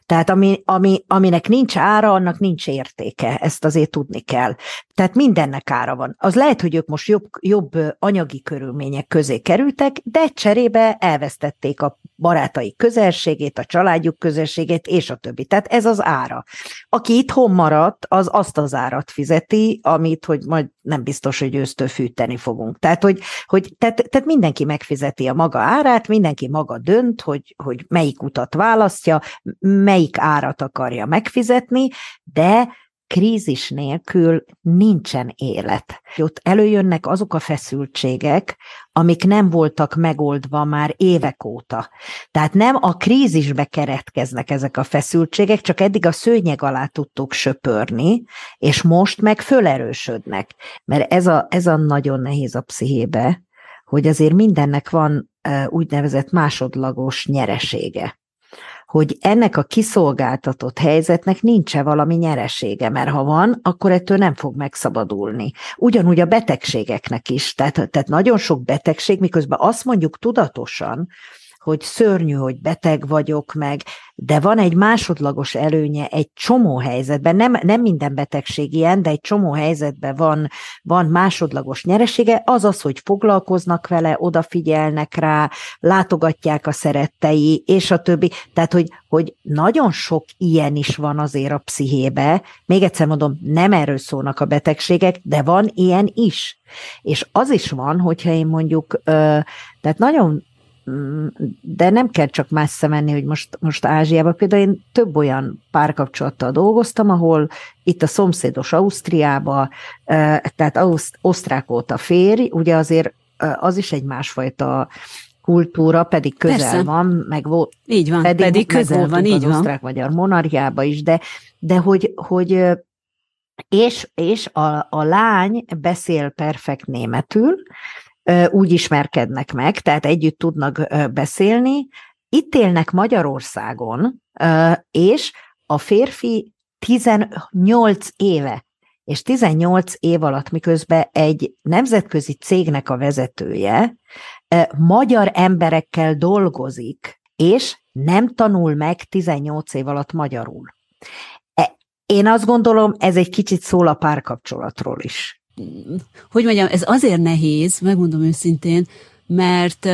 Tehát ami, ami, aminek nincs ára, annak nincs értéke, ezt azért tudni kell. Tehát mindennek ára van. Az lehet, hogy ők most jobb, jobb anyagi körülmények közé kerültek, de cserébe elvesztették a barátai közelségét, a családjuk közelségét, és a többi. Tehát ez az ára. Aki itthon maradt, az azt az árat fizeti, amit, hogy majd nem biztos, hogy ősztől fűteni fogunk. Tehát, hogy, hogy tehát, tehát mindenki megfizeti a maga árát, mindenki maga dönt, hogy, hogy melyik utat választja, melyik árat akarja megfizetni, de krízis nélkül nincsen élet. Ott előjönnek azok a feszültségek, amik nem voltak megoldva már évek óta. Tehát nem a krízisbe keretkeznek ezek a feszültségek, csak eddig a szőnyeg alá tudtuk söpörni, és most meg fölerősödnek. Mert ez a, ez a nagyon nehéz a pszichébe, hogy azért mindennek van úgynevezett másodlagos nyeresége hogy ennek a kiszolgáltatott helyzetnek nincs-e valami nyeresége, mert ha van, akkor ettől nem fog megszabadulni. Ugyanúgy a betegségeknek is, tehát, tehát nagyon sok betegség, miközben azt mondjuk tudatosan, hogy szörnyű, hogy beteg vagyok meg, de van egy másodlagos előnye egy csomó helyzetben, nem, nem minden betegség ilyen, de egy csomó helyzetben van, van másodlagos nyeresége, az az, hogy foglalkoznak vele, odafigyelnek rá, látogatják a szerettei, és a többi. Tehát, hogy, hogy nagyon sok ilyen is van azért a pszichébe. Még egyszer mondom, nem erről szólnak a betegségek, de van ilyen is. És az is van, hogyha én mondjuk, tehát nagyon de nem kell csak messze menni, hogy most, most Ázsiába. Például én több olyan párkapcsolattal dolgoztam, ahol itt a szomszédos Ausztriába, tehát Auszt, osztrák volt a férj, ugye azért az is egy másfajta kultúra, pedig közel Persze. van, meg volt. Így van, pedig, pedig közel van, így az van. osztrák-magyar monarchiába is, de, de hogy, hogy és, és a, a lány beszél perfekt németül, úgy ismerkednek meg, tehát együtt tudnak beszélni. Itt élnek Magyarországon, és a férfi 18 éve, és 18 év alatt, miközben egy nemzetközi cégnek a vezetője, magyar emberekkel dolgozik, és nem tanul meg 18 év alatt magyarul. E, én azt gondolom, ez egy kicsit szól a párkapcsolatról is hogy mondjam, ez azért nehéz, megmondom őszintén, mert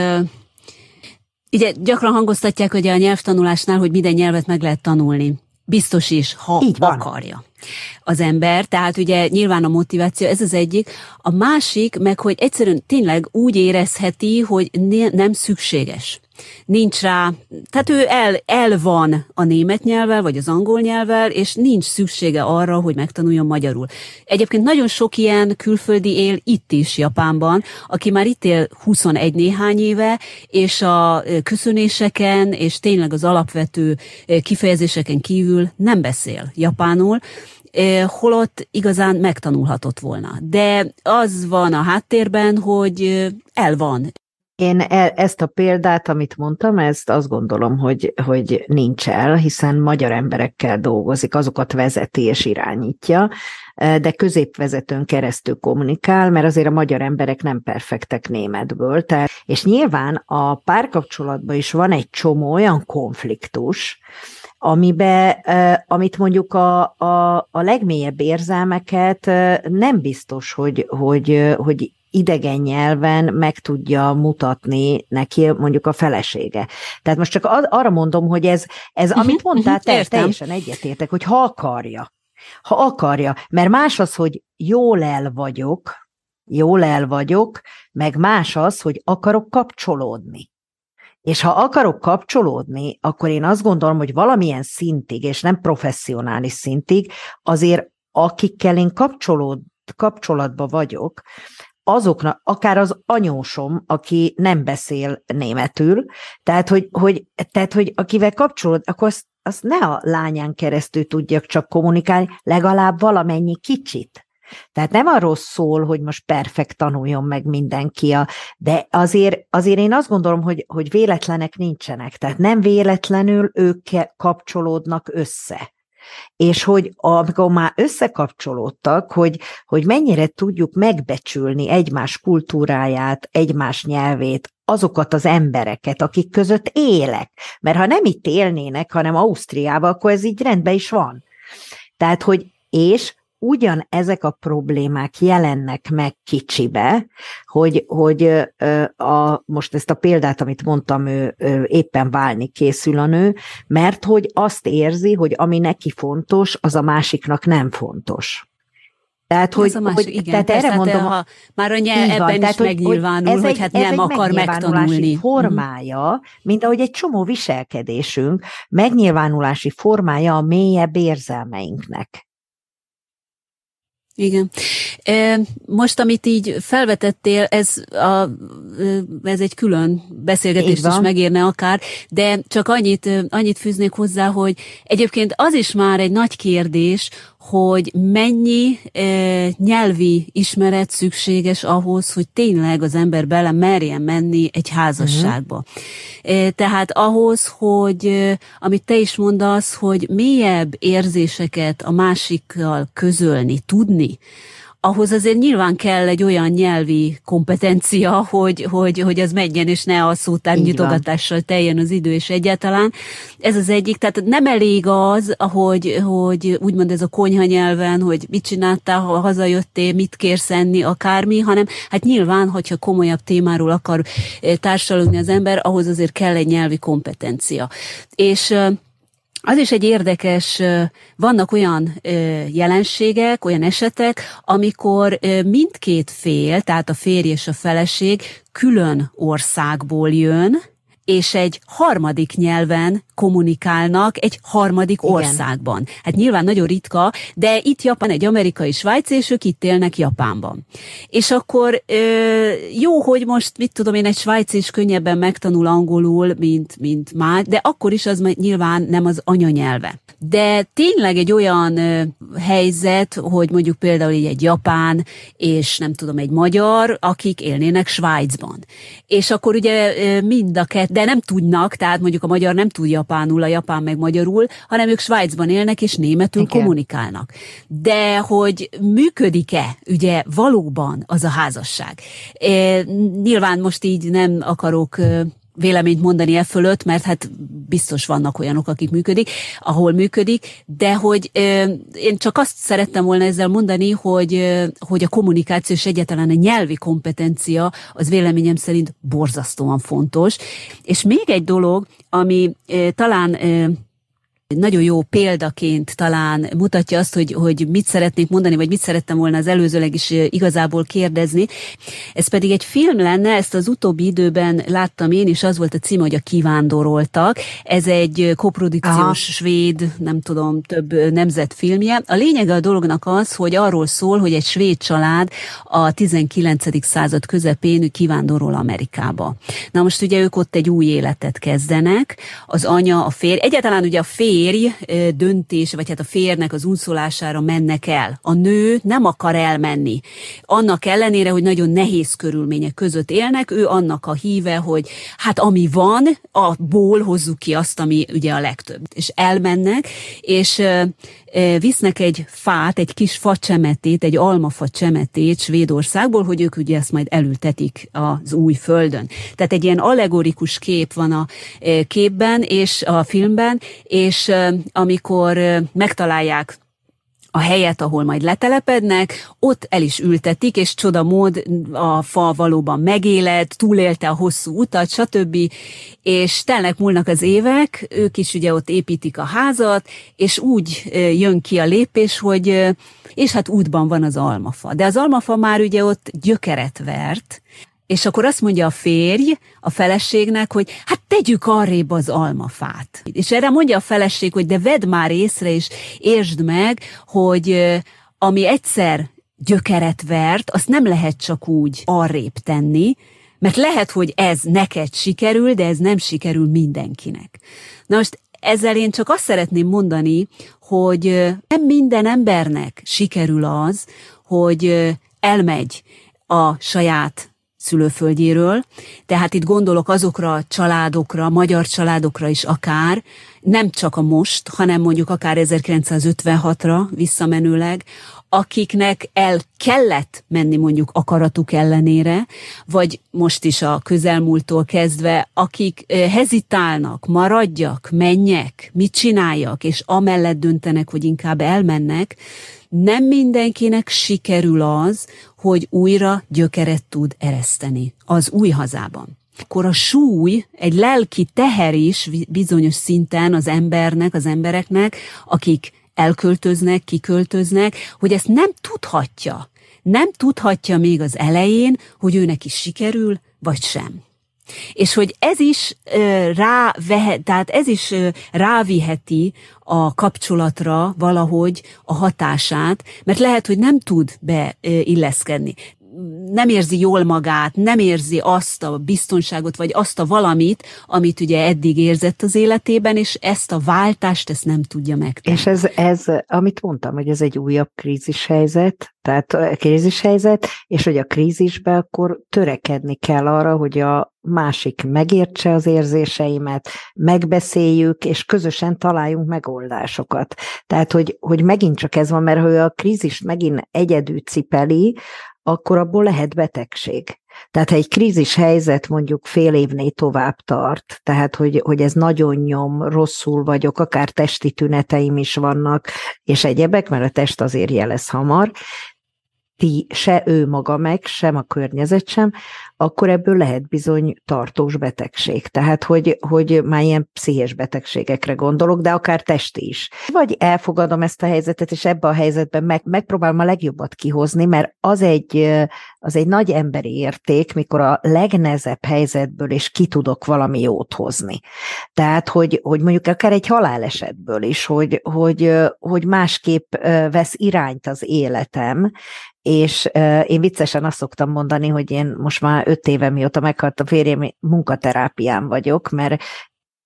ugye gyakran hangoztatják hogy a nyelvtanulásnál, hogy minden nyelvet meg lehet tanulni. Biztos is, ha Így van. akarja az ember, tehát ugye nyilván a motiváció, ez az egyik. A másik, meg hogy egyszerűen tényleg úgy érezheti, hogy nem szükséges nincs rá, tehát ő el, el van a német nyelvvel, vagy az angol nyelvvel, és nincs szüksége arra, hogy megtanuljon magyarul. Egyébként nagyon sok ilyen külföldi él itt is Japánban, aki már itt él 21 néhány éve, és a köszönéseken, és tényleg az alapvető kifejezéseken kívül nem beszél japánul, holott igazán megtanulhatott volna. De az van a háttérben, hogy el van. Én e, ezt a példát, amit mondtam, ezt azt gondolom, hogy, hogy nincs el, hiszen magyar emberekkel dolgozik, azokat vezeti és irányítja, de középvezetőn keresztül kommunikál, mert azért a magyar emberek nem perfektek németből. Tehát, és nyilván a párkapcsolatban is van egy csomó olyan konfliktus, amibe, amit mondjuk a, a, a legmélyebb érzelmeket nem biztos, hogy, hogy, hogy idegen nyelven meg tudja mutatni neki mondjuk a felesége. Tehát most csak arra mondom, hogy ez, ez amit mhm, mondtál, mhm, te, teljesen egyetértek, hogy ha akarja, ha akarja, mert más az, hogy jól el vagyok, jól el vagyok, meg más az, hogy akarok kapcsolódni. És ha akarok kapcsolódni, akkor én azt gondolom, hogy valamilyen szintig, és nem professzionális szintig, azért akikkel én kapcsolód, kapcsolatba vagyok, azoknak, akár az anyósom, aki nem beszél németül, tehát hogy, hogy, tehát, hogy akivel kapcsolód, akkor azt, azt ne a lányán keresztül tudjak csak kommunikálni, legalább valamennyi kicsit. Tehát nem arról szól, hogy most perfekt tanuljon meg mindenki, a, de azért, azért én azt gondolom, hogy, hogy véletlenek nincsenek. Tehát nem véletlenül ők kapcsolódnak össze és hogy amikor már összekapcsolódtak, hogy, hogy mennyire tudjuk megbecsülni egymás kultúráját, egymás nyelvét, azokat az embereket, akik között élek. Mert ha nem itt élnének, hanem Ausztriában, akkor ez így rendben is van. Tehát, hogy és ugyan ezek a problémák jelennek meg kicsibe, hogy, hogy a, most ezt a példát, amit mondtam, ő, ő éppen válni készül a nő, mert hogy azt érzi, hogy ami neki fontos, az a másiknak nem fontos. Tehát, hogy, másik, hogy igen, tehát persze, erre hát, mondom, ha már a nyelv ebben van, is tehát, megnyilvánul, hogy, hogy hát nem akar megtanulni. Mhm. formája, mint ahogy egy csomó viselkedésünk, megnyilvánulási formája a mélyebb érzelmeinknek. Igen. Most, amit így felvetettél, ez, a, ez egy külön beszélgetést is megérne akár, de csak annyit, annyit fűznék hozzá, hogy egyébként az is már egy nagy kérdés, hogy mennyi e, nyelvi ismeret szükséges ahhoz, hogy tényleg az ember bele merjen menni egy házasságba. Uh-huh. E, tehát ahhoz, hogy e, amit te is mondasz, hogy mélyebb érzéseket a másikkal közölni, tudni, ahhoz azért nyilván kell egy olyan nyelvi kompetencia, hogy, hogy, hogy az menjen, és ne a szótár nyitogatással teljen az idő, és egyáltalán. Ez az egyik, tehát nem elég az, hogy, hogy úgymond ez a konyha nyelven, hogy mit csináltál, ha hazajöttél, mit kérsz enni, akármi, hanem hát nyilván, hogyha komolyabb témáról akar eh, társalogni az ember, ahhoz azért kell egy nyelvi kompetencia. És eh, az is egy érdekes, vannak olyan jelenségek, olyan esetek, amikor mindkét fél, tehát a férj és a feleség külön országból jön, és egy harmadik nyelven kommunikálnak egy harmadik Igen. országban. Hát nyilván nagyon ritka, de itt Japán egy amerikai svájc, és ők itt élnek Japánban. És akkor jó, hogy most, mit tudom én, egy svájc is könnyebben megtanul angolul, mint, mint már, de akkor is az nyilván nem az anyanyelve. De tényleg egy olyan helyzet, hogy mondjuk például így egy japán, és nem tudom, egy magyar, akik élnének Svájcban. És akkor ugye mind a kettő, de nem tudnak, tehát mondjuk a magyar nem tud japánul, a japán meg magyarul, hanem ők Svájcban élnek és németül Igen. kommunikálnak. De hogy működik-e ugye valóban az a házasság? E, nyilván most így nem akarok véleményt mondani e fölött, mert hát biztos vannak olyanok, akik működik, ahol működik, de hogy ö, én csak azt szerettem volna ezzel mondani, hogy, ö, hogy a kommunikáció és egyáltalán a nyelvi kompetencia az véleményem szerint borzasztóan fontos. És még egy dolog, ami ö, talán ö, nagyon jó példaként talán mutatja azt, hogy, hogy mit szeretnék mondani, vagy mit szerettem volna az előzőleg is igazából kérdezni. Ez pedig egy film lenne, ezt az utóbbi időben láttam én, és az volt a cím, hogy a kivándoroltak. Ez egy koprodukciós Aha. svéd, nem tudom, több nemzet filmje. A lényege a dolognak az, hogy arról szól, hogy egy svéd család a 19. század közepén kivándorol Amerikába. Na most ugye ők ott egy új életet kezdenek, az anya, a férj, egyáltalán ugye a férj férj döntés, vagy hát a férnek az unszolására mennek el. A nő nem akar elmenni. Annak ellenére, hogy nagyon nehéz körülmények között élnek, ő annak a híve, hogy hát ami van, abból hozzuk ki azt, ami ugye a legtöbb. És elmennek, és visznek egy fát, egy kis facsemetét, egy almafa csemetét Svédországból, hogy ők ugye ezt majd elültetik az új földön. Tehát egy ilyen allegorikus kép van a képben és a filmben, és amikor megtalálják a helyet, ahol majd letelepednek, ott el is ültetik, és csodamód a fa valóban megéled, túlélte a hosszú utat, stb. És telnek múlnak az évek, ők is ugye ott építik a házat, és úgy jön ki a lépés, hogy és hát útban van az almafa. De az almafa már ugye ott gyökeret vert, és akkor azt mondja a férj a feleségnek, hogy hát tegyük arrébb az almafát. És erre mondja a feleség, hogy de vedd már észre, és értsd meg, hogy ami egyszer gyökeret vert, azt nem lehet csak úgy arrébb tenni, mert lehet, hogy ez neked sikerül, de ez nem sikerül mindenkinek. Na most ezzel én csak azt szeretném mondani, hogy nem minden embernek sikerül az, hogy elmegy a saját szülőföldjéről, tehát itt gondolok azokra a családokra, magyar családokra is akár, nem csak a most, hanem mondjuk akár 1956-ra visszamenőleg, akiknek el kellett menni mondjuk akaratuk ellenére, vagy most is a közelmúltól kezdve, akik hezitálnak, maradjak, menjek, mit csináljak, és amellett döntenek, hogy inkább elmennek, nem mindenkinek sikerül az, hogy újra gyökeret tud ereszteni az új hazában. Akkor a súly, egy lelki teher is bizonyos szinten az embernek, az embereknek, akik elköltöznek, kiköltöznek, hogy ezt nem tudhatja. Nem tudhatja még az elején, hogy őnek is sikerül, vagy sem. És hogy ez is rá vehet, tehát ez is ráviheti a kapcsolatra valahogy a hatását, mert lehet, hogy nem tud beilleszkedni nem érzi jól magát, nem érzi azt a biztonságot, vagy azt a valamit, amit ugye eddig érzett az életében, és ezt a váltást, ezt nem tudja megtenni. És ez, ez amit mondtam, hogy ez egy újabb krízis helyzet, tehát krízis helyzet, és hogy a krízisbe akkor törekedni kell arra, hogy a másik megértse az érzéseimet, megbeszéljük, és közösen találjunk megoldásokat. Tehát, hogy, hogy megint csak ez van, mert ha a krízist megint egyedül cipeli, akkor abból lehet betegség. Tehát ha egy krízis helyzet mondjuk fél évnél tovább tart, tehát hogy, hogy ez nagyon nyom, rosszul vagyok, akár testi tüneteim is vannak, és egyebek, mert a test azért jelez hamar, ti, se ő maga meg, sem a környezet sem, akkor ebből lehet bizony tartós betegség. Tehát, hogy, hogy már ilyen pszichés betegségekre gondolok, de akár testi is. Vagy elfogadom ezt a helyzetet, és ebbe a helyzetben meg, megpróbálom a legjobbat kihozni, mert az egy, az egy nagy emberi érték, mikor a legnezebb helyzetből is ki tudok valami jót hozni. Tehát, hogy, hogy mondjuk akár egy halálesetből is, hogy, hogy, hogy másképp vesz irányt az életem, és én viccesen azt szoktam mondani, hogy én most már öt éve mióta meghalt a férjem, munkaterápián vagyok, mert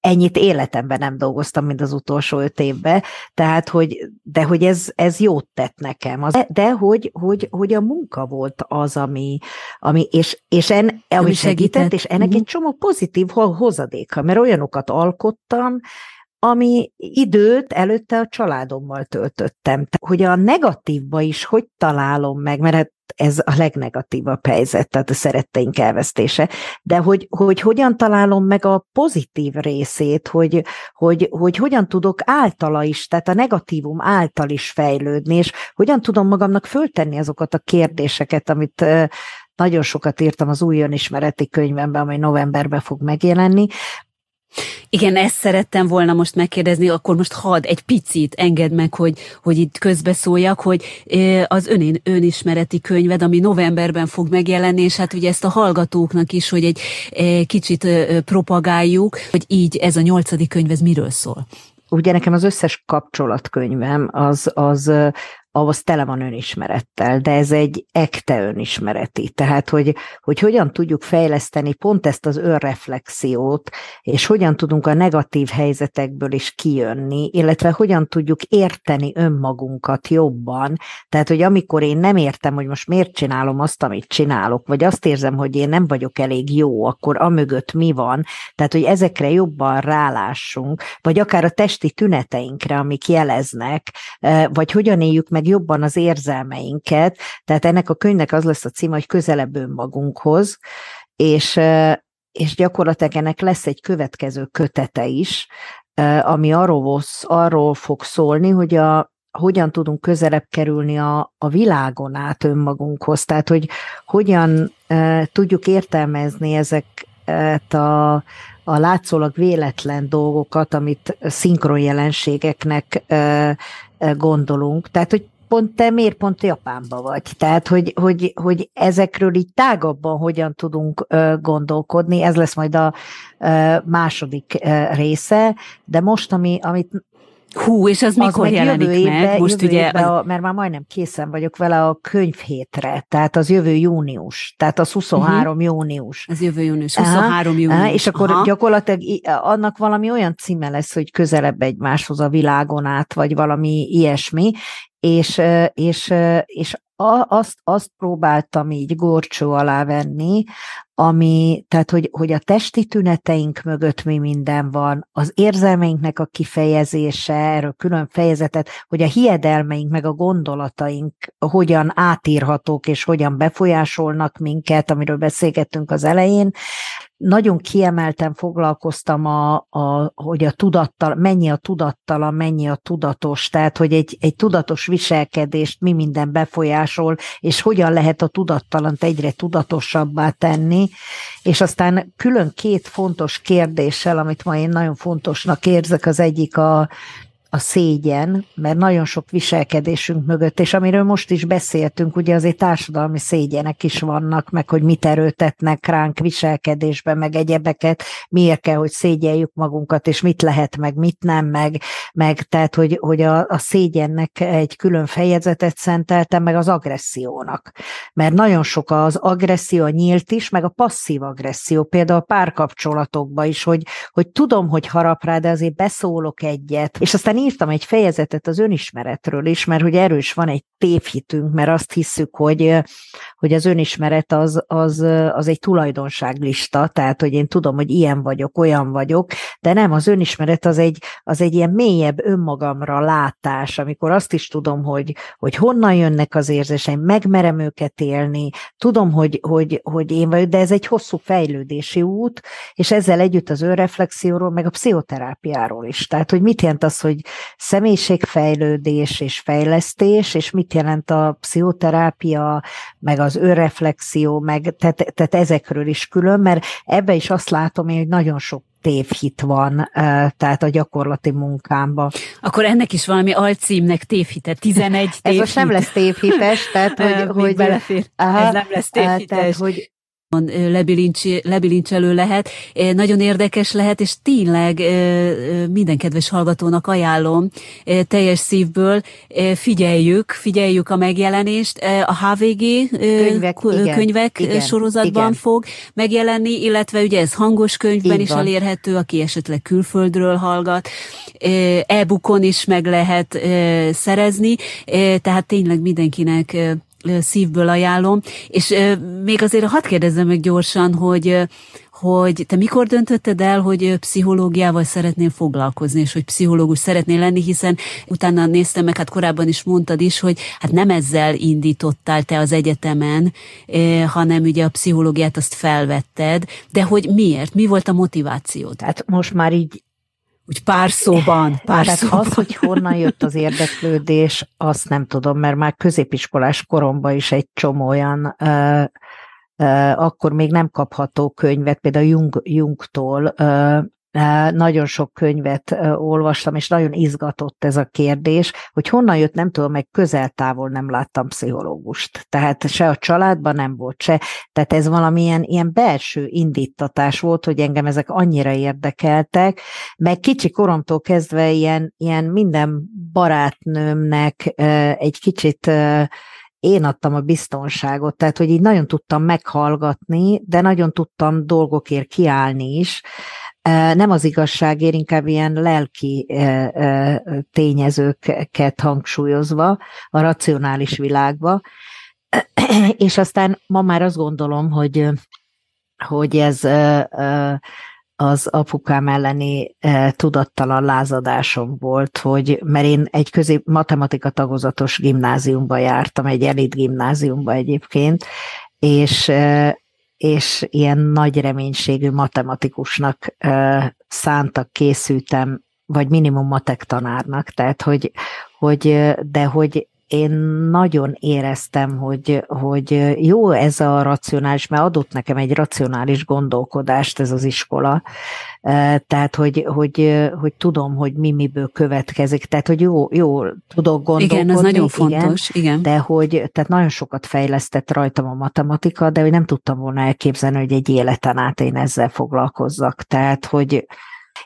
ennyit életemben nem dolgoztam, mint az utolsó öt évben, tehát, hogy, de hogy ez, ez jót tett nekem. Az, de, de hogy, hogy, hogy a munka volt az, ami, ami és, és en, ami, ami segített, segített, és ennek uh-huh. egy csomó pozitív hozadéka, mert olyanokat alkottam, ami időt előtte a családommal töltöttem. Hogy a negatívba is hogy találom meg, mert hát ez a legnegatívabb helyzet, tehát a szeretteink elvesztése, de hogy, hogy hogyan találom meg a pozitív részét, hogy, hogy, hogy hogyan tudok általa is, tehát a negatívum által is fejlődni, és hogyan tudom magamnak föltenni azokat a kérdéseket, amit nagyon sokat írtam az új önismereti könyvemben, amely novemberben fog megjelenni, igen, ezt szerettem volna most megkérdezni, akkor most hadd egy picit engedd meg, hogy, hogy itt közbeszóljak, hogy az ön, önismereti könyved, ami novemberben fog megjelenni, és hát ugye ezt a hallgatóknak is, hogy egy kicsit propagáljuk, hogy így ez a nyolcadik könyv, ez miről szól? ugye nekem az összes kapcsolatkönyvem az, az ahhoz tele van önismerettel, de ez egy ekte önismereti. Tehát, hogy, hogy hogyan tudjuk fejleszteni pont ezt az önreflexiót, és hogyan tudunk a negatív helyzetekből is kijönni, illetve hogyan tudjuk érteni önmagunkat jobban. Tehát, hogy amikor én nem értem, hogy most miért csinálom azt, amit csinálok, vagy azt érzem, hogy én nem vagyok elég jó, akkor amögött mi van. Tehát, hogy ezekre jobban rálássunk, vagy akár a testi tüneteinkre, amik jeleznek, eh, vagy hogyan éljük meg meg jobban az érzelmeinket, tehát ennek a könyvnek az lesz a címe, hogy közelebb önmagunkhoz, és, és gyakorlatilag ennek lesz egy következő kötete is, ami arról, arról fog szólni, hogy a, hogyan tudunk közelebb kerülni a, a világon át önmagunkhoz, tehát hogy hogyan e, tudjuk értelmezni ezeket a, a látszólag véletlen dolgokat, amit szinkron jelenségeknek e, gondolunk. Tehát, hogy pont te miért pont Japánba vagy? Tehát, hogy, hogy, hogy ezekről így tágabban hogyan tudunk gondolkodni, ez lesz majd a második része, de most, ami, amit Hú, és az, az mikor jelenik jövő évbe, meg? Most jövő ugye... Évbe a, mert már majdnem készen vagyok vele a könyvhétre, tehát az jövő június, tehát az 23 uh-huh. Mhm. június. Az jövő június, 23 aha, június. Aha, és akkor aha. gyakorlatilag annak valami olyan címe lesz, hogy közelebb egymáshoz a világon át, vagy valami ilyesmi, és, és, és azt, azt próbáltam így gorcsó alá venni, ami, tehát hogy, hogy a testi tüneteink mögött mi minden van, az érzelmeinknek a kifejezése, erről külön fejezetet, hogy a hiedelmeink meg a gondolataink hogyan átírhatók és hogyan befolyásolnak minket, amiről beszélgettünk az elején, nagyon kiemelten foglalkoztam, a, a, hogy a tudattal, mennyi a tudattalan, mennyi a tudatos, tehát hogy egy, egy tudatos viselkedést mi minden befolyásol, és hogyan lehet a tudattalant egyre tudatosabbá tenni, és aztán külön két fontos kérdéssel, amit ma én nagyon fontosnak érzek, az egyik a, a szégyen, mert nagyon sok viselkedésünk mögött, és amiről most is beszéltünk, ugye azért társadalmi szégyenek is vannak, meg hogy mit erőtetnek ránk viselkedésbe, meg egyebeket, miért kell, hogy szégyeljük magunkat, és mit lehet, meg mit nem, meg, meg tehát, hogy, hogy a, a szégyennek egy külön fejezetet szenteltem, meg az agressziónak. Mert nagyon sok az agresszió, a nyílt is, meg a passzív agresszió, például a párkapcsolatokban is, hogy, hogy tudom, hogy harap rá, de azért beszólok egyet, és aztán írtam egy fejezetet az önismeretről is, mert hogy erős van egy tévhitünk, mert azt hiszük, hogy, hogy az önismeret az, az, az egy tulajdonságlista, tehát hogy én tudom, hogy ilyen vagyok, olyan vagyok, de nem, az önismeret az egy, az egy ilyen mélyebb önmagamra látás, amikor azt is tudom, hogy, hogy honnan jönnek az érzéseim, megmerem őket élni, tudom, hogy, hogy, hogy én vagyok, de ez egy hosszú fejlődési út, és ezzel együtt az önreflexióról, meg a pszichoterápiáról is. Tehát, hogy mit jelent az, hogy személyiségfejlődés és fejlesztés, és mit jelent a pszichoterápia, meg az önreflexió, meg tehát, tehát ezekről is külön, mert ebbe is azt látom én, hogy nagyon sok tévhit van, tehát a gyakorlati munkámban. Akkor ennek is valami alcímnek tévhite, 11 tévhit. Ez most nem lesz tévhites, tehát hogy... hogy belefér. Aha, Ez nem lesz tévhites. Tehát, hogy lebilincselő lehet, nagyon érdekes lehet, és tényleg minden kedves hallgatónak ajánlom teljes szívből, figyeljük, figyeljük a megjelenést. A HVG könyvek, könyvek igen, sorozatban igen. fog megjelenni, illetve ugye ez hangos könyvben is elérhető, aki esetleg külföldről hallgat, e-bookon is meg lehet szerezni, tehát tényleg mindenkinek szívből ajánlom, és még azért hadd kérdezzem meg gyorsan, hogy hogy te mikor döntötted el, hogy pszichológiával szeretnél foglalkozni, és hogy pszichológus szeretnél lenni, hiszen utána néztem meg, hát korábban is mondtad is, hogy hát nem ezzel indítottál te az egyetemen, hanem ugye a pszichológiát azt felvetted, de hogy miért? Mi volt a motivációd? Hát most már így úgy pár szóban. Pár Tehát szóban. az, hogy honnan jött az érdeklődés, azt nem tudom, mert már középiskolás koromban is egy csomó olyan uh, akkor még nem kapható könyvet, például Jung, Jungtól nagyon sok könyvet olvastam, és nagyon izgatott ez a kérdés, hogy honnan jött, nem tudom, meg közel-távol nem láttam pszichológust. Tehát se a családban nem volt, se. Tehát ez valamilyen ilyen belső indítatás volt, hogy engem ezek annyira érdekeltek, meg kicsi koromtól kezdve ilyen, ilyen minden barátnőmnek egy kicsit én adtam a biztonságot, tehát hogy így nagyon tudtam meghallgatni, de nagyon tudtam dolgokért kiállni is, nem az igazságért, inkább ilyen lelki tényezőket hangsúlyozva a racionális világba. És aztán ma már azt gondolom, hogy, hogy ez az apukám elleni tudattalan lázadásom volt, hogy mert én egy közép matematika tagozatos gimnáziumba jártam, egy elit gimnáziumba egyébként, és és ilyen nagy reménységű matematikusnak szántak, készültem, vagy minimum matek tanárnak, tehát hogy, hogy de hogy én nagyon éreztem, hogy, hogy jó ez a racionális, mert adott nekem egy racionális gondolkodást ez az iskola, tehát hogy, hogy, hogy tudom, hogy mi miből következik, tehát hogy jó, jó tudok gondolkodni. Igen, ez nagyon fontos, igen, igen. De hogy, tehát nagyon sokat fejlesztett rajtam a matematika, de hogy nem tudtam volna elképzelni, hogy egy életen át én ezzel foglalkozzak. Tehát, hogy,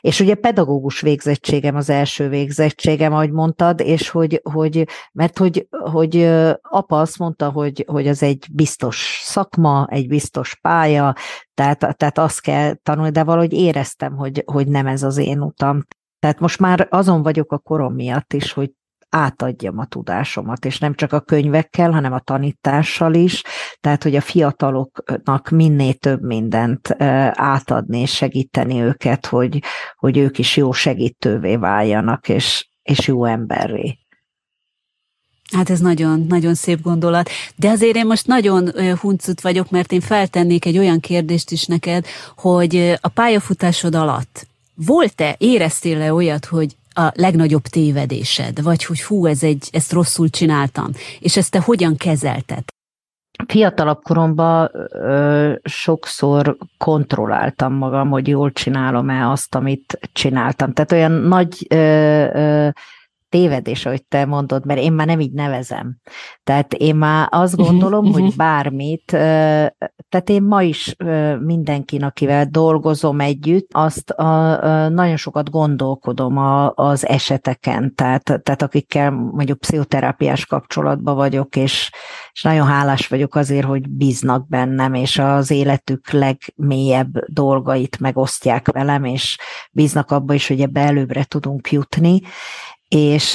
és ugye pedagógus végzettségem az első végzettségem, ahogy mondtad, és hogy, hogy mert hogy, hogy apa azt mondta, hogy, hogy az egy biztos szakma, egy biztos pálya, tehát, tehát azt kell tanulni, de valahogy éreztem, hogy, hogy nem ez az én utam. Tehát most már azon vagyok a korom miatt is, hogy átadjam a tudásomat, és nem csak a könyvekkel, hanem a tanítással is, tehát hogy a fiataloknak minél több mindent átadni és segíteni őket, hogy, hogy ők is jó segítővé váljanak, és, és jó emberré. Hát ez nagyon, nagyon szép gondolat. De azért én most nagyon huncut vagyok, mert én feltennék egy olyan kérdést is neked, hogy a pályafutásod alatt volt-e, éreztél-e olyat, hogy a legnagyobb tévedésed, vagy hogy hú, ez egy, ezt rosszul csináltam, és ezt te hogyan kezelted? Fiatalabb koromban ö, sokszor kontrolláltam magam, hogy jól csinálom-e azt, amit csináltam. Tehát olyan nagy ö, ö, tévedés, ahogy te mondod, mert én már nem így nevezem. Tehát én már azt mhm, gondolom, uh-huh, hogy mhm. bármit, tehát én ma is mindenkin, akivel dolgozom együtt, azt a, a, nagyon sokat gondolkodom a, az eseteken, tehát, tehát akikkel mondjuk pszichoterápiás kapcsolatban vagyok, és, és nagyon hálás vagyok azért, hogy bíznak bennem, és az életük legmélyebb dolgait megosztják velem, és bíznak abba is, hogy ebbe előbbre tudunk jutni és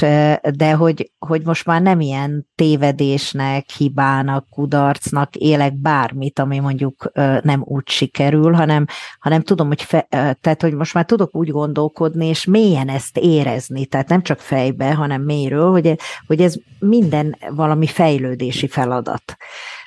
de hogy, hogy most már nem ilyen tévedésnek, hibának, kudarcnak élek bármit, ami mondjuk nem úgy sikerül, hanem, hanem tudom, hogy, fe, tehát, hogy most már tudok úgy gondolkodni, és mélyen ezt érezni, tehát nem csak fejbe, hanem mélyről, hogy, hogy ez minden valami fejlődési feladat.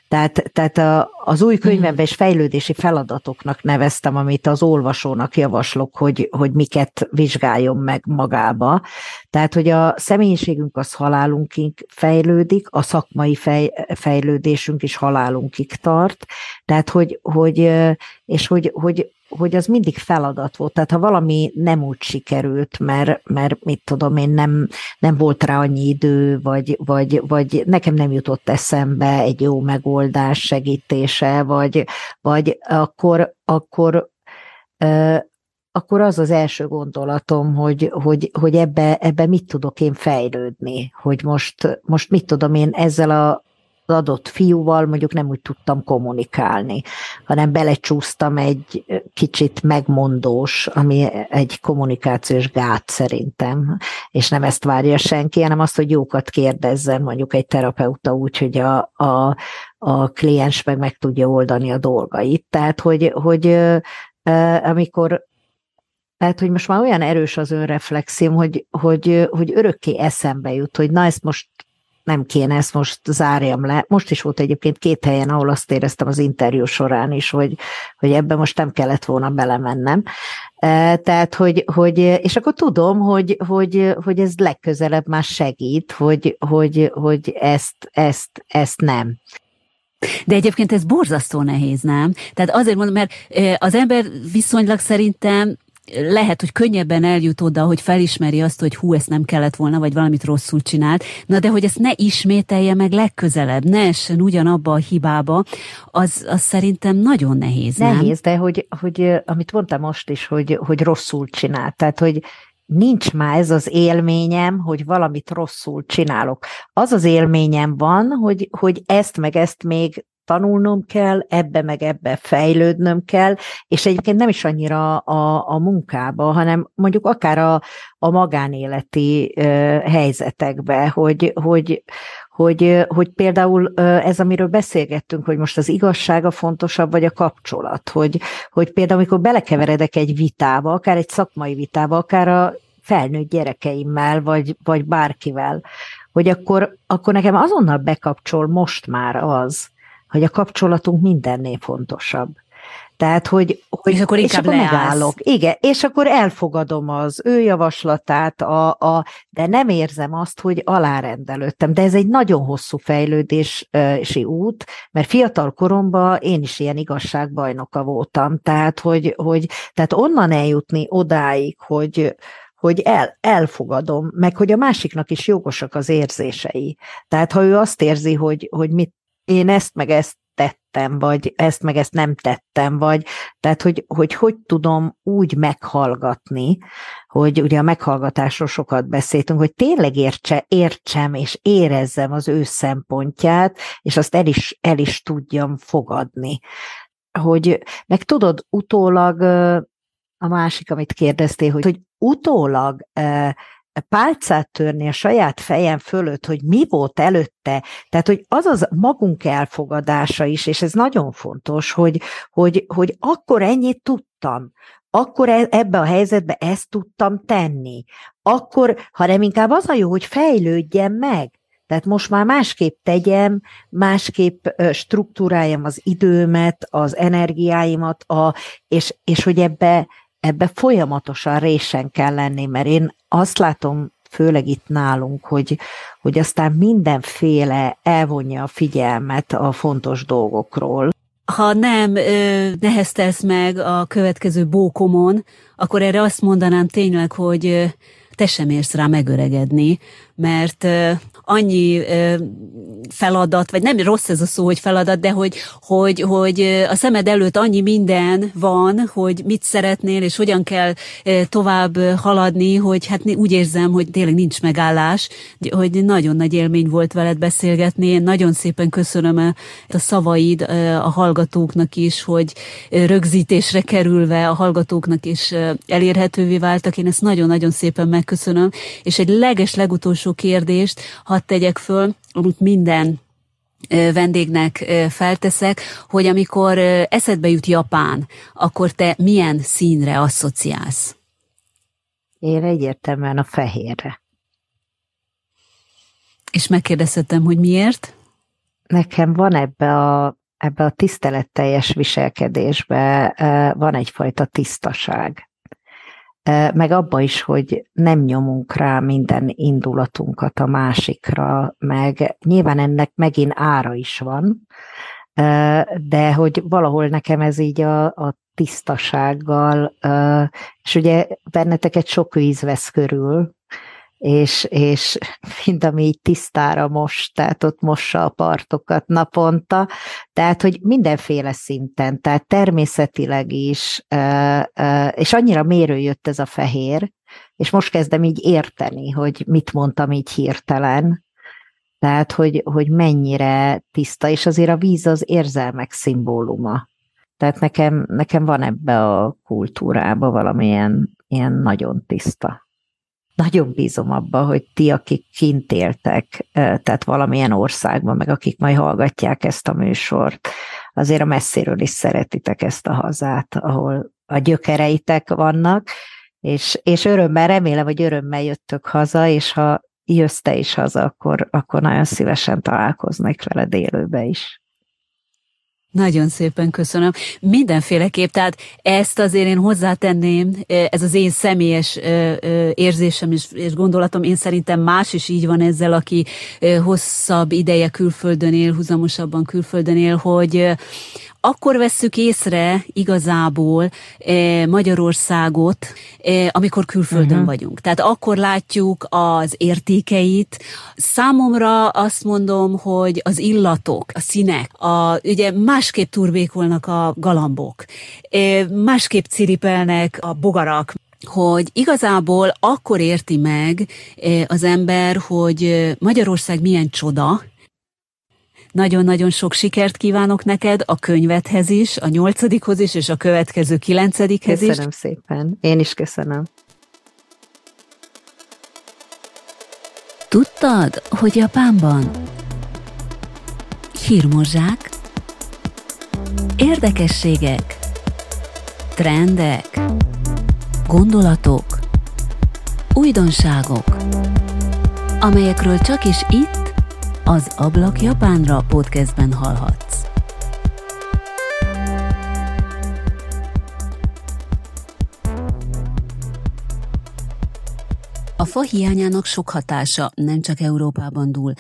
Tehát, tehát a, az új könyvemben is fejlődési feladatoknak neveztem, amit az olvasónak javaslok, hogy, hogy miket vizsgáljon meg magába. Tehát, hogy a személyiségünk az halálunkig fejlődik, a szakmai fej, fejlődésünk is halálunkig tart. Tehát, hogy, hogy és hogy, hogy hogy az mindig feladat volt. Tehát ha valami nem úgy sikerült, mert, mert mit tudom én, nem, nem volt rá annyi idő, vagy, vagy, vagy nekem nem jutott eszembe egy jó megoldás segítése, vagy, vagy akkor, akkor akkor az az első gondolatom, hogy, hogy, hogy ebbe, ebbe mit tudok én fejlődni, hogy most, most mit tudom én ezzel a adott fiúval mondjuk nem úgy tudtam kommunikálni, hanem belecsúsztam egy kicsit megmondós, ami egy kommunikációs gát szerintem, és nem ezt várja senki, hanem azt, hogy jókat kérdezzen mondjuk egy terapeuta úgy, hogy a, a, a kliens meg meg tudja oldani a dolgait. Tehát, hogy, hogy amikor tehát, hogy most már olyan erős az önreflexióm, hogy, hogy, hogy örökké eszembe jut, hogy na ezt most nem kéne ezt most zárjam le. Most is volt egyébként két helyen, ahol azt éreztem az interjú során is, hogy, hogy ebbe most nem kellett volna belemennem. E, tehát, hogy, hogy és akkor tudom, hogy, hogy, hogy ez legközelebb már segít, hogy, hogy, hogy ezt, ezt, ezt nem. De egyébként ez borzasztó nehéz, nem? Tehát azért mondom, mert e, az ember viszonylag szerintem lehet, hogy könnyebben eljut oda, hogy felismeri azt, hogy hú, ezt nem kellett volna, vagy valamit rosszul csinált, na de hogy ezt ne ismételje meg legközelebb, ne essen ugyanabba a hibába, az, az szerintem nagyon nehéz, nem? Nehéz, de hogy, hogy amit mondtam most is, hogy, hogy rosszul csinált, tehát hogy nincs már ez az élményem, hogy valamit rosszul csinálok. Az az élményem van, hogy, hogy ezt meg ezt még tanulnom kell, ebbe meg ebbe fejlődnöm kell, és egyébként nem is annyira a, a munkába, hanem mondjuk akár a, a magánéleti uh, helyzetekbe, hogy, hogy, hogy, hogy például ez, amiről beszélgettünk, hogy most az igazság a fontosabb, vagy a kapcsolat, hogy, hogy például amikor belekeveredek egy vitába, akár egy szakmai vitába, akár a felnőtt gyerekeimmel, vagy, vagy bárkivel, hogy akkor, akkor nekem azonnal bekapcsol most már az, hogy a kapcsolatunk mindennél fontosabb. Tehát, hogy, hogy és akkor inkább és akkor megállok. Igen, és akkor elfogadom az ő javaslatát, a, a, de nem érzem azt, hogy alárendelődtem. De ez egy nagyon hosszú fejlődési út, mert fiatal koromban én is ilyen igazságbajnoka voltam. Tehát, hogy, hogy tehát onnan eljutni odáig, hogy, hogy el, elfogadom, meg hogy a másiknak is jogosak az érzései. Tehát ha ő azt érzi, hogy, hogy mit én ezt meg ezt tettem, vagy ezt meg ezt nem tettem, vagy tehát, hogy hogy, hogy tudom úgy meghallgatni, hogy ugye a meghallgatásról sokat beszéltünk, hogy tényleg értse, értsem és érezzem az ő szempontját, és azt el is, el is tudjam fogadni. Hogy meg tudod, utólag a másik, amit kérdeztél, hogy, hogy utólag pálcát törni a saját fejem fölött, hogy mi volt előtte, tehát hogy az az magunk elfogadása is, és ez nagyon fontos, hogy, hogy, hogy akkor ennyit tudtam, akkor e, ebbe a helyzetbe ezt tudtam tenni. Akkor, ha nem inkább az a jó, hogy fejlődjem meg, tehát most már másképp tegyem, másképp struktúráljam az időmet, az energiáimat, a, és, és hogy ebbe, ebbe folyamatosan résen kell lenni, mert én azt látom, főleg itt nálunk, hogy, hogy aztán mindenféle elvonja a figyelmet a fontos dolgokról. Ha nem neheztelsz meg a következő bókomon, akkor erre azt mondanám tényleg, hogy te sem érsz rá megöregedni, mert annyi feladat, vagy nem rossz ez a szó, hogy feladat, de hogy, hogy, hogy a szemed előtt annyi minden van, hogy mit szeretnél, és hogyan kell tovább haladni, hogy hát úgy érzem, hogy tényleg nincs megállás, hogy nagyon nagy élmény volt veled beszélgetni. Én nagyon szépen köszönöm a szavaid a hallgatóknak is, hogy rögzítésre kerülve a hallgatóknak is elérhetővé váltak. Én ezt nagyon-nagyon szépen megköszönöm. És egy leges legutolsó kérdést hadd tegyek föl, amit minden vendégnek felteszek, hogy amikor eszedbe jut Japán, akkor te milyen színre asszociálsz? Én egyértelműen a fehérre. És megkérdeztem, hogy miért? Nekem van ebbe a, ebbe a tiszteletteljes viselkedésbe van egyfajta tisztaság meg abba is, hogy nem nyomunk rá minden indulatunkat a másikra, meg nyilván ennek megint ára is van, de hogy valahol nekem ez így a, a tisztasággal, és ugye benneteket sok víz vesz körül, és, és mind ami így tisztára most, tehát ott mossa a partokat naponta, tehát, hogy mindenféle szinten, tehát természetileg is, és annyira mérő jött ez a fehér, és most kezdem így érteni, hogy mit mondtam így hirtelen, tehát, hogy, hogy mennyire tiszta, és azért a víz az érzelmek szimbóluma. Tehát nekem, nekem van ebbe a kultúrába valamilyen ilyen nagyon tiszta nagyon bízom abba, hogy ti, akik kint éltek, tehát valamilyen országban, meg akik majd hallgatják ezt a műsort, azért a messziről is szeretitek ezt a hazát, ahol a gyökereitek vannak, és, és örömmel, remélem, hogy örömmel jöttök haza, és ha jössz te is haza, akkor, akkor nagyon szívesen találkoznék veled élőbe is. Nagyon szépen köszönöm. Mindenféleképp, tehát ezt azért én hozzátenném, ez az én személyes érzésem és, és gondolatom, én szerintem más is így van ezzel, aki hosszabb ideje külföldön él, húzamosabban külföldön él, hogy akkor vesszük észre igazából e, Magyarországot, e, amikor külföldön uh-huh. vagyunk. Tehát akkor látjuk az értékeit. Számomra azt mondom, hogy az illatok, a színek, a, ugye másképp turbékolnak a galambok, e, másképp ciripelnek a bogarak, hogy igazából akkor érti meg az ember, hogy Magyarország milyen csoda, nagyon-nagyon sok sikert kívánok neked a könyvethez is, a nyolcadikhoz is, és a következő kilencedikhez is. Köszönöm szépen. Én is köszönöm. Tudtad, hogy Japánban hírmozsák, érdekességek, trendek, gondolatok, újdonságok, amelyekről csak is itt az Ablak Japánra podcastben hallhatsz. A fa hiányának sok hatása nem csak Európában dúl.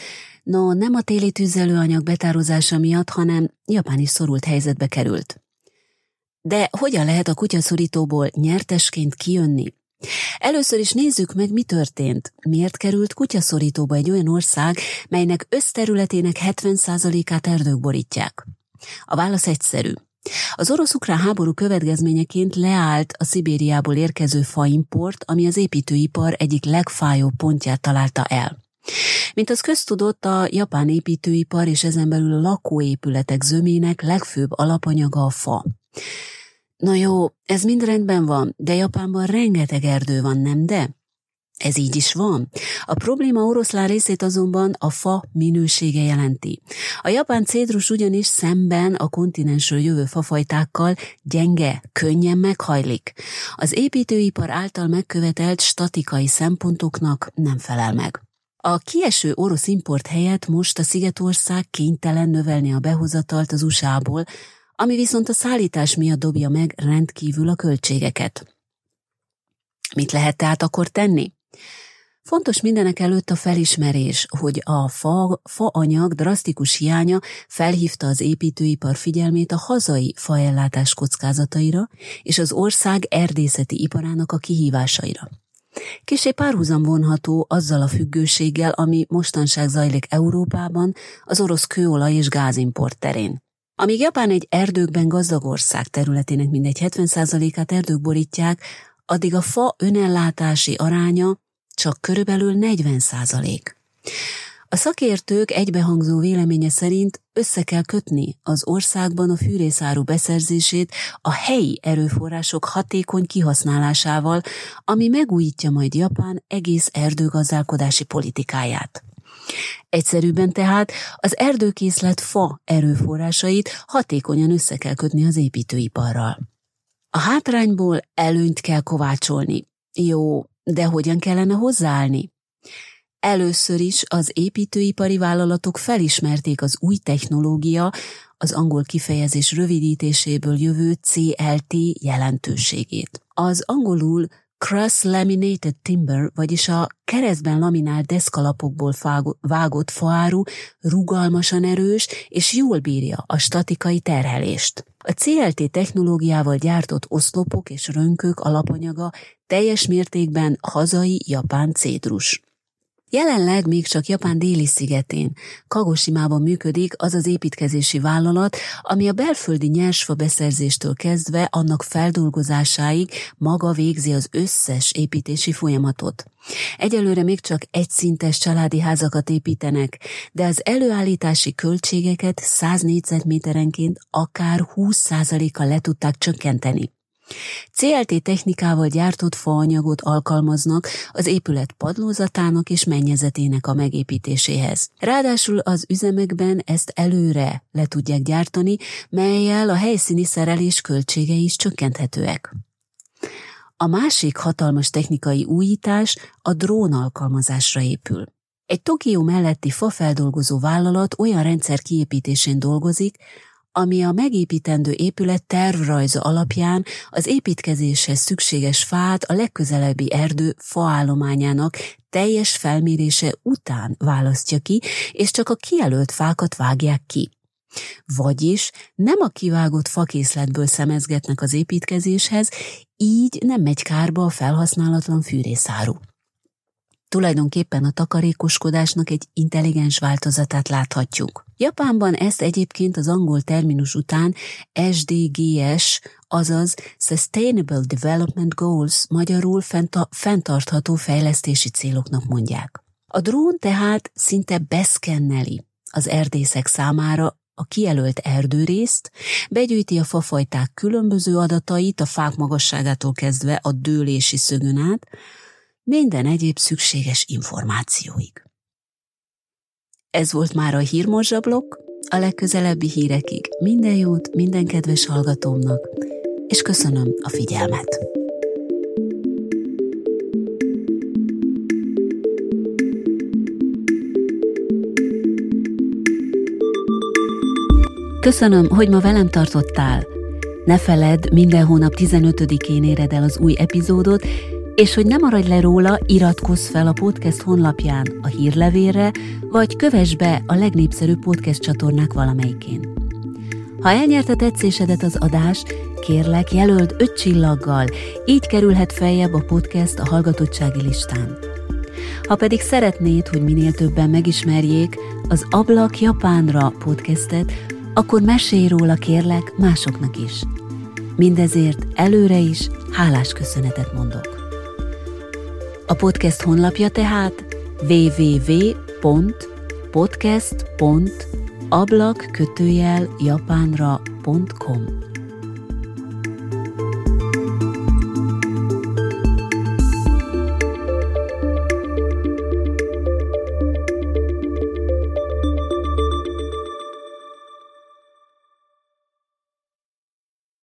No, nem a téli tüzelőanyag betározása miatt, hanem Japán is szorult helyzetbe került. De hogyan lehet a kutyaszorítóból nyertesként kijönni? Először is nézzük meg, mi történt. Miért került kutyaszorítóba egy olyan ország, melynek összterületének 70%-át erdők borítják? A válasz egyszerű. Az orosz-ukrán háború következményeként leállt a Szibériából érkező faimport, ami az építőipar egyik legfájóbb pontját találta el. Mint az köztudott, a japán építőipar és ezen belül a lakóépületek zömének legfőbb alapanyaga a fa. Na jó, ez mind rendben van, de Japánban rengeteg erdő van, nem de? Ez így is van. A probléma oroszlán részét azonban a fa minősége jelenti. A japán cédrus ugyanis szemben a kontinensről jövő fafajtákkal gyenge, könnyen meghajlik. Az építőipar által megkövetelt statikai szempontoknak nem felel meg. A kieső orosz import helyett most a Szigetország kénytelen növelni a behozatalt az USA-ból, ami viszont a szállítás miatt dobja meg rendkívül a költségeket. Mit lehet tehát akkor tenni? Fontos mindenek előtt a felismerés, hogy a fa, faanyag drasztikus hiánya felhívta az építőipar figyelmét a hazai faellátás kockázataira és az ország erdészeti iparának a kihívásaira. Kisé párhuzam vonható azzal a függőséggel, ami mostanság zajlik Európában az orosz kőolaj és gázimport terén. Amíg Japán egy erdőkben gazdag ország területének mindegy 70%-át erdők borítják, addig a fa önellátási aránya csak körülbelül 40 százalék. A szakértők egybehangzó véleménye szerint össze kell kötni az országban a fűrészáru beszerzését a helyi erőforrások hatékony kihasználásával, ami megújítja majd Japán egész erdőgazdálkodási politikáját. Egyszerűbben tehát az erdőkészlet fa erőforrásait hatékonyan össze kell kötni az építőiparral. A hátrányból előnyt kell kovácsolni. Jó, de hogyan kellene hozzáállni? Először is az építőipari vállalatok felismerték az új technológia, az angol kifejezés rövidítéséből jövő CLT jelentőségét. Az angolul cross-laminated timber, vagyis a keresztben laminált deszkalapokból vágott faáru rugalmasan erős és jól bírja a statikai terhelést. A CLT technológiával gyártott oszlopok és rönkök alapanyaga teljes mértékben hazai japán cédrus. Jelenleg még csak Japán déli szigetén, Kagoshimában működik az az építkezési vállalat, ami a belföldi nyersfa beszerzéstől kezdve annak feldolgozásáig maga végzi az összes építési folyamatot. Egyelőre még csak egyszintes családi házakat építenek, de az előállítási költségeket 100 négyzetméterenként akár 20%-kal le tudták csökkenteni. CLT technikával gyártott faanyagot alkalmaznak az épület padlózatának és mennyezetének a megépítéséhez. Ráadásul az üzemekben ezt előre le tudják gyártani, melyel a helyszíni szerelés költségei is csökkenthetőek. A másik hatalmas technikai újítás a drón alkalmazásra épül. Egy Tokió melletti fafeldolgozó vállalat olyan rendszer kiépítésén dolgozik, ami a megépítendő épület tervrajza alapján az építkezéshez szükséges fát a legközelebbi erdő faállományának teljes felmérése után választja ki, és csak a kijelölt fákat vágják ki. Vagyis nem a kivágott fakészletből szemezgetnek az építkezéshez, így nem megy kárba a felhasználatlan fűrészáru. Tulajdonképpen a takarékoskodásnak egy intelligens változatát láthatjuk. Japánban ezt egyébként az angol terminus után SDGS, azaz Sustainable Development Goals, magyarul fenntartható fejlesztési céloknak mondják. A drón tehát szinte beszkenneli az erdészek számára a kijelölt erdőrészt, begyűjti a fafajták különböző adatait a fák magasságától kezdve a dőlési szögön át, minden egyéb szükséges információig. Ez volt már a hírmorzsablok, a legközelebbi hírekig minden jót minden kedves hallgatómnak, és köszönöm a figyelmet. Köszönöm, hogy ma velem tartottál. Ne feledd, minden hónap 15-én éred el az új epizódot, és hogy ne maradj le róla, iratkozz fel a podcast honlapján a hírlevélre, vagy kövess be a legnépszerűbb podcast csatornák valamelyikén. Ha elnyerte tetszésedet az adás, kérlek jelöld öt csillaggal, így kerülhet feljebb a podcast a hallgatottsági listán. Ha pedig szeretnéd, hogy minél többen megismerjék az Ablak Japánra podcastet, akkor mesélj róla kérlek másoknak is. Mindezért előre is hálás köszönetet mondok. A podcast honlapja tehát www.podcast.ablak japánra.com